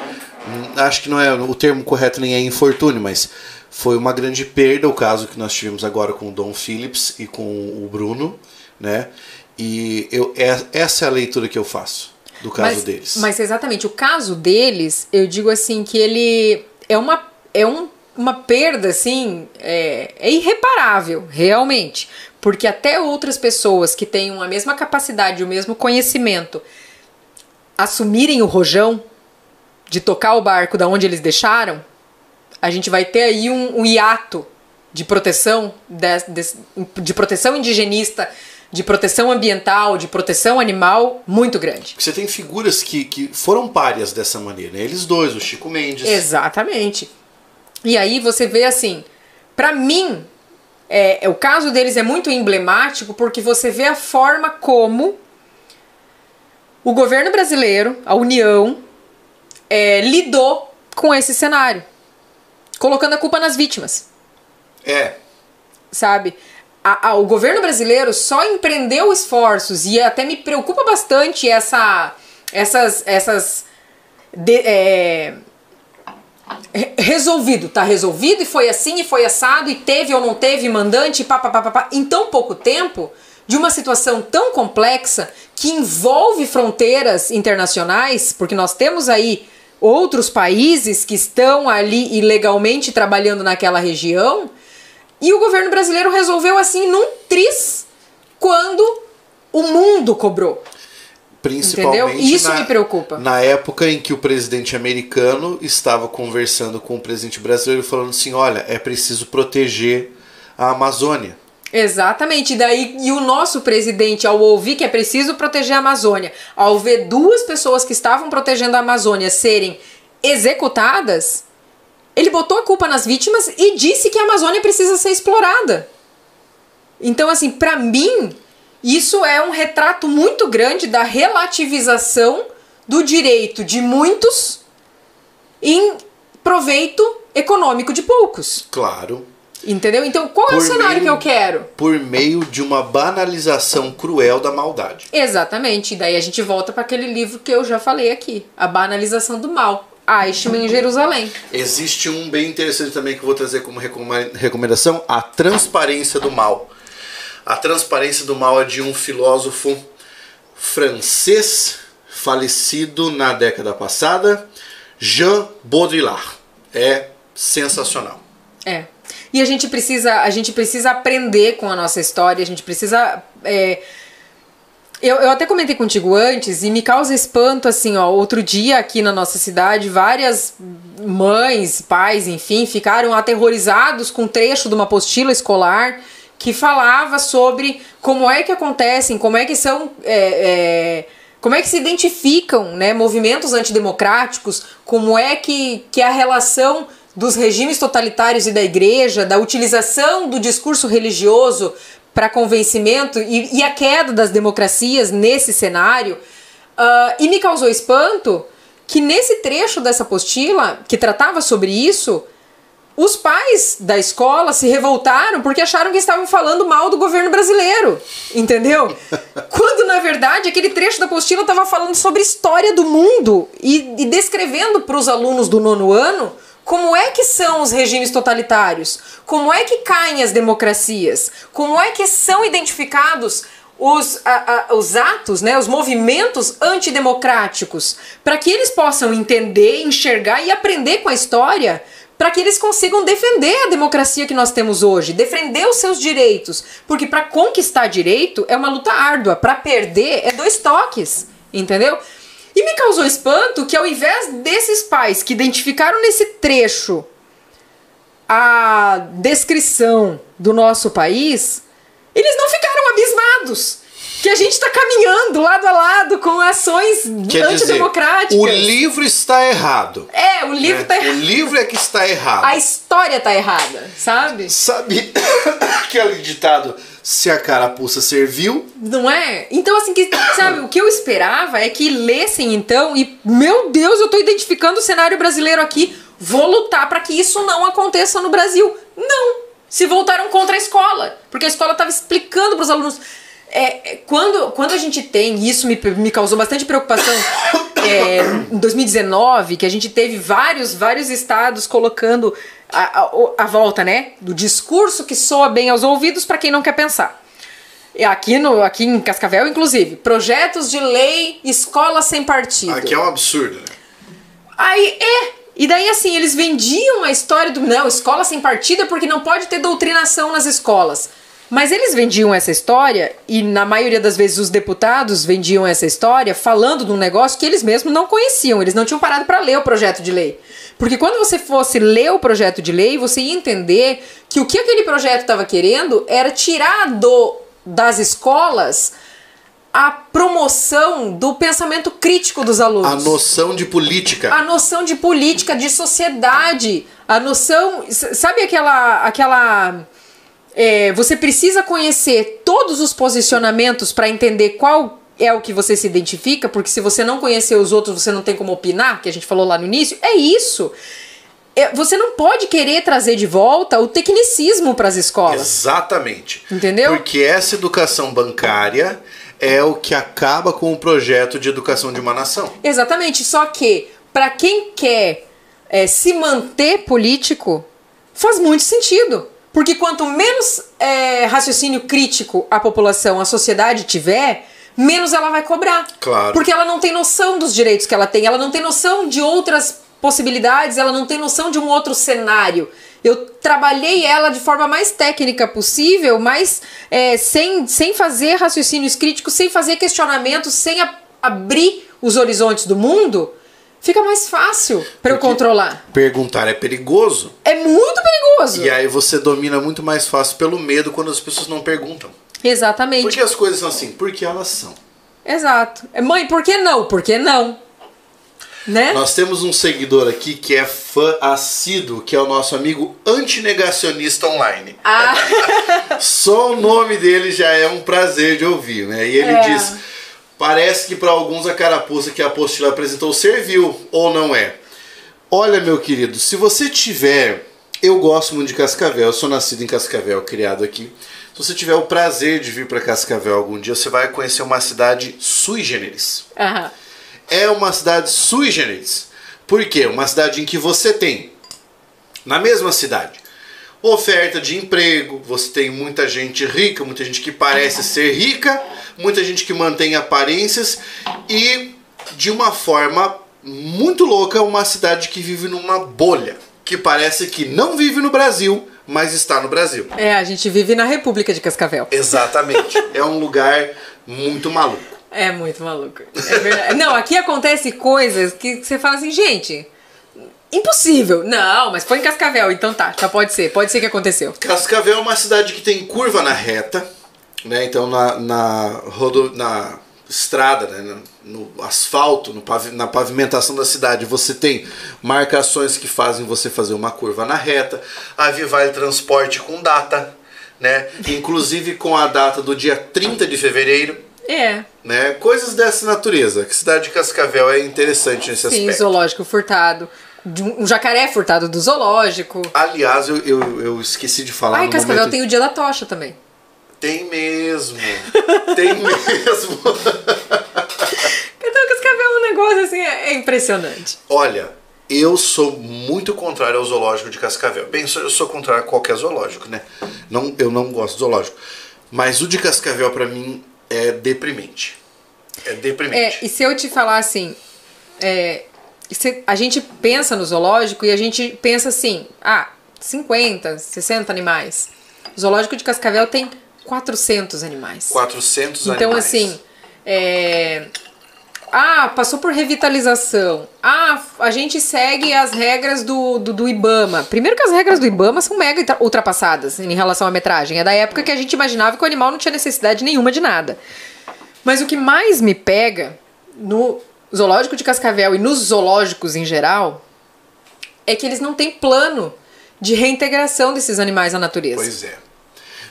Acho que não é o termo correto nem é infortúnio, mas foi uma grande perda o caso que nós tivemos agora com o Dom Phillips e com o Bruno, né? E eu, é, essa é a leitura que eu faço do caso mas, deles. Mas exatamente, o caso deles, eu digo assim que ele é uma é um, uma perda assim, é, é irreparável, realmente, porque até outras pessoas que tenham a mesma capacidade, o mesmo conhecimento, assumirem o rojão de tocar o barco da onde eles deixaram, a gente vai ter aí um, um hiato de proteção, de, de, de, proteção indigenista, de proteção ambiental, de proteção animal muito grande. Você tem figuras que, que foram párias dessa maneira, né? Eles dois, o Chico Mendes. Exatamente. E aí você vê assim, para mim, é, é, o caso deles é muito emblemático porque você vê a forma como o governo brasileiro, a União, é, lidou com esse cenário, colocando a culpa nas vítimas. É. Sabe? A, a, o governo brasileiro só empreendeu esforços e até me preocupa bastante essa, essas, essas de, é, resolvido, tá resolvido e foi assim e foi assado e teve ou não teve mandante, pá, pá, pá, pá, pá, em tão pouco tempo, de uma situação tão complexa que envolve fronteiras internacionais, porque nós temos aí outros países que estão ali ilegalmente trabalhando naquela região, e o governo brasileiro resolveu assim num tris quando o mundo cobrou. Principalmente Entendeu? Isso na, me preocupa. Na época em que o presidente americano estava conversando com o presidente brasileiro, falando assim: olha, é preciso proteger a Amazônia. Exatamente. E daí, e o nosso presidente, ao ouvir que é preciso proteger a Amazônia, ao ver duas pessoas que estavam protegendo a Amazônia serem executadas, ele botou a culpa nas vítimas e disse que a Amazônia precisa ser explorada. Então, assim, para mim, isso é um retrato muito grande da relativização do direito de muitos em proveito econômico de poucos. Claro. Entendeu? Então, qual por é o cenário meio, que eu quero? Por meio de uma banalização cruel da maldade. Exatamente. E daí a gente volta para aquele livro que eu já falei aqui, A Banalização do Mal. Eichmann em Jerusalém. Existe um bem interessante também que eu vou trazer como recomendação, A Transparência do Mal. A Transparência do Mal é de um filósofo francês falecido na década passada, Jean Baudrillard. É sensacional. É. E a gente precisa, a gente precisa aprender com a nossa história, a gente precisa é, Eu, eu até comentei contigo antes e me causa espanto, assim, ó. Outro dia aqui na nossa cidade, várias mães, pais, enfim, ficaram aterrorizados com um trecho de uma apostila escolar que falava sobre como é que acontecem, como é que são. É, é, como é que se identificam né, movimentos antidemocráticos, como é que, que é a relação dos regimes totalitários e da igreja, da utilização do discurso religioso para convencimento e, e, a queda das democracias nesse cenário. Uh, e me causou espanto que nesse trecho dessa apostila, que tratava sobre isso, os pais da escola se revoltaram porque acharam que estavam falando mal do governo brasileiro, entendeu? *laughs* Quando na verdade aquele trecho da apostila estava falando sobre história do mundo e, e descrevendo para os alunos do nono ano como é que são os regimes totalitários? Como é que caem as democracias? Como é que são identificados os, a, a, os atos, né, os movimentos antidemocráticos, para que eles possam entender, enxergar e aprender com a história, para que eles consigam defender a democracia que nós temos hoje, defender os seus direitos, porque para conquistar direito é uma luta árdua, para perder é dois toques, entendeu? E me causou espanto que ao invés desses pais que identificaram nesse trecho a descrição do nosso país, eles não ficaram abismados. Que a gente está caminhando lado a lado com ações Quer antidemocráticas. Dizer, o livro está errado. É, o livro está né? errado. O livro é que está errado. A história está errada, sabe? Sabe *coughs* aquele ditado se a carapuça serviu. Não é? Então, assim, que, sabe, o que eu esperava é que lessem então e, meu Deus, eu tô identificando o cenário brasileiro aqui, vou lutar para que isso não aconteça no Brasil. Não! Se voltaram contra a escola, porque a escola estava explicando para os alunos. É, é, quando, quando a gente tem, isso me, me causou bastante preocupação, *coughs* é, em 2019, que a gente teve vários, vários estados colocando a, a, a volta, né? Do discurso que soa bem aos ouvidos para quem não quer pensar. E aqui, no, aqui em Cascavel, inclusive, projetos de lei escola sem partido. Aqui é um absurdo, né? Aí, é. E daí, assim, eles vendiam a história do. Não, escola sem partido é porque não pode ter doutrinação nas escolas. Mas eles vendiam essa história, e na maioria das vezes os deputados vendiam essa história falando de um negócio que eles mesmos não conheciam, eles não tinham parado para ler o projeto de lei. Porque quando você fosse ler o projeto de lei, você ia entender que o que aquele projeto estava querendo era tirar do, das escolas a promoção do pensamento crítico dos alunos. A noção de política. A noção de política, de sociedade. A noção. Sabe aquela. aquela é, você precisa conhecer todos os posicionamentos para entender qual é o que você se identifica, porque se você não conhecer os outros, você não tem como opinar, que a gente falou lá no início. É isso. É, você não pode querer trazer de volta o tecnicismo para as escolas. Exatamente. Entendeu? Porque essa educação bancária é o que acaba com o projeto de educação de uma nação. Exatamente. Só que, para quem quer é, se manter político, faz muito sentido. Porque quanto menos é, raciocínio crítico a população, a sociedade tiver, menos ela vai cobrar. Claro. Porque ela não tem noção dos direitos que ela tem, ela não tem noção de outras possibilidades, ela não tem noção de um outro cenário. Eu trabalhei ela de forma mais técnica possível, mas é, sem, sem fazer raciocínios críticos, sem fazer questionamentos, sem a, abrir os horizontes do mundo fica mais fácil para eu controlar. Perguntar é perigoso. É muito perigoso. E aí você domina muito mais fácil pelo medo quando as pessoas não perguntam. Exatamente. Porque as coisas são assim? Porque elas são. Exato. É, mãe, por que não? Por que não? Né? Nós temos um seguidor aqui que é fã assíduo, que é o nosso amigo antinegacionista online. Ah. *laughs* Só o nome dele já é um prazer de ouvir, né? E ele é. diz Parece que para alguns a carapuça que a apostila apresentou serviu, ou não é? Olha, meu querido, se você tiver. Eu gosto muito de Cascavel, eu sou nascido em Cascavel, criado aqui. Se você tiver o prazer de vir para Cascavel algum dia, você vai conhecer uma cidade sui generis. Uhum. É uma cidade sui generis. Por quê? Uma cidade em que você tem, na mesma cidade, oferta de emprego, você tem muita gente rica, muita gente que parece ser rica, muita gente que mantém aparências e de uma forma muito louca uma cidade que vive numa bolha, que parece que não vive no Brasil, mas está no Brasil. É, a gente vive na República de Cascavel. Exatamente. *laughs* é um lugar muito maluco. É muito maluco. É verdade. Não, aqui acontece coisas que você fala assim, gente, impossível. Não, mas foi em Cascavel, então tá, já pode ser, pode ser que aconteceu. Cascavel é uma cidade que tem curva na reta, né? Então na, na, rodo, na estrada, né? no, no asfalto, no pavi, na pavimentação da cidade, você tem marcações que fazem você fazer uma curva na reta. A Vivale Transporte com data, né? Inclusive com a data do dia 30 de fevereiro. É. Né? Coisas dessa natureza. Que cidade de Cascavel é interessante nesse Sim, aspecto. zoológico furtado. De Um jacaré furtado do zoológico. Aliás, eu, eu, eu esqueci de falar Ai, no Cascavel momento... tem o dia da tocha também. Tem mesmo. Tem *laughs* mesmo. Então, Cascavel é um negócio assim, é impressionante. Olha, eu sou muito contrário ao zoológico de Cascavel. Bem, eu sou contrário a qualquer zoológico, né? Não, eu não gosto de zoológico. Mas o de Cascavel, pra mim, é deprimente. É deprimente. É, e se eu te falar assim, é, a gente pensa no zoológico e a gente pensa assim, ah, 50, 60 animais. O zoológico de Cascavel tem 400 animais. 400 Então, animais. assim, é... Ah, passou por revitalização. Ah, a gente segue as regras do, do, do Ibama. Primeiro que as regras do Ibama são mega ultra- ultrapassadas em relação à metragem. É da época que a gente imaginava que o animal não tinha necessidade nenhuma de nada. Mas o que mais me pega no zoológico de Cascavel e nos zoológicos em geral é que eles não têm plano de reintegração desses animais à natureza. Pois é.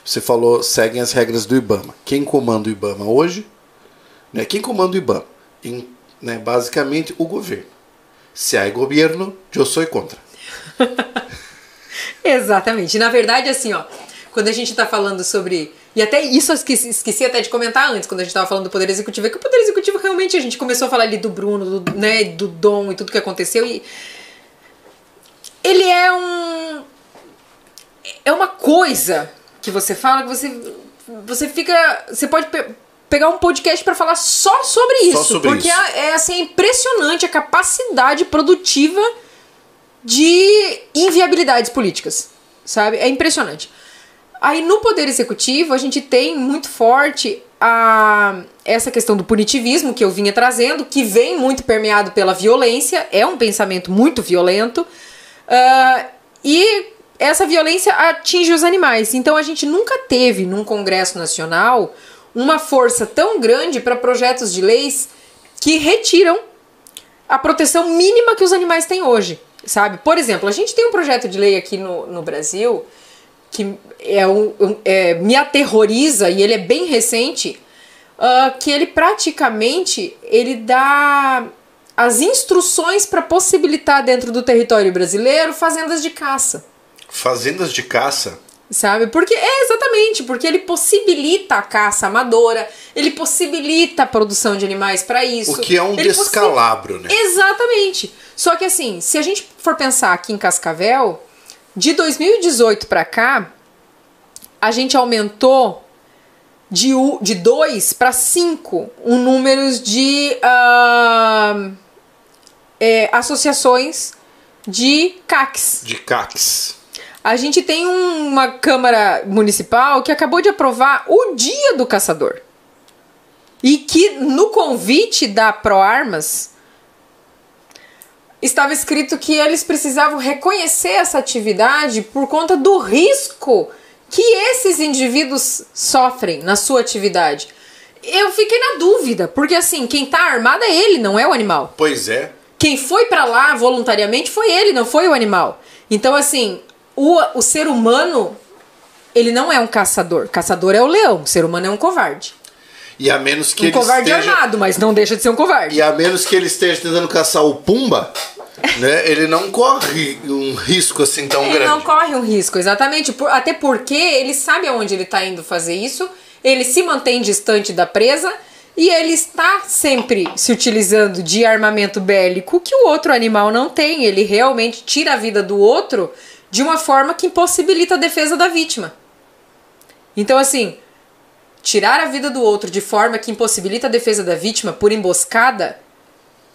Você falou, seguem as regras do IBAMA. Quem comanda o IBAMA hoje? Né? Quem comanda o IBAMA? Em, né, basicamente, o governo. Se há governo, eu sou contra. *laughs* Exatamente. Na verdade, assim, ó, quando a gente tá falando sobre. E até isso eu esqueci, esqueci até de comentar antes, quando a gente tava falando do Poder Executivo, é que o Poder Executivo realmente a gente começou a falar ali do Bruno, do, né, do Dom e tudo que aconteceu. E. Ele é um. É uma coisa que você fala que você. Você fica. Você pode pe- pegar um podcast pra falar só sobre isso. sobre porque isso. É, é assim, impressionante a capacidade produtiva de inviabilidades políticas, sabe? É impressionante. Aí no poder executivo a gente tem muito forte a essa questão do punitivismo que eu vinha trazendo, que vem muito permeado pela violência, é um pensamento muito violento, ah, e essa violência atinge os animais. Então a gente nunca teve num Congresso Nacional uma força tão grande para projetos de leis que retiram a proteção mínima que os animais têm hoje, sabe? Por exemplo, a gente tem um projeto de lei aqui no, no Brasil que é um, é, me aterroriza e ele é bem recente, ah, que ele praticamente ele dá as instruções para possibilitar dentro do território brasileiro fazendas de caça. Fazendas de caça. Sabe? Porque é exatamente, porque ele possibilita a caça amadora, ele possibilita a produção de animais para isso. O que é um ele possi- descalabro, né? Exatamente. Só que assim, se a gente for pensar aqui em Cascavel, de 2018 para cá, a gente aumentou de 2 de dois para 5 o número de ah, é, associações de CACs. De caques. A gente tem um- uma Câmara Municipal que acabou de aprovar o Dia do Caçador. E que no convite da ProArmas estava escrito que eles precisavam reconhecer essa atividade por conta do risco que esses indivíduos sofrem na sua atividade. Eu fiquei na dúvida, porque assim, quem tá armado é ele, não é o animal. Pois é. Quem foi pra lá voluntariamente foi ele, não foi o animal. Então, assim, o, o ser humano, ele não é um caçador. Caçador é o leão, o ser humano é um covarde. E a menos que um ele covarde esteja... armado, mas não deixa de ser um covarde. E a menos que ele esteja tentando caçar o Pumba, né? Ele não corre um risco assim tão Ele grande. não corre um risco, exatamente. por- até porque ele sabe aonde ele está indo fazer isso, ele se mantém distante da presa e ele está sempre se utilizando de armamento bélico que o outro animal não tem. Ele realmente tira a vida do outro de uma forma que impossibilita a defesa da vítima. Então, assim, tirar a vida do outro de forma que impossibilita a defesa da vítima por emboscada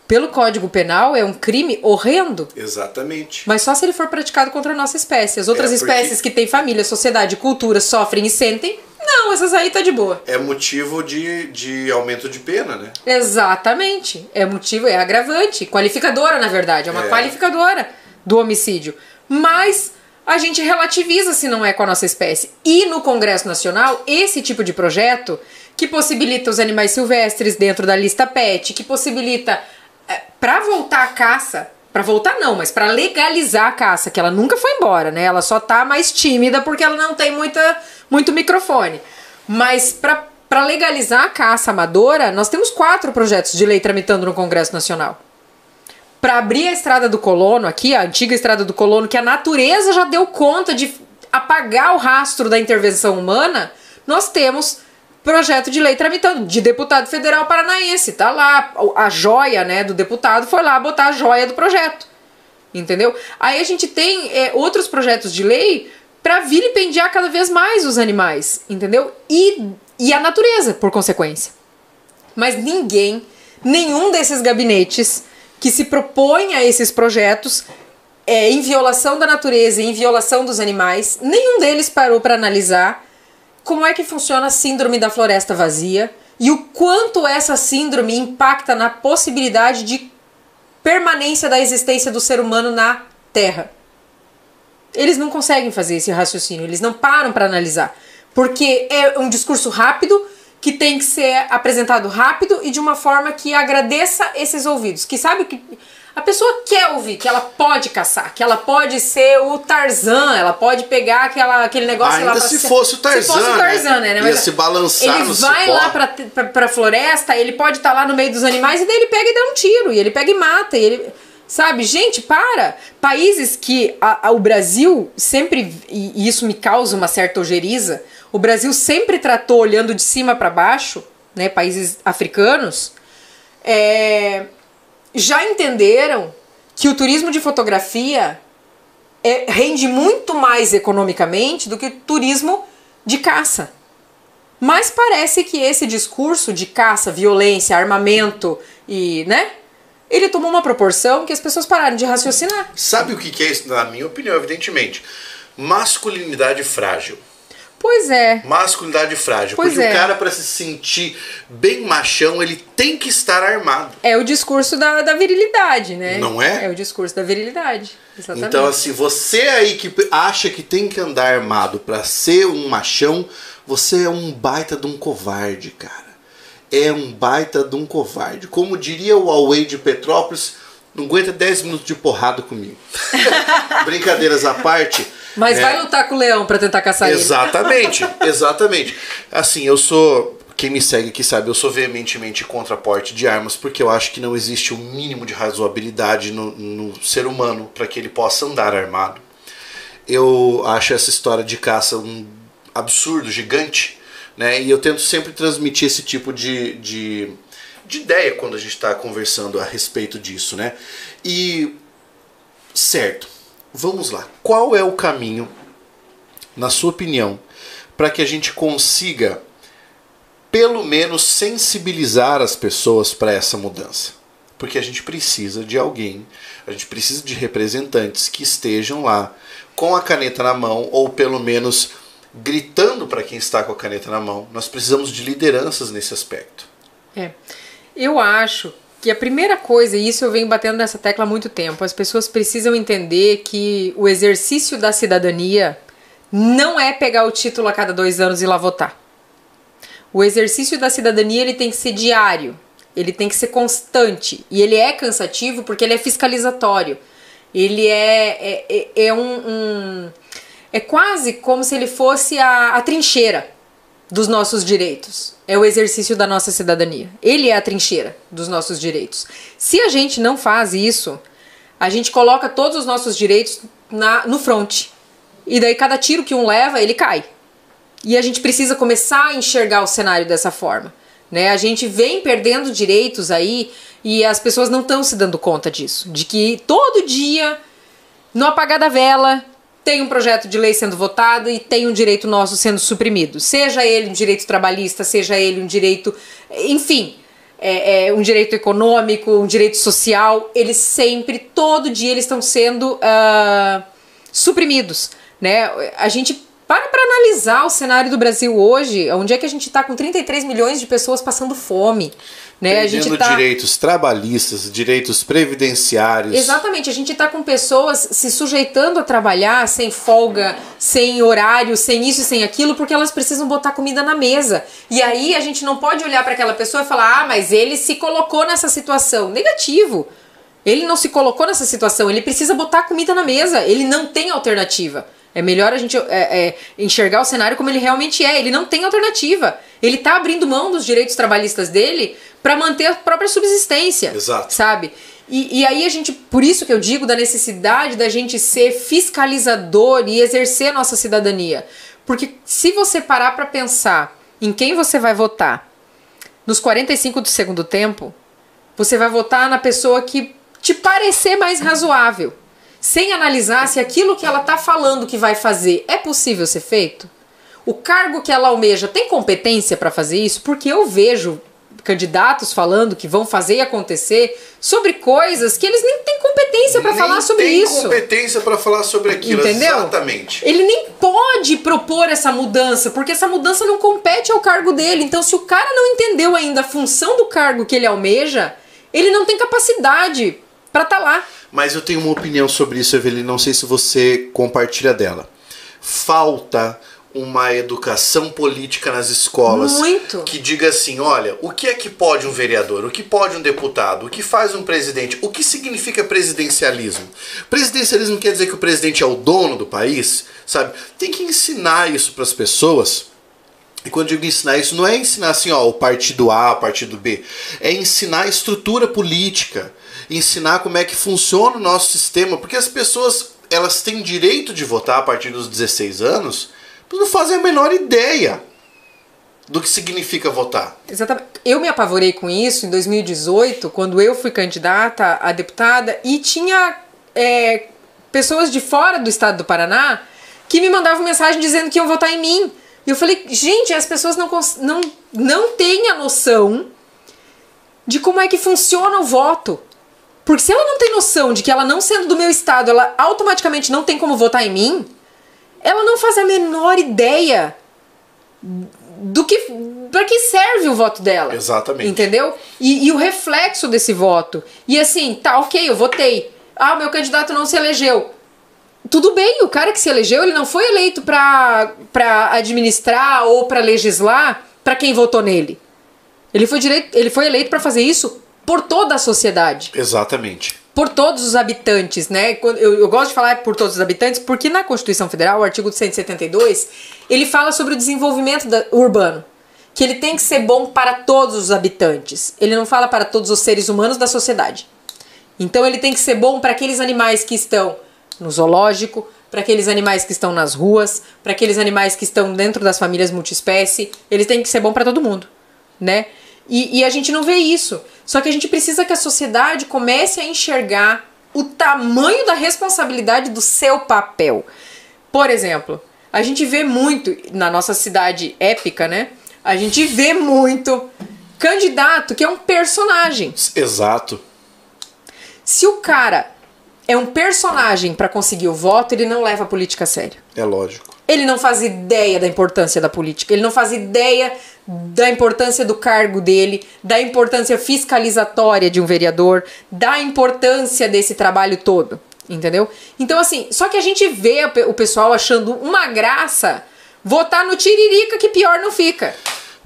pelo Código Penal, é um crime horrendo. Exatamente. Mas só se ele for praticado contra a nossa espécie. As outras É, porque- espécies que têm família, sociedade, cultura, sofrem e sentem, não, essas aí tá de boa. É motivo de, de aumento de pena, né? Exatamente. É motivo, é agravante. Qualificadora, na verdade. É uma É. qualificadora do homicídio. Mas a gente relativiza se não é com a nossa espécie. E no Congresso Nacional, esse tipo de projeto que possibilita os animais silvestres dentro da lista PET, que possibilita para voltar a caça, para voltar não, mas para legalizar a caça, que ela nunca foi embora, né? Ela só tá mais tímida porque ela não tem muita, muito microfone. Mas para legalizar a caça amadora, nós temos quatro projetos de lei tramitando no Congresso Nacional. Para abrir a estrada do colono aqui, a antiga estrada do colono, que a natureza já deu conta de apagar o rastro da intervenção humana, nós temos projeto de lei tramitando de deputado federal paranaense, tá lá a joia, né, do deputado foi lá botar a joia do projeto. Entendeu? Aí a gente tem é, outros projetos de lei para vilipendiar cada vez mais os animais, entendeu? E, e a natureza, por consequência. Mas ninguém, nenhum desses gabinetes que se propõe a esses projetos é, em violação da natureza, em violação dos animais, nenhum deles parou para analisar como é que funciona a síndrome da floresta vazia e o quanto essa síndrome impacta na possibilidade de permanência da existência do ser humano na Terra. Eles não conseguem fazer esse raciocínio, eles não param para analisar. Porque é um discurso rápido que tem que ser apresentado rápido e de uma forma que agradeça esses ouvidos. Que sabe que a pessoa quer ouvir, que ela pode caçar, que ela pode ser o Tarzan, ela pode pegar aquela, aquele negócio Ainda lá pra se ser- fosse o Tarzan, Se fosse o Tarzan, né? né? Mas Ia se balançar Ele vai cipó. lá pra, pra, pra floresta, ele pode estar lá no meio dos animais e daí ele pega e dá um tiro, e ele pega e mata, e ele. Sabe, gente, para! Países que a- a- o Brasil sempre, e e isso me causa uma certa ojeriza, o Brasil sempre tratou olhando de cima para baixo, né? Países africanos, é, já entenderam que o turismo de fotografia é, rende muito mais economicamente do que o turismo de caça. Mas parece que esse discurso de caça, violência, armamento e, né? Ele tomou uma proporção que as pessoas pararam de raciocinar. Sabe o que que é isso? Na minha opinião, evidentemente. Masculinidade frágil. Pois é. Masculinidade frágil. Pois porque é. o cara, pra se sentir bem machão, ele tem que estar armado. É o discurso da, da virilidade, né? Não é? É o discurso da virilidade. Exatamente. Então, assim, você aí que acha que tem que andar armado pra ser um machão, você é um baita de um covarde, cara. É um baita de um covarde. Como diria o Huawei de Petrópolis, não aguenta 10 minutos de porrada comigo. *laughs* Brincadeiras à parte. Mas né? vai lutar com o leão pra tentar caçar ele. Exatamente, *laughs* exatamente. Assim, eu sou. Quem me segue aqui sabe, eu sou veementemente contra porte de armas, porque eu acho que não existe o mínimo de razoabilidade no, no ser humano para que ele possa andar armado. Eu acho essa história de caça um absurdo, gigante, né? E eu tento sempre transmitir esse tipo de, de, de ideia quando a gente está conversando a respeito disso, né? E certo, vamos lá. Qual é o caminho, na sua opinião, para que a gente consiga pelo menos sensibilizar as pessoas para essa mudança? Porque a gente precisa de alguém, a gente precisa de representantes que estejam lá com a caneta na mão ou pelo menos gritando para quem está com a caneta na mão. Nós precisamos de lideranças nesse aspecto. É. Eu acho que a primeira coisa, e isso eu venho batendo nessa tecla há muito tempo, as pessoas precisam entender que o exercício da cidadania não é pegar o título a cada dois anos e lá votar. O exercício da cidadania ele tem que ser diário, ele tem que ser constante e ele é cansativo porque ele é fiscalizatório. Ele é, é, é, é um, um- É quase como se ele fosse a, a trincheira dos nossos direitos. É o exercício da nossa cidadania. Ele é a trincheira dos nossos direitos. Se a gente não faz isso, a gente coloca todos os nossos direitos na, no front. E daí cada tiro que um leva, ele cai. E a gente precisa começar a enxergar o cenário dessa forma. Né? A gente vem perdendo direitos aí e as pessoas não estão se dando conta disso. De que todo dia, no apagar da vela, tem um projeto de lei sendo votado e tem um direito nosso sendo suprimido. Seja ele um direito trabalhista, seja ele um direito. Enfim, é, é, um direito econômico, um direito social, eles sempre, todo dia, eles estão sendo uh, suprimidos. Né? A gente para para analisar o cenário do Brasil hoje, onde é que a gente está com 33 milhões de pessoas passando fome. Né? a gente tá... direitos trabalhistas, direitos previdenciários. Exatamente, a gente está com pessoas se sujeitando a trabalhar sem folga, sem horário, sem isso e sem aquilo, porque elas precisam botar comida na mesa. E aí a gente não pode olhar para aquela pessoa e falar: ah, mas ele se colocou nessa situação. Negativo. Ele não se colocou nessa situação, ele precisa botar comida na mesa, ele não tem alternativa. É melhor a gente é, é, enxergar o cenário como ele realmente é. Ele não tem alternativa. Ele está abrindo mão dos direitos trabalhistas dele para manter a própria subsistência. Exato. Sabe? E, e, aí a gente, por isso que eu digo da necessidade da gente ser fiscalizador e exercer a nossa cidadania. Porque se você parar para pensar em quem você vai votar nos 45 do segundo tempo, você vai votar na pessoa que te parecer mais razoável sem analisar se aquilo que ela está falando que vai fazer é possível ser feito? O cargo que ela almeja tem competência para fazer isso? Porque eu vejo candidatos falando que vão fazer e acontecer sobre coisas que eles nem têm competência para falar sobre isso. tem competência para falar sobre aquilo, Entendeu? exatamente. Ele nem pode propor essa mudança, porque essa mudança não compete ao cargo dele. Então, se o cara não entendeu ainda a função do cargo que ele almeja, ele não tem capacidade para estar tá lá. Mas eu tenho uma opinião sobre isso, Evelyn, não sei se você compartilha dela. Falta uma educação política nas escolas Muito. que diga assim, olha, o que é que pode um vereador, o que pode um deputado, o que faz um presidente, o que significa presidencialismo? Presidencialismo quer dizer que o presidente é o dono do país, sabe? Tem que ensinar isso para as pessoas. E quando eu digo ensinar isso, não é ensinar assim, ó, o partido A, o partido B, é ensinar a estrutura política ensinar como é que funciona o nosso sistema, porque as pessoas elas têm direito de votar a partir dos 16 anos, mas não fazem a menor ideia do que significa votar. Exatamente. Eu me apavorei com isso em 2018, quando eu fui candidata a deputada e tinha é, pessoas de fora do estado do Paraná que me mandavam mensagem dizendo que iam votar em mim. E eu falei, gente, as pessoas não, não, não têm a noção de como é que funciona o voto. Porque se ela não tem noção de que ela não sendo do meu estado, ela automaticamente não tem como votar em mim, ela não faz a menor ideia do que para que serve o voto dela. Exatamente. Entendeu? E, e, o reflexo desse voto. E assim, tá, ok, eu votei. Ah, meu candidato não se elegeu. Tudo bem, o cara que se elegeu, ele não foi eleito para administrar ou para legislar para quem votou nele. Ele foi, direito, ele foi eleito para fazer isso por toda a sociedade. Exatamente. Por todos os habitantes, né? Eu, eu gosto de falar por todos os habitantes porque na Constituição Federal, o artigo 172, ele fala sobre o desenvolvimento da, urbano. Que ele tem que ser bom para todos os habitantes. Ele não fala para todos os seres humanos da sociedade. Então ele tem que ser bom para aqueles animais que estão no zoológico, para aqueles animais que estão nas ruas, para aqueles animais que estão dentro das famílias multiespécie. Ele tem que ser bom para todo mundo, né? E, e a gente não vê isso. Só que a gente precisa que a sociedade comece a enxergar o tamanho da responsabilidade do seu papel. Por exemplo, a gente vê muito na nossa cidade épica, né? A gente vê muito candidato que é um personagem. Exato. Se o cara é um personagem para conseguir o voto, ele não leva a política a sério. É lógico. Ele não faz ideia da importância da política, ele não faz ideia da importância do cargo dele, da importância fiscalizatória de um vereador, da importância desse trabalho todo, entendeu? Então, assim, só que a gente vê o pessoal achando uma graça votar no Tiririca que pior não fica.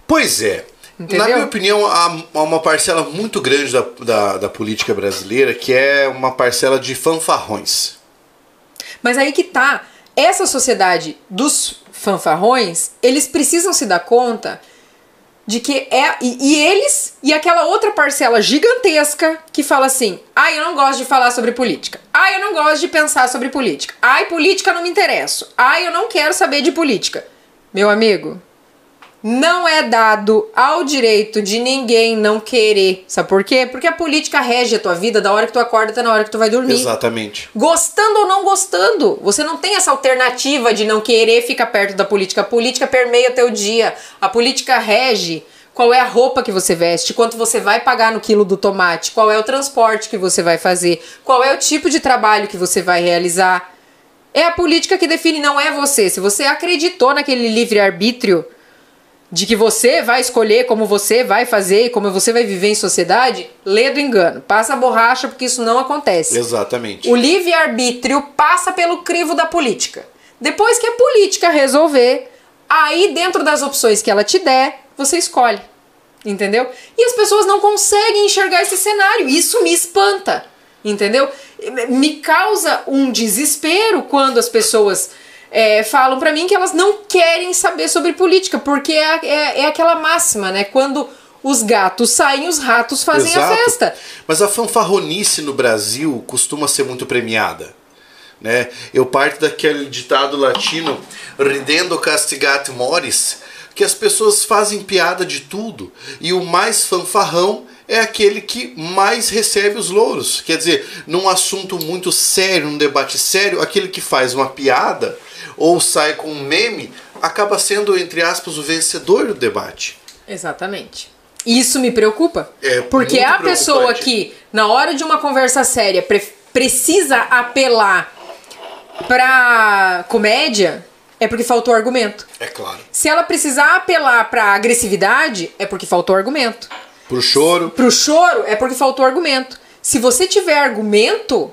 Pois é. Entendeu? Na minha opinião, há uma parcela muito grande da, da, da política brasileira que é uma parcela de fanfarrões. Mas aí que tá essa sociedade dos fanfarrões, eles precisam se dar conta de que é. E, e, eles e aquela outra parcela gigantesca que fala assim: ai, ah, eu não gosto de falar sobre política. Ai, ah, eu não gosto de pensar sobre política. Ai, política não me interessa. Ai, eu não quero saber de política. Meu amigo, não é dado ao direito de ninguém não querer. Sabe por quê? Porque a política rege a tua vida da hora que tu acorda até na hora que tu vai dormir. Exatamente. Gostando ou não gostando. Você não tem essa alternativa de não querer ficar perto da política. A política permeia teu dia. A política rege qual é a roupa que você veste, quanto você vai pagar no quilo do tomate, qual é o transporte que você vai fazer, qual é o tipo de trabalho que você vai realizar. É a política que define, não é você. Se você acreditou naquele livre-arbítrio de que você vai escolher como você vai fazer, como você vai viver em sociedade, lê do engano. Passa a borracha porque isso não acontece. Exatamente. O livre-arbítrio passa pelo crivo da política. Depois que a política resolver, aí dentro das opções que ela te der, você escolhe. Entendeu? E as pessoas não conseguem enxergar esse cenário. Isso me espanta. Entendeu? Me causa um desespero quando as pessoas é, falam para mim que elas não querem saber sobre política, porque é, é, é, aquela máxima, né? Quando os gatos saem, os ratos fazem Exato. a festa. Mas a fanfarronice no Brasil costuma ser muito premiada. Né? Eu parto daquele ditado latino, ridendo castigat mores, que as pessoas fazem piada de tudo e o mais fanfarrão é aquele que mais recebe os louros. Quer dizer, num assunto muito sério, num debate sério, aquele que faz uma piada ou sai com um meme, acaba sendo, entre aspas, o vencedor do debate. Exatamente. Isso me preocupa. É porque é a pessoa que, na hora de uma conversa séria, pre precisa apelar pra comédia, é porque faltou argumento. É claro. Se ela precisar apelar pra agressividade, é porque faltou argumento. Pro choro. Pro choro, é porque faltou argumento. Se você tiver argumento,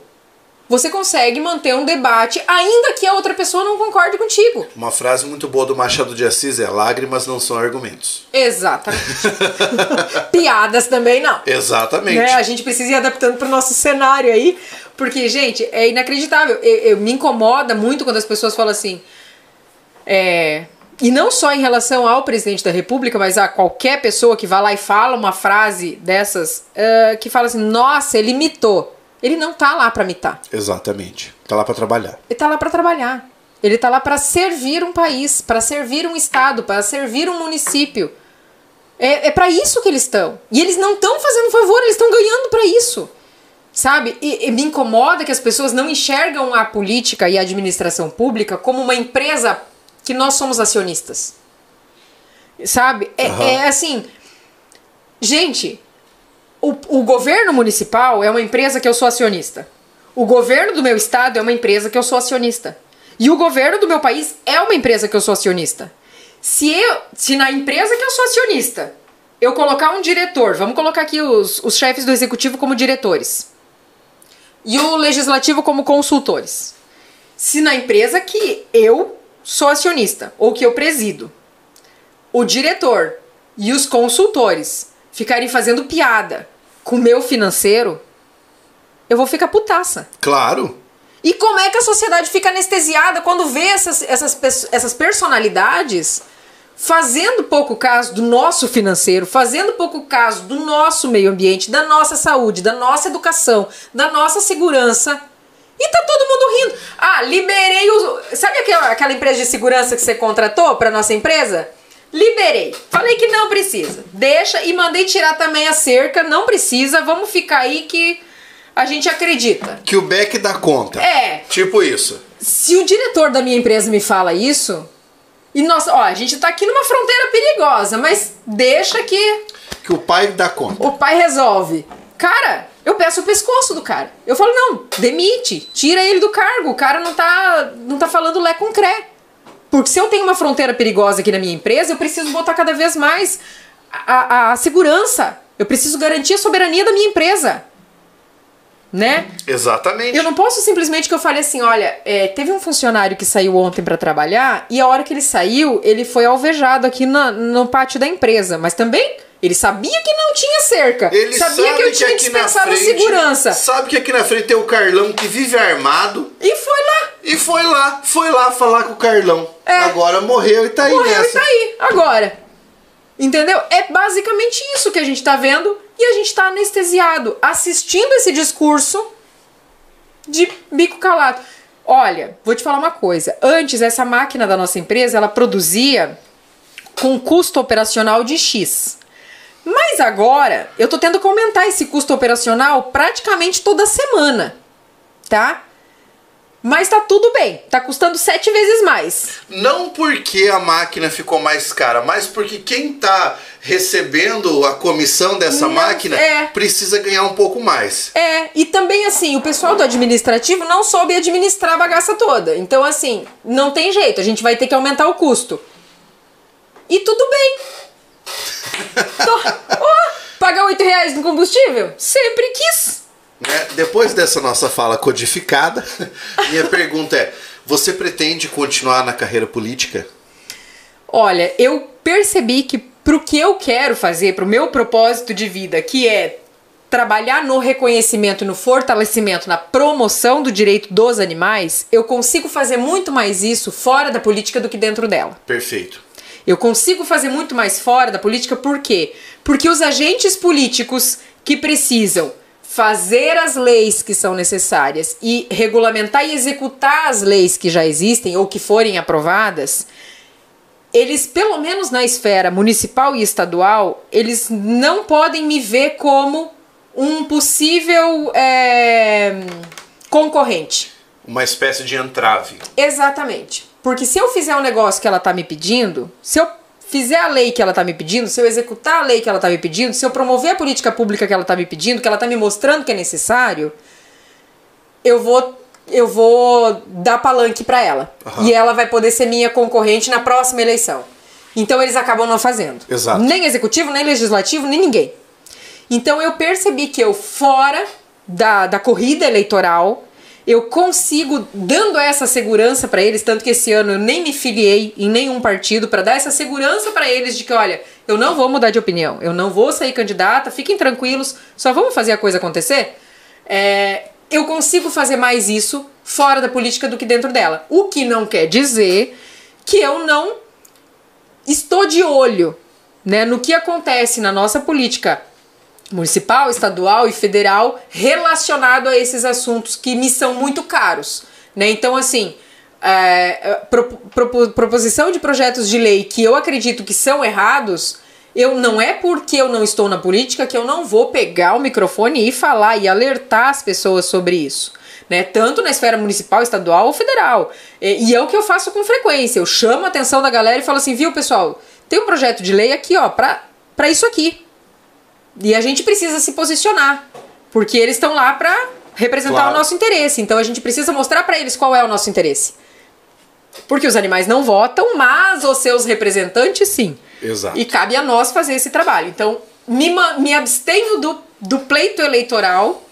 você consegue manter um debate, ainda que a outra pessoa não concorde contigo. Uma frase muito boa do Machado de Assis é: lágrimas não são argumentos. Exatamente. *laughs* Piadas também não. Exatamente. Né? A gente precisa ir adaptando para o nosso cenário aí, porque, gente, é inacreditável. Eu, eu, me incomoda muito quando as pessoas falam assim. É, e não só em relação ao presidente da República, mas a qualquer pessoa que vá lá e fala uma frase dessas, uh, que fala assim: nossa, ele mitou. Ele não tá lá para mitar. Exatamente. Tá lá para trabalhar. Ele tá lá para trabalhar. Ele tá lá para servir um país, para servir um estado, para servir um município. É, é para isso que eles estão. E eles não estão fazendo favor, eles estão ganhando para isso. Sabe? E, e, me incomoda que as pessoas não enxergam a política e a administração pública como uma empresa que nós somos acionistas. Sabe? É, uhum. é assim. Gente, o, o governo municipal é uma empresa que eu sou acionista. O governo do meu estado é uma empresa que eu sou acionista. E o governo do meu país é uma empresa que eu sou acionista. Se, eu, se na empresa que eu sou acionista eu colocar um diretor, vamos colocar aqui os, os chefes do executivo como diretores e o legislativo como consultores. Se na empresa que eu sou acionista ou que eu presido, o diretor e os consultores ficarem fazendo piada com o meu financeiro, eu vou ficar putaça. Claro. E como é que a sociedade fica anestesiada quando vê essas, essas, essas personalidades fazendo pouco caso do nosso financeiro, fazendo pouco caso do nosso meio ambiente, da nossa saúde, da nossa educação, da nossa segurança. E tá todo mundo rindo. Ah, liberei o. Sabe aquela, aquela empresa de segurança que você contratou para nossa empresa? Liberei. Falei que não precisa. Deixa e mandei tirar também a cerca. Não precisa. Vamos ficar aí que a gente acredita. Que o Beck dá conta. É. Tipo isso. Se o diretor da minha empresa me fala isso, e nós, ó, a gente tá aqui numa fronteira perigosa, mas deixa que. Que o pai dá conta. O pai resolve. Cara, eu peço o pescoço do cara. Eu falo, não, demite, tira ele do cargo. O cara não tá, não tá falando lé com cré. Porque se eu tenho uma fronteira perigosa aqui na minha empresa, eu preciso botar cada vez mais a, a, a segurança. Eu preciso garantir a soberania da minha empresa. Né? Exatamente. Eu não posso simplesmente que eu fale assim, olha, é, teve um funcionário que saiu ontem para trabalhar e a hora que ele saiu, ele foi alvejado aqui na, no pátio da empresa, mas também ele sabia que não tinha cerca. Ele sabia que eu tinha que dispensado frente, segurança. Sabe que aqui na frente tem o Carlão que vive armado. E foi lá. E foi lá, foi lá falar com o Carlão. É. Agora morreu e tá aí morreu nessa. Morreu e tá aí, agora. Entendeu? É basicamente isso que a gente tá vendo e a gente tá anestesiado, assistindo esse discurso de bico calado. Olha, vou te falar uma coisa. Antes, essa máquina da nossa empresa, ela produzia com custo operacional de X. Mas agora eu tô tendo que aumentar esse custo operacional praticamente toda semana, tá? Mas tá tudo bem, tá custando sete vezes mais. Não porque a máquina ficou mais cara, mas porque quem tá recebendo a comissão dessa Não, máquina é. precisa ganhar um pouco mais. É, e também assim, o pessoal do administrativo não soube administrar a bagaça toda. Então, assim, não tem jeito, a gente vai ter que aumentar o custo. E tudo bem. Tô- Ó, pagar 8 reais no combustível? Sempre quis. né? Depois dessa nossa fala codificada, *laughs* minha pergunta é: você pretende continuar na carreira política? Olha, eu percebi que pro que eu quero fazer, pro meu propósito de vida, que é trabalhar no reconhecimento, no fortalecimento, na promoção do direito dos animais, eu consigo fazer muito mais isso fora da política do que dentro dela. Perfeito. Eu consigo fazer muito mais fora da política, por quê? Porque os agentes políticos que precisam fazer as leis que são necessárias e regulamentar e executar as leis que já existem ou que forem aprovadas, eles, pelo menos na esfera municipal e estadual, eles não podem me ver como um possível é, concorrente. Uma espécie de entrave. Exatamente. Porque se eu fizer um negócio que ela tá me pedindo, se eu fizer a lei que ela tá me pedindo, se eu executar a lei que ela tá me pedindo, se eu promover a política pública que ela tá me pedindo, que ela tá me mostrando que é necessário, eu vou eu vou dar palanque para ela. Aham. E ela vai poder ser minha concorrente na próxima eleição. Então eles acabam não fazendo. Exato. Nem executivo, nem legislativo, nem ninguém. Então eu percebi que eu, fora da, da corrida eleitoral, eu consigo, dando essa segurança para eles, tanto que esse ano eu nem me filiei em nenhum partido, para dar essa segurança para eles de que, olha, eu não vou mudar de opinião, eu não vou sair candidata, fiquem tranquilos, só vamos fazer a coisa acontecer. É, eu consigo fazer mais isso fora da política do que dentro dela. O que não quer dizer que eu não estou de olho né, no que acontece na nossa política municipal, estadual e federal relacionado a esses assuntos que me são muito caros. Né? Então, assim, é, pro- propo- proposição de projetos de lei que eu acredito que são errados, eu não é porque eu não estou na política que eu não vou pegar o microfone e falar e alertar as pessoas sobre isso. Né? Tanto na esfera municipal, estadual ou federal. E, e é o que eu faço com frequência. Eu chamo a atenção da galera e falo assim, viu, pessoal, tem um projeto de lei aqui, ó, pra, pra isso aqui. E a gente precisa se posicionar, porque eles estão lá para representar Claro. o nosso interesse. Então a gente precisa mostrar para eles qual é o nosso interesse. Porque os animais não votam, mas os seus representantes sim. Exato. E cabe a nós fazer esse trabalho. Então, me, me abstenho do, do pleito eleitoral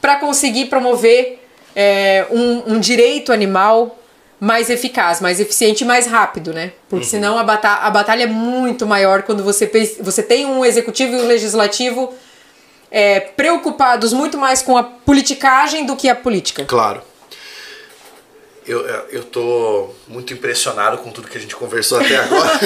para conseguir promover é, um, um direito animal mais eficaz, mais eficiente e mais rápido, né? Porque senão a, bata a batalha é muito maior quando você, você tem um executivo e um legislativo é, preocupados muito mais com a politicagem do que a política. Claro. Eu, eu tô muito impressionado com tudo que a gente conversou até agora.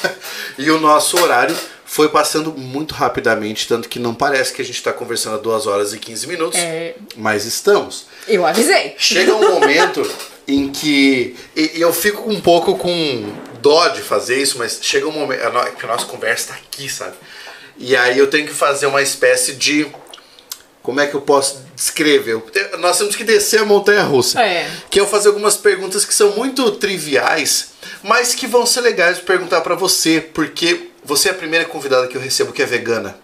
*laughs* e o nosso horário foi passando muito rapidamente, tanto que não parece que a gente está conversando há 2 horas e 15 minutos, É. mas estamos. Eu avisei. Chega um momento em que e- eu fico um pouco com dó de fazer isso, mas chega um momento que a nossa conversa tá aqui, sabe? E aí eu tenho que fazer uma espécie de como é que eu posso descrever? Nós temos que descer a montanha russa. É. Que eu fazer algumas perguntas que são muito triviais, mas que vão ser legais de perguntar pra você, porque você é a primeira convidada que eu recebo que é vegana.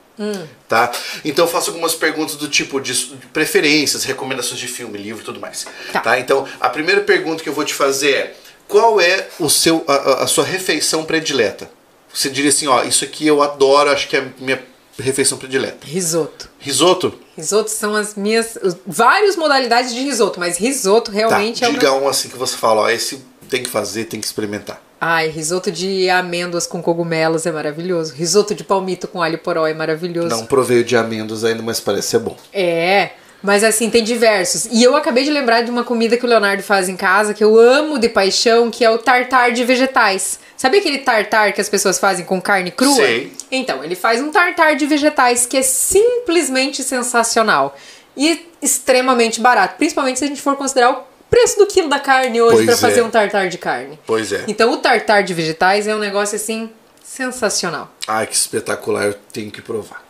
Tá? Então eu faço algumas perguntas do tipo de preferências, recomendações de filme, livro e tudo mais. Tá. Tá? Então a primeira pergunta que eu vou te fazer é: qual é o seu, a, a- sua refeição predileta? Você diria assim, ó, isso aqui eu adoro, acho que é a minha refeição predileta. Risoto. Risoto? Risoto são as minhas. várias modalidades de risoto, mas risoto realmente tá. é o Diga meu. um assim que você fala, ó, esse tem que fazer, tem que experimentar. Ai, risoto de amêndoas com cogumelos é maravilhoso. Risoto de palmito com alho poró é maravilhoso. Não provei de amêndoas ainda, mas parece ser bom. É, mas assim, tem diversos. E eu acabei de lembrar de uma comida que o Leonardo faz em casa, que eu amo de paixão, que é o tartar de vegetais. Sabe aquele tartar que as pessoas fazem com carne crua? Sei. Então, ele faz um tartar de vegetais que é simplesmente sensacional. E extremamente barato. Principalmente se a gente for considerar o preço do quilo da carne hoje para fazer é. um tartar de carne. Pois é. Então, o tartar de vegetais é um negócio assim sensacional. Ai, que espetacular, eu tenho que provar.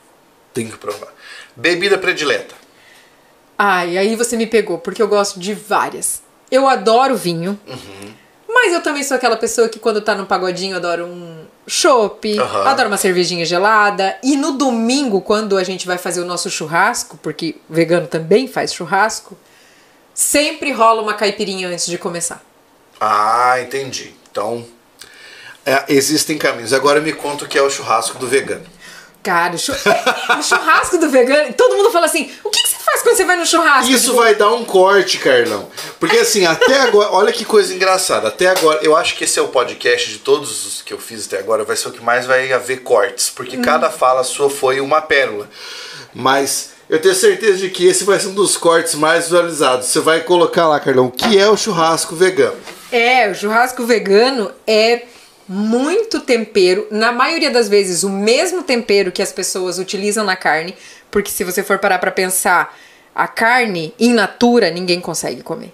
Tenho que provar. Bebida predileta. Ai, aí você me pegou, porque eu gosto de várias. Eu adoro vinho. Mas eu também sou aquela pessoa que quando tá no pagodinho adoro um chopp, Aham. adoro uma cervejinha gelada. E no domingo, quando a gente vai fazer o nosso churrasco, porque vegano também faz churrasco, sempre rola uma caipirinha antes de começar. Ah, entendi. Então, é, existem caminhos. Agora me conta o que é o churrasco do vegano. Cara, o, chu- *laughs* o churrasco do vegano, todo mundo fala assim: o que, que você faz quando você vai no churrasco? Isso Tipo, vai dar um corte, Carlão. Porque assim, até agora, olha que coisa engraçada. Até agora, eu acho que esse é o podcast de todos os que eu fiz até agora, vai ser o que mais vai haver cortes. Porque cada fala sua foi uma pérola. Mas eu tenho certeza de que esse vai ser um dos cortes mais visualizados. Você vai colocar lá, Carlão, o que é o churrasco vegano? É, o churrasco vegano é muito tempero, na maioria das vezes o mesmo tempero que as pessoas utilizam na carne, porque se você for parar pra pensar, a carne in natura ninguém consegue comer.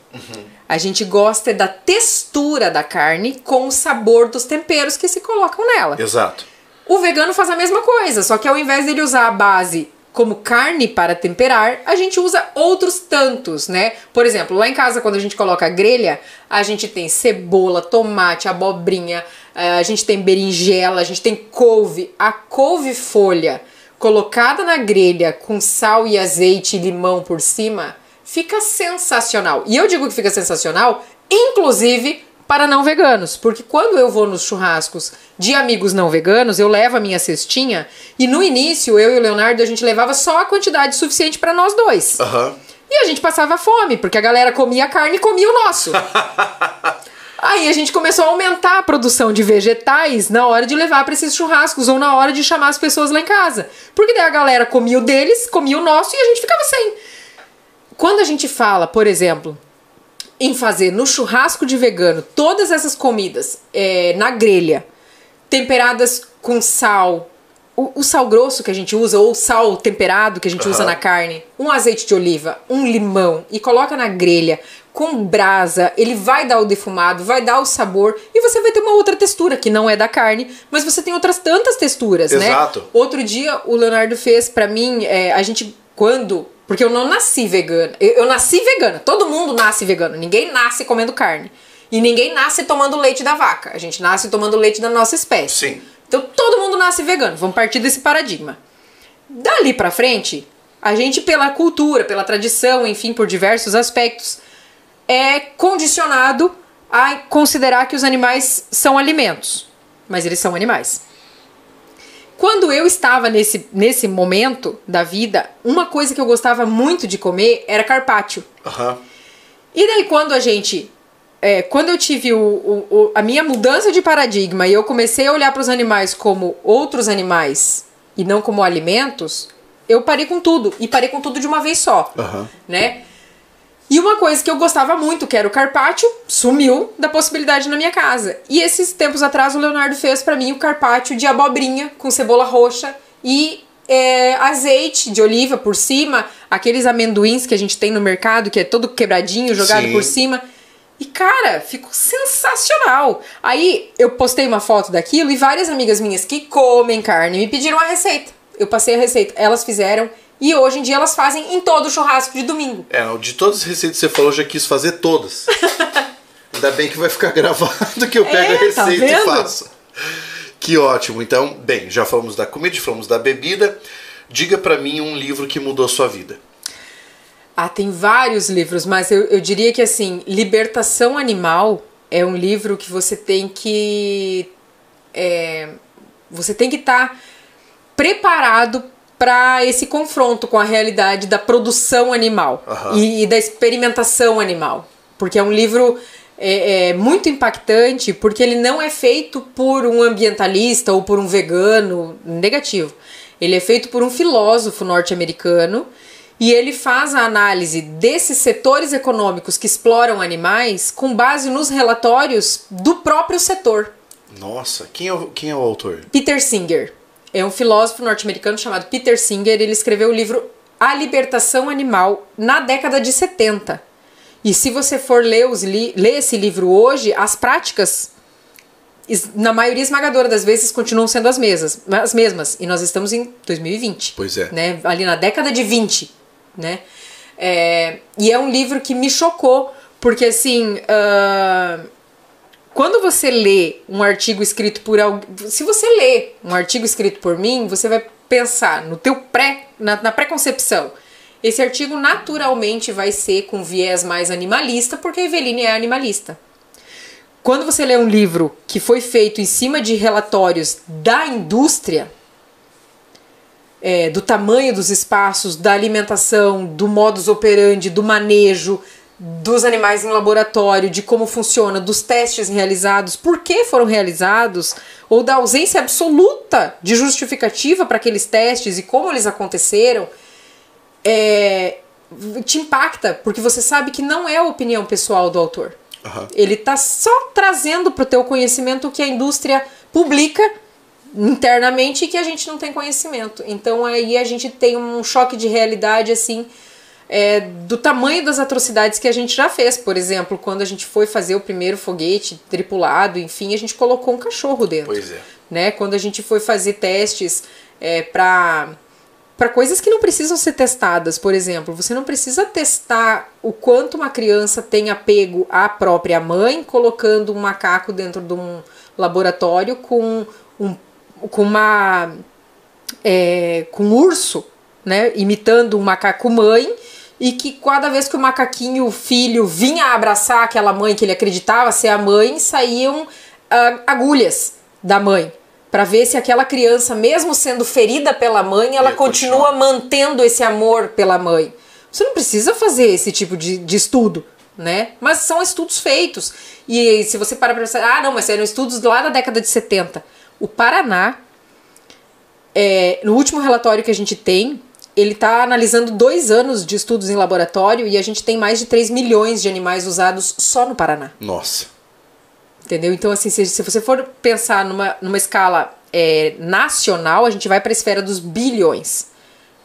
A gente gosta da textura da carne com o sabor dos temperos que se colocam nela. Exato. O vegano faz a mesma coisa, só que ao invés dele usar a base como carne para temperar, a gente usa outros tantos, né? Por exemplo, lá em casa, quando a gente coloca a grelha, a gente tem cebola, tomate, abobrinha, eh, a gente tem berinjela, a gente tem couve. A couve folha colocada na grelha com sal e azeite e limão por cima fica sensacional. E eu digo que fica sensacional, inclusive para não veganos, porque quando eu vou nos churrascos de amigos não veganos, eu levo a minha cestinha e no início eu e o Leonardo a gente levava só a quantidade suficiente para nós dois. Aham. E a gente passava fome, porque a galera comia carne e comia o nosso. *laughs* Aí a gente começou a aumentar a produção de vegetais na hora de levar para esses churrascos ou na hora de chamar as pessoas lá em casa. Porque daí a galera comia o deles, comia o nosso e a gente ficava sem. Quando a gente fala, por exemplo, em fazer no churrasco de vegano todas essas comidas é, na grelha, temperadas com sal, o, o sal grosso que a gente usa, ou o sal temperado que a gente usa Aham. na carne, um azeite de oliva, um limão e coloca na grelha com brasa, ele vai dar o defumado, vai dar o sabor e você vai ter uma outra textura que não é da carne, mas você tem outras tantas texturas, Exato. né? Outro dia o Leonardo fez pra mim, é, a gente quando porque eu não nasci vegana. Eu, eu nasci vegana. Todo mundo nasce vegano. Ninguém nasce comendo carne. E ninguém nasce tomando leite da vaca. A gente nasce tomando leite da nossa espécie. Sim. Então todo mundo nasce vegano. Vamos partir desse paradigma. Dali pra frente, a gente, pela cultura, pela tradição, enfim, por diversos aspectos, é condicionado a considerar que os animais são alimentos. Mas eles são animais. Quando eu estava nesse, nesse momento da vida, uma coisa que eu gostava muito de comer era carpaccio. Aham. E daí quando a gente. é, quando eu tive o, o- o- a minha mudança de paradigma e eu comecei a olhar para os animais como outros animais e não como alimentos, eu parei com tudo. E parei com tudo de uma vez só. Aham. Né? E uma coisa que eu gostava muito, que era o carpaccio, sumiu da possibilidade na minha casa. E esses tempos atrás o Leonardo fez pra mim o carpaccio de abobrinha com cebola roxa e é, azeite de oliva por cima, aqueles amendoins que a gente tem no mercado, que é todo quebradinho, jogado Sim. por cima. E cara, ficou sensacional. Aí eu postei uma foto daquilo e várias amigas minhas que comem carne me pediram a receita. Eu passei a receita, elas fizeram e hoje em dia elas fazem em todo churrasco de domingo. É, de todas as receitas que você falou, eu já quis fazer todas. *laughs* Ainda bem que vai ficar *laughs* gravado que eu pego a É, tá receita e vendo? faço. Que ótimo. Então, bem, já falamos da comida, já falamos da bebida. Diga pra mim um livro que mudou sua vida. Ah, tem vários livros, mas eu, eu diria que assim, Libertação Animal é um livro que você tem que. é, você tem que estar preparado para esse confronto com a realidade da produção animal Aham. e, e da experimentação animal. Porque é um livro é, é, muito impactante, porque ele não é feito por um ambientalista ou por um vegano negativo. Ele é feito por um filósofo norte-americano e ele faz a análise desses setores econômicos que exploram animais com base nos relatórios do próprio setor. Nossa, quem é o, quem é o autor? Peter Singer. É um filósofo norte-americano chamado Peter Singer. Ele escreveu o livro A Libertação Animal na década de 70. E se você for ler, os li ler esse livro hoje, as práticas, na maioria esmagadora das vezes, continuam sendo as mesmas. As mesmas. E nós estamos em 2020. Pois é. Né? Ali na década de 20. Né? É, e é um livro que me chocou, Porque assim, uh, quando você lê um artigo escrito por alguém. Se você lê um artigo escrito por mim, você vai pensar no teu pré, na, na pré-concepção. Esse artigo naturalmente vai ser com viés mais animalista, porque a Eveline é animalista. Quando você lê um livro que foi feito em cima de relatórios da indústria, é, do tamanho dos espaços, da alimentação, do modus operandi, do manejo dos animais em laboratório, de como funciona, dos testes realizados, por que foram realizados, ou da ausência absoluta de justificativa para aqueles testes e como eles aconteceram, é, te impacta, porque você sabe que não é a opinião pessoal do autor. Aham. Ele está só trazendo para o teu conhecimento o que a indústria publica internamente e que a gente não tem conhecimento. Então aí a gente tem um choque de realidade assim é, do tamanho das atrocidades que a gente já fez. Por exemplo, quando a gente foi fazer o primeiro foguete tripulado, enfim, a gente colocou um cachorro dentro. Pois é. Né? Quando a gente foi fazer testes é, para para coisas que não precisam ser testadas, por exemplo, você não precisa testar o quanto uma criança tem apego à própria mãe, colocando um macaco dentro de um laboratório com um, com uma é, com um urso, né, imitando um macaco mãe e que cada vez que o macaquinho o filho vinha abraçar aquela mãe que ele acreditava ser a mãe, saíam ah, agulhas da mãe para ver se aquela criança, mesmo sendo ferida pela mãe, ela continua mantendo esse amor pela mãe. Você não precisa fazer esse tipo de, de estudo, né? Mas são estudos feitos. E se você para pra pensar, ah, não, mas eram estudos lá da década de 70. O Paraná, é, no último relatório que a gente tem, ele está analisando dois anos de estudos em laboratório e a gente tem mais de 3 milhões de animais usados só no Paraná. Nossa. Entendeu? Então, assim, se, se você for pensar numa, numa escala é, nacional, a gente vai para a esfera dos bilhões.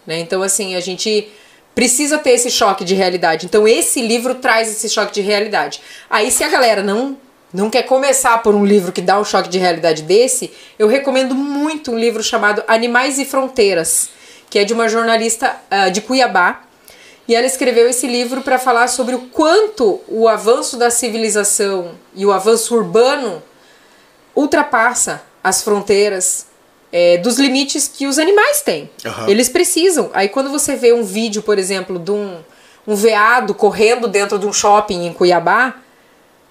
Né? Então, assim, a gente precisa ter esse choque de realidade. Então, esse livro traz esse choque de realidade. Aí, se a galera não, não quer começar por um livro que dá um choque de realidade desse, eu recomendo muito um livro chamado Animais e Fronteiras, que é de uma jornalista ah, de Cuiabá, e ela escreveu esse livro para falar sobre o quanto o avanço da civilização e o avanço urbano ultrapassa as fronteiras é, dos limites que os animais têm. Aham. Eles precisam. Aí quando você vê um vídeo, por exemplo, de um, um veado correndo dentro de um shopping em Cuiabá,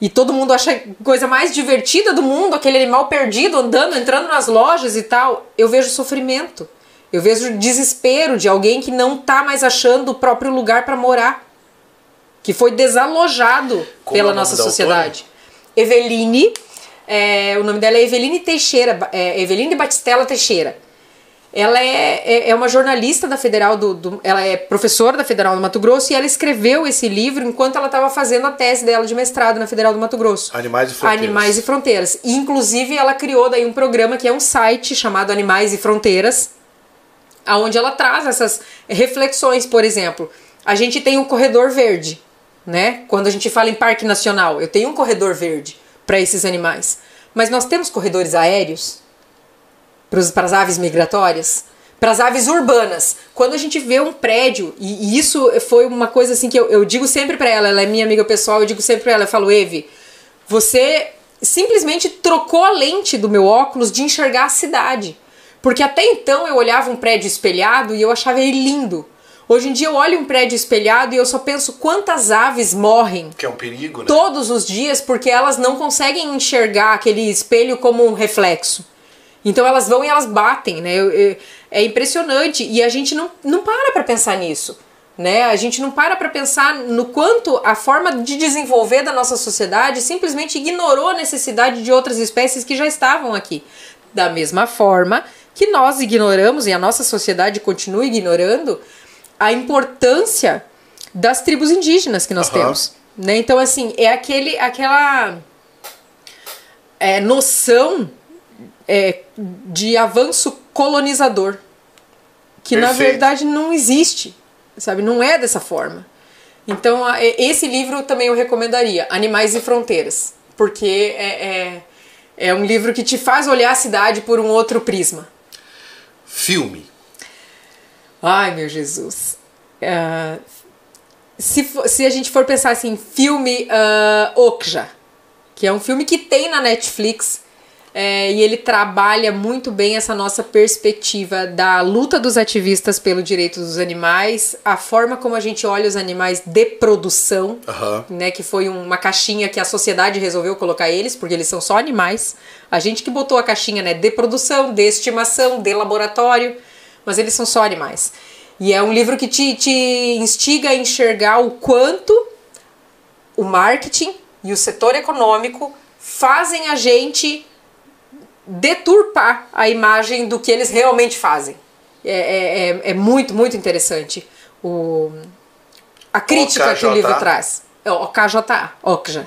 e todo mundo acha a coisa mais divertida do mundo, aquele animal perdido, andando, entrando nas lojas e tal, eu vejo sofrimento. Eu vejo desespero de alguém que não tá mais achando o próprio lugar para morar. Que foi desalojado Como é pela o nome nossa da sociedade. Eveline, é, o nome dela é Eveline Teixeira, é, Eveline Batistella Teixeira. Ela é, é, é uma jornalista da Federal do, do- Ela é professora da Federal do Mato Grosso e ela escreveu esse livro enquanto ela estava fazendo a tese dela de mestrado na Federal do Mato Grosso. Animais e Fronteiras. Animais e Fronteiras. E, inclusive, ela criou daí um programa que é um site chamado Animais e Fronteiras, aonde ela traz essas reflexões, por exemplo. A gente tem um corredor verde, né? Quando a gente fala em parque nacional, eu tenho um corredor verde para esses animais. Mas nós temos corredores aéreos para as aves migratórias, para as aves urbanas. Quando a gente vê um prédio, e, e isso foi uma coisa assim que eu, eu digo sempre para ela, ela é minha amiga pessoal, eu digo sempre para ela, eu falo, Eve, você simplesmente trocou a lente do meu óculos de enxergar a cidade. Porque até então eu olhava um prédio espelhado e eu achava ele lindo. Hoje em dia eu olho um prédio espelhado e eu só penso quantas aves morrem Que é um perigo, né? todos os dias porque elas não conseguem enxergar aquele espelho como um reflexo. Então elas vão e elas batem, né? Eu- eu- é impressionante e a gente não, não para para pensar nisso. Né? A gente não para para pensar no quanto a forma de desenvolver da nossa sociedade simplesmente ignorou a necessidade de outras espécies que já estavam aqui. Da mesma forma que nós ignoramos e a nossa sociedade continua ignorando a importância das tribos indígenas que nós Aham. temos. Né? Então, assim, é aquele, aquela é, noção é, de avanço colonizador que na Perfeito. verdade não existe, sabe? Não é dessa forma. Então, esse livro também eu recomendaria, Animais e Fronteiras, porque é, é, é um livro que te faz olhar a cidade por um outro prisma. Filme. Ai, meu Jesus. Ah, se, se a gente for pensar assim, filme uh, Okja, que é um filme que tem na Netflix, é, e ele trabalha muito bem essa nossa perspectiva da luta dos ativistas pelo direito dos animais, a forma como a gente olha os animais de produção, Aham. né, que foi uma caixinha que a sociedade resolveu colocar eles, porque eles são só animais. A gente que botou a caixinha, né, de produção, de estimação, de laboratório, mas eles são só animais. E é um livro que te, te instiga a enxergar o quanto o marketing e o setor econômico fazem a gente deturpar a imagem do que eles realmente fazem. É, é, é- é muito, muito interessante o, a crítica que o OKJ. livro traz. É o OKJA, OKJA.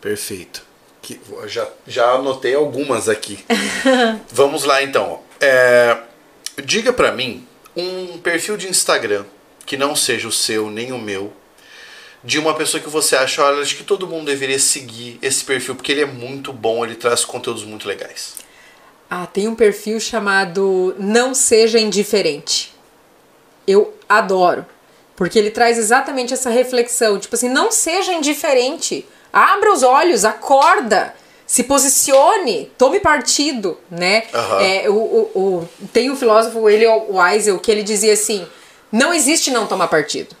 Perfeito. Que, já, já anotei algumas aqui. *laughs* Vamos lá então. É, diga pra mim um perfil de Instagram que não seja o seu nem o meu, de uma pessoa que você acha, olha, acho que todo mundo deveria seguir esse perfil porque ele é muito bom, ele traz conteúdos muito legais. Ah, tem um perfil chamado Não Seja Indiferente. Eu adoro. Porque ele traz exatamente essa reflexão. Tipo assim, não seja indiferente. Abra os olhos, acorda. Se posicione, tome partido, né? Aham. É, o, o, o- tem um filósofo, ele o Weisel, que ele dizia assim: não existe não tomar partido,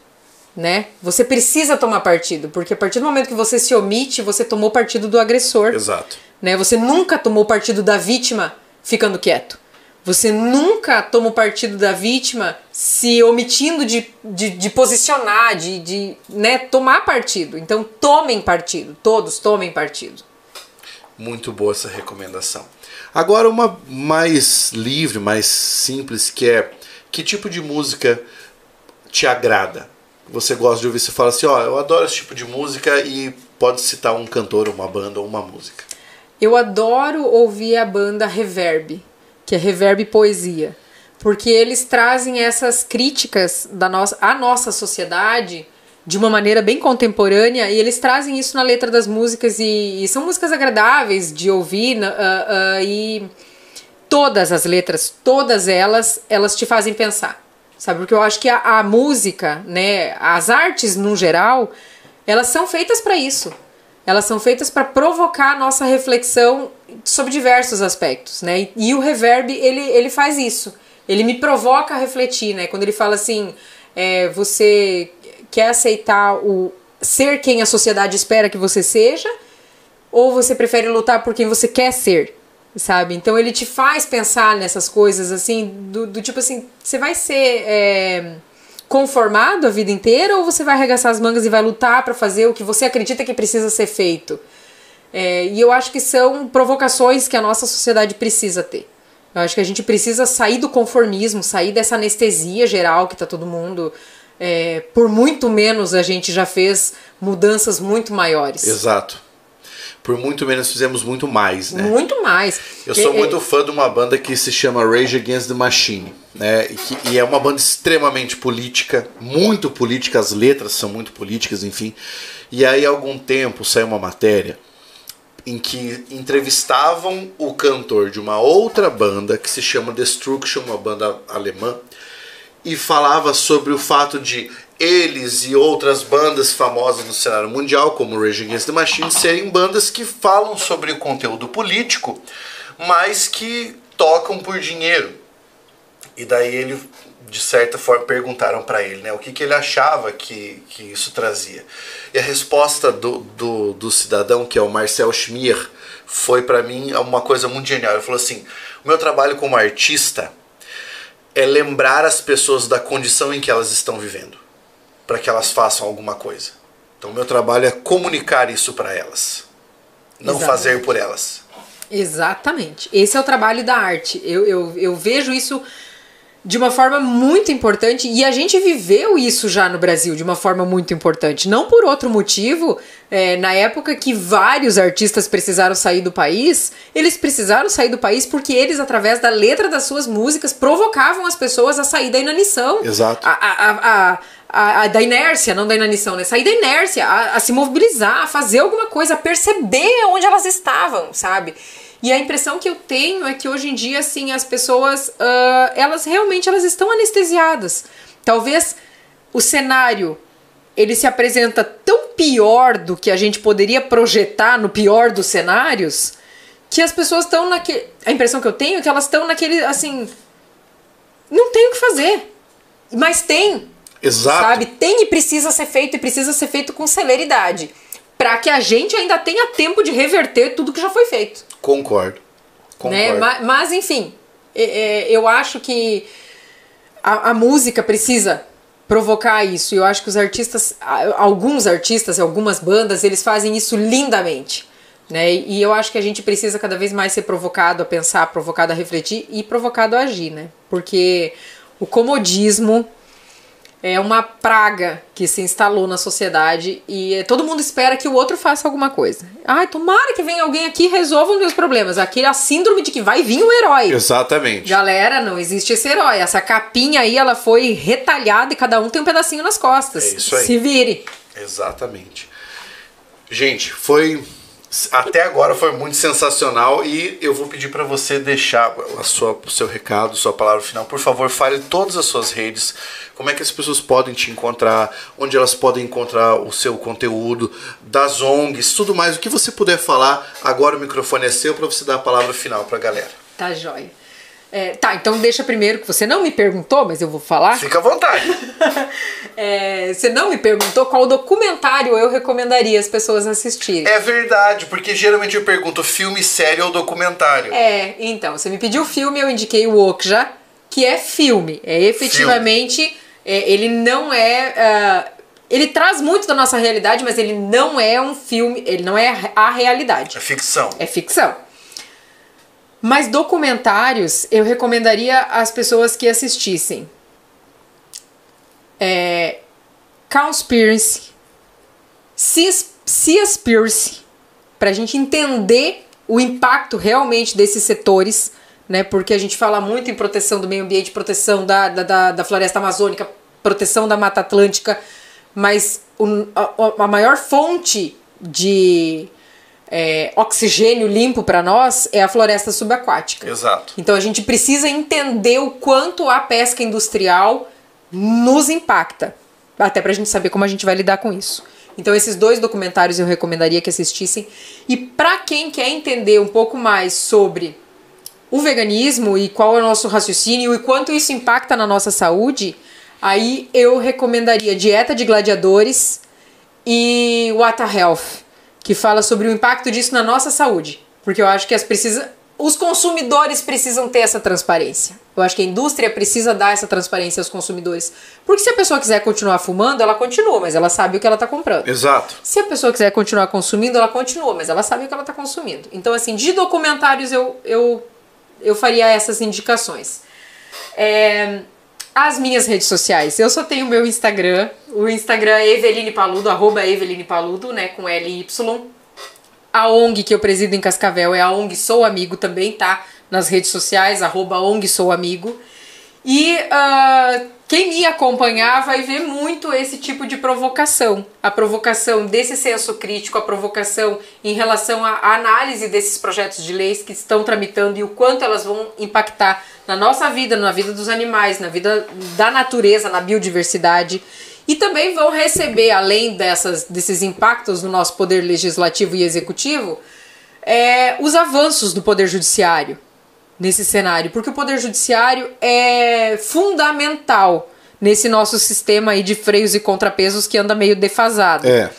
né? Você precisa tomar partido, porque a partir do momento que você se omite, você tomou partido do agressor Exato. Né? Você nunca tomou partido da vítima ficando quieto. Você nunca tomou partido da vítima se omitindo de, de, de posicionar, de, de né, tomar partido. Então tomem partido, todos tomem partido. Muito boa essa recomendação. Agora uma mais livre, mais simples, que é que tipo de música te agrada? Você gosta de ouvir, você fala assim, ó, eu adoro esse tipo de música e pode citar um cantor, uma banda ou uma música. Eu adoro ouvir a banda Reverb, que é Reverb Poesia, porque eles trazem essas críticas da nossa, à nossa sociedade de uma maneira bem contemporânea e eles trazem isso na letra das músicas e, e são músicas agradáveis de ouvir ah, ah, e todas as letras, todas elas, elas te fazem pensar, sabe? Porque eu acho que a, a música, né, as artes no geral, elas são feitas para isso. Elas são feitas para provocar a nossa reflexão sobre diversos aspectos, né? E, e o reverb ele, ele faz isso. Ele me provoca a refletir, né? Quando ele fala assim, é, você quer aceitar o ser quem a sociedade espera que você seja, ou você prefere lutar por quem você quer ser, sabe? Então ele te faz pensar nessas coisas assim, do, do tipo assim, você vai ser é, conformado a vida inteira ou você vai arregaçar as mangas e vai lutar para fazer o que você acredita que precisa ser feito? É, e eu acho que são provocações que a nossa sociedade precisa ter. Eu acho que a gente precisa sair do conformismo, sair dessa anestesia geral que tá todo mundo. é, por muito menos a gente já fez mudanças muito maiores. Exato. Por muito menos fizemos muito mais, né? Muito mais. Eu sou muito fã de uma banda que se chama Rage Against the Machine, né? E, que- e é uma banda extremamente política, muito política, as letras são muito políticas, enfim. E aí, há algum tempo, saiu uma matéria em que entrevistavam o cantor de uma outra banda que se chama Destruction, uma banda alemã, e falava sobre o fato de eles e outras bandas famosas no cenário mundial, como Rage Against the Machine, serem bandas que falam sobre o conteúdo político, mas que tocam por dinheiro. E daí ele, de certa forma, perguntaram para ele né, o que, que ele achava que, que isso trazia. E a resposta do, do, do cidadão, que é o Marcel Schmier, foi para mim uma coisa muito genial. Ele falou assim: o meu trabalho como artista é lembrar as pessoas da condição em que elas estão vivendo, para que elas façam alguma coisa. Então, o meu trabalho é comunicar isso para elas, não Exatamente. fazer por elas. Exatamente. Esse é o trabalho da arte. Eu, eu, eu vejo isso de uma forma muito importante e a gente viveu isso já no Brasil de uma forma muito importante. Não por outro motivo. é, na época que vários artistas precisaram sair do país, eles precisaram sair do país porque eles, através da letra das suas músicas, provocavam as pessoas a sair da inanição. Exato. A, a, a, a, a- da inércia, não da inanição, né? Sair da inércia, a, a se mobilizar, a fazer alguma coisa, a perceber onde elas estavam, sabe? E a impressão que eu tenho é que hoje em dia, assim, as pessoas, ah, elas realmente elas estão anestesiadas. Talvez o cenário ele se apresenta tão pior do que a gente poderia projetar no pior dos cenários, que as pessoas estão naquele. A impressão que eu tenho é que elas estão naquele, assim. Não tem o que fazer. Mas tem. Exato. Sabe? Tem e precisa ser feito, e precisa ser feito com celeridade. Para que a gente ainda tenha tempo de reverter tudo que já foi feito. Concordo. Concordo. Né? Mas, mas, enfim, é, é, eu acho que a, a música precisa provocar isso. E eu acho que os artistas, alguns artistas, algumas bandas, eles fazem isso lindamente. Né? E eu acho que a gente precisa cada vez mais ser provocado a pensar, provocado a refletir e provocado a agir, né? Porque o comodismo é uma praga que se instalou na sociedade e todo mundo espera que o outro faça alguma coisa. Ai, tomara que venha alguém aqui e resolva os meus problemas. Aqui é a síndrome de que vai vir o herói. Exatamente. Galera, não existe esse herói. Essa capinha aí, ela foi retalhada e cada um tem um pedacinho nas costas. É isso aí. Se vire. Exatamente. Gente, foi até agora foi muito sensacional e eu vou pedir para você deixar a sua, o seu recado, sua palavra final. Por favor, fale todas as suas redes, como é que as pessoas podem te encontrar, onde elas podem encontrar o seu conteúdo, das ONGs, tudo mais. O que você puder falar, agora o microfone é seu para você dar a palavra final para a galera. Tá jóia. É, tá, então deixa primeiro que você não me perguntou, mas eu vou falar. Fica à vontade. *laughs* é, você não me perguntou qual documentário eu recomendaria as pessoas assistirem. É verdade, porque geralmente eu pergunto filme, série ou documentário. É, então, você me pediu filme, eu indiquei o Okja, que é filme. É efetivamente, é, ele não é. Uh, ele traz muito da nossa realidade, mas ele não é um filme, ele não é a realidade. É ficção. É ficção. Mas documentários eu recomendaria às pessoas que assistissem. É, Cowspiracy, Seaspiracy, para a gente entender o impacto realmente desses setores, né? Porque a gente fala muito em proteção do meio ambiente, proteção da, da, da floresta amazônica, proteção da Mata Atlântica, mas o, a, a maior fonte de é, oxigênio limpo para nós é a floresta subaquática. Exato. Então a gente precisa entender o quanto a pesca industrial nos impacta, até para a gente saber como a gente vai lidar com isso. Então esses dois documentários eu recomendaria que assistissem. E para quem quer entender um pouco mais sobre o veganismo e qual é o nosso raciocínio e quanto isso impacta na nossa saúde, aí eu recomendaria Dieta de Gladiadores e Water Health que fala sobre o impacto disso na nossa saúde. Porque eu acho que as precisa, os consumidores precisam ter essa transparência. Eu acho que a indústria precisa dar essa transparência aos consumidores. Porque se a pessoa quiser continuar fumando, ela continua, mas ela sabe o que ela está comprando. Exato. Se a pessoa quiser continuar consumindo, ela continua, mas ela sabe o que ela está consumindo. Então, assim, de documentários eu, eu, eu faria essas indicações. É, as minhas redes sociais. Eu só tenho o meu Instagram. O Instagram é Eveline Paludo, arroba Eveline Paludo, né? Com L-Y. A ONG que eu presido em Cascavel é a ONG Sou Amigo também, tá? Nas redes sociais, arroba ONG Sou Amigo. E uh, quem me acompanhar vai ver muito esse tipo de provocação. A provocação desse senso crítico, a provocação em relação à análise desses projetos de leis que estão tramitando e o quanto elas vão impactar na nossa vida, na vida dos animais, na vida da natureza, na biodiversidade. E também vão receber, além dessas, desses impactos no nosso poder legislativo e executivo, é, os avanços do poder judiciário nesse cenário, porque o poder judiciário é fundamental nesse nosso sistema aí de freios e contrapesos que anda meio defasado. É.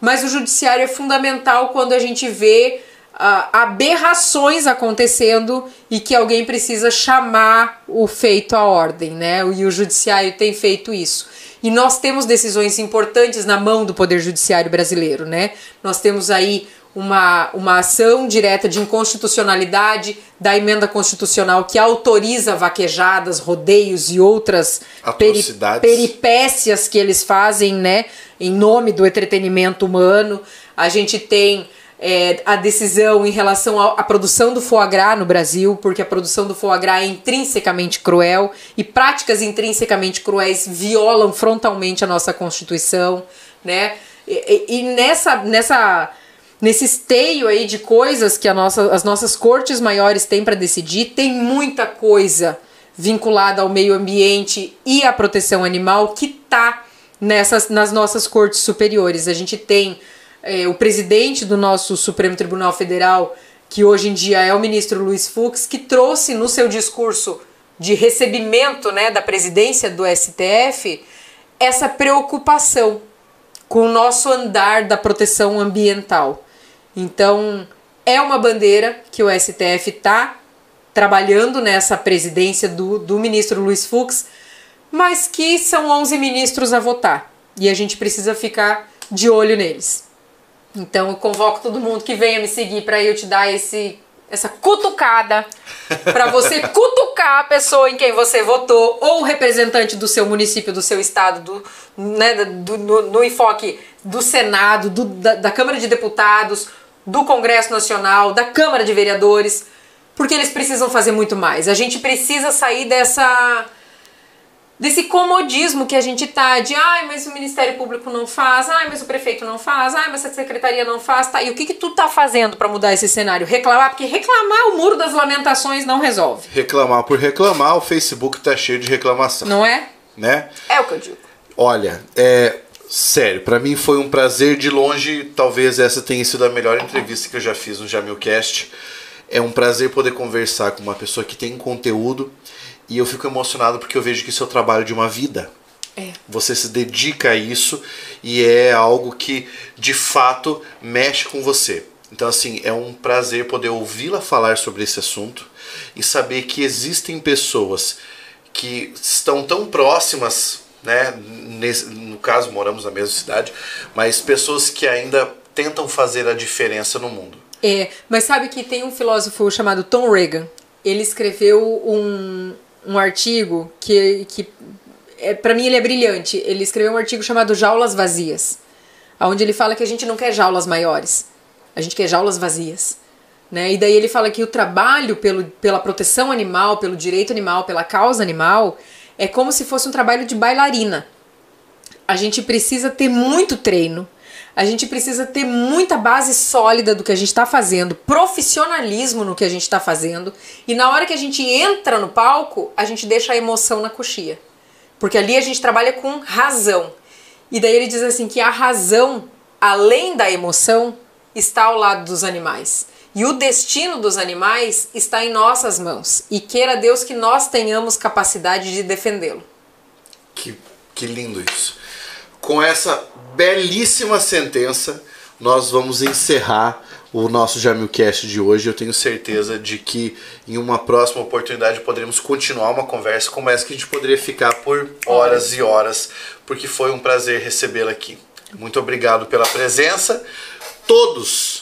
Mas o judiciário é fundamental quando a gente vê uh, aberrações acontecendo e que alguém precisa chamar o feito à ordem, né? E o judiciário tem feito isso. E nós temos decisões importantes na mão do poder judiciário brasileiro, né? Nós temos aí uma, uma ação direta de inconstitucionalidade da emenda constitucional que autoriza vaquejadas, rodeios e outras peri peripécias que eles fazem, né, em nome do entretenimento humano. A gente tem é, a decisão em relação à produção do foie gras no Brasil, porque a produção do foie gras é intrinsecamente cruel e práticas intrinsecamente cruéis violam frontalmente a nossa Constituição, né? E, e, e nessa, nessa nesse esteio aí de coisas que nossa, as nossas cortes maiores têm para decidir, tem muita coisa vinculada ao meio ambiente e à proteção animal que está nessas, nas nossas cortes superiores. A gente tem é, o presidente do nosso Supremo Tribunal Federal, que hoje em dia é o ministro Luiz Fux, que trouxe no seu discurso de recebimento né, da presidência do STF essa preocupação com o nosso andar da proteção ambiental. Então, é uma bandeira que o STF está trabalhando nessa presidência do, do ministro Luiz Fux, mas que são 11 ministros a votar e a gente precisa ficar de olho neles. Então, eu convoco todo mundo que venha me seguir para eu te dar esse essa cutucada para você *laughs* cutucar a pessoa em quem você votou ou o representante do seu município, do seu estado, do, né, do, no, no enfoque do Senado, do, da, da Câmara de Deputados, do Congresso Nacional, da Câmara de Vereadores, porque eles precisam fazer muito mais. A gente precisa sair dessa desse comodismo que a gente tá de ai, mas o Ministério Público não faz, ai, mas o prefeito não faz, ai, mas a secretaria não faz, tá? E o que que tu tá fazendo para mudar esse cenário? Reclamar, porque reclamar o muro das lamentações não resolve. Reclamar por reclamar, o Facebook tá cheio de reclamação. Não é? Né? É o que eu digo. Olha, é sério, para mim foi um prazer de longe, talvez essa tenha sido a melhor entrevista que eu já fiz no Jamilcast. É um prazer poder conversar com uma pessoa que tem conteúdo e eu fico emocionado porque eu vejo que isso é o trabalho de uma vida. É. Você se dedica a isso e é algo que de fato mexe com você. Então, assim, é um prazer poder ouvi-la falar sobre esse assunto e saber que existem pessoas que estão tão próximas, né? Nesse, no caso, moramos na mesma cidade, mas pessoas que ainda tentam fazer a diferença no mundo. É, mas sabe que tem um filósofo chamado Tom Reagan. Ele escreveu um, um artigo que, que é, para mim ele é brilhante. Ele escreveu um artigo chamado Jaulas Vazias, onde ele fala que a gente não quer jaulas maiores, a gente quer jaulas vazias. Né? E daí ele fala que o trabalho pelo, pela proteção animal, pelo direito animal, pela causa animal, é como se fosse um trabalho de bailarina. A gente precisa ter muito treino, a gente precisa ter muita base sólida do que a gente está fazendo, profissionalismo no que a gente está fazendo, e na hora que a gente entra no palco, a gente deixa a emoção na coxia. Porque ali a gente trabalha com razão. E daí ele diz assim que a razão, além da emoção, está ao lado dos animais. E o destino dos animais está em nossas mãos. E queira Deus que nós tenhamos capacidade de defendê-lo. Que, que lindo isso. Com essa belíssima sentença, nós vamos encerrar o nosso Jamilcast de hoje. Eu tenho certeza de que em uma próxima oportunidade poderemos continuar uma conversa como essa que a gente poderia ficar por horas e horas, porque foi um prazer recebê-la aqui. Muito obrigado pela presença. Todos,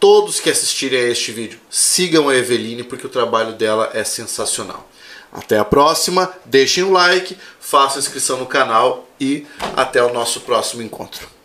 todos que assistirem a este vídeo, sigam a Eveline porque o trabalho dela é sensacional. Até a próxima, deixem o like, façam inscrição no canal e até o nosso próximo encontro.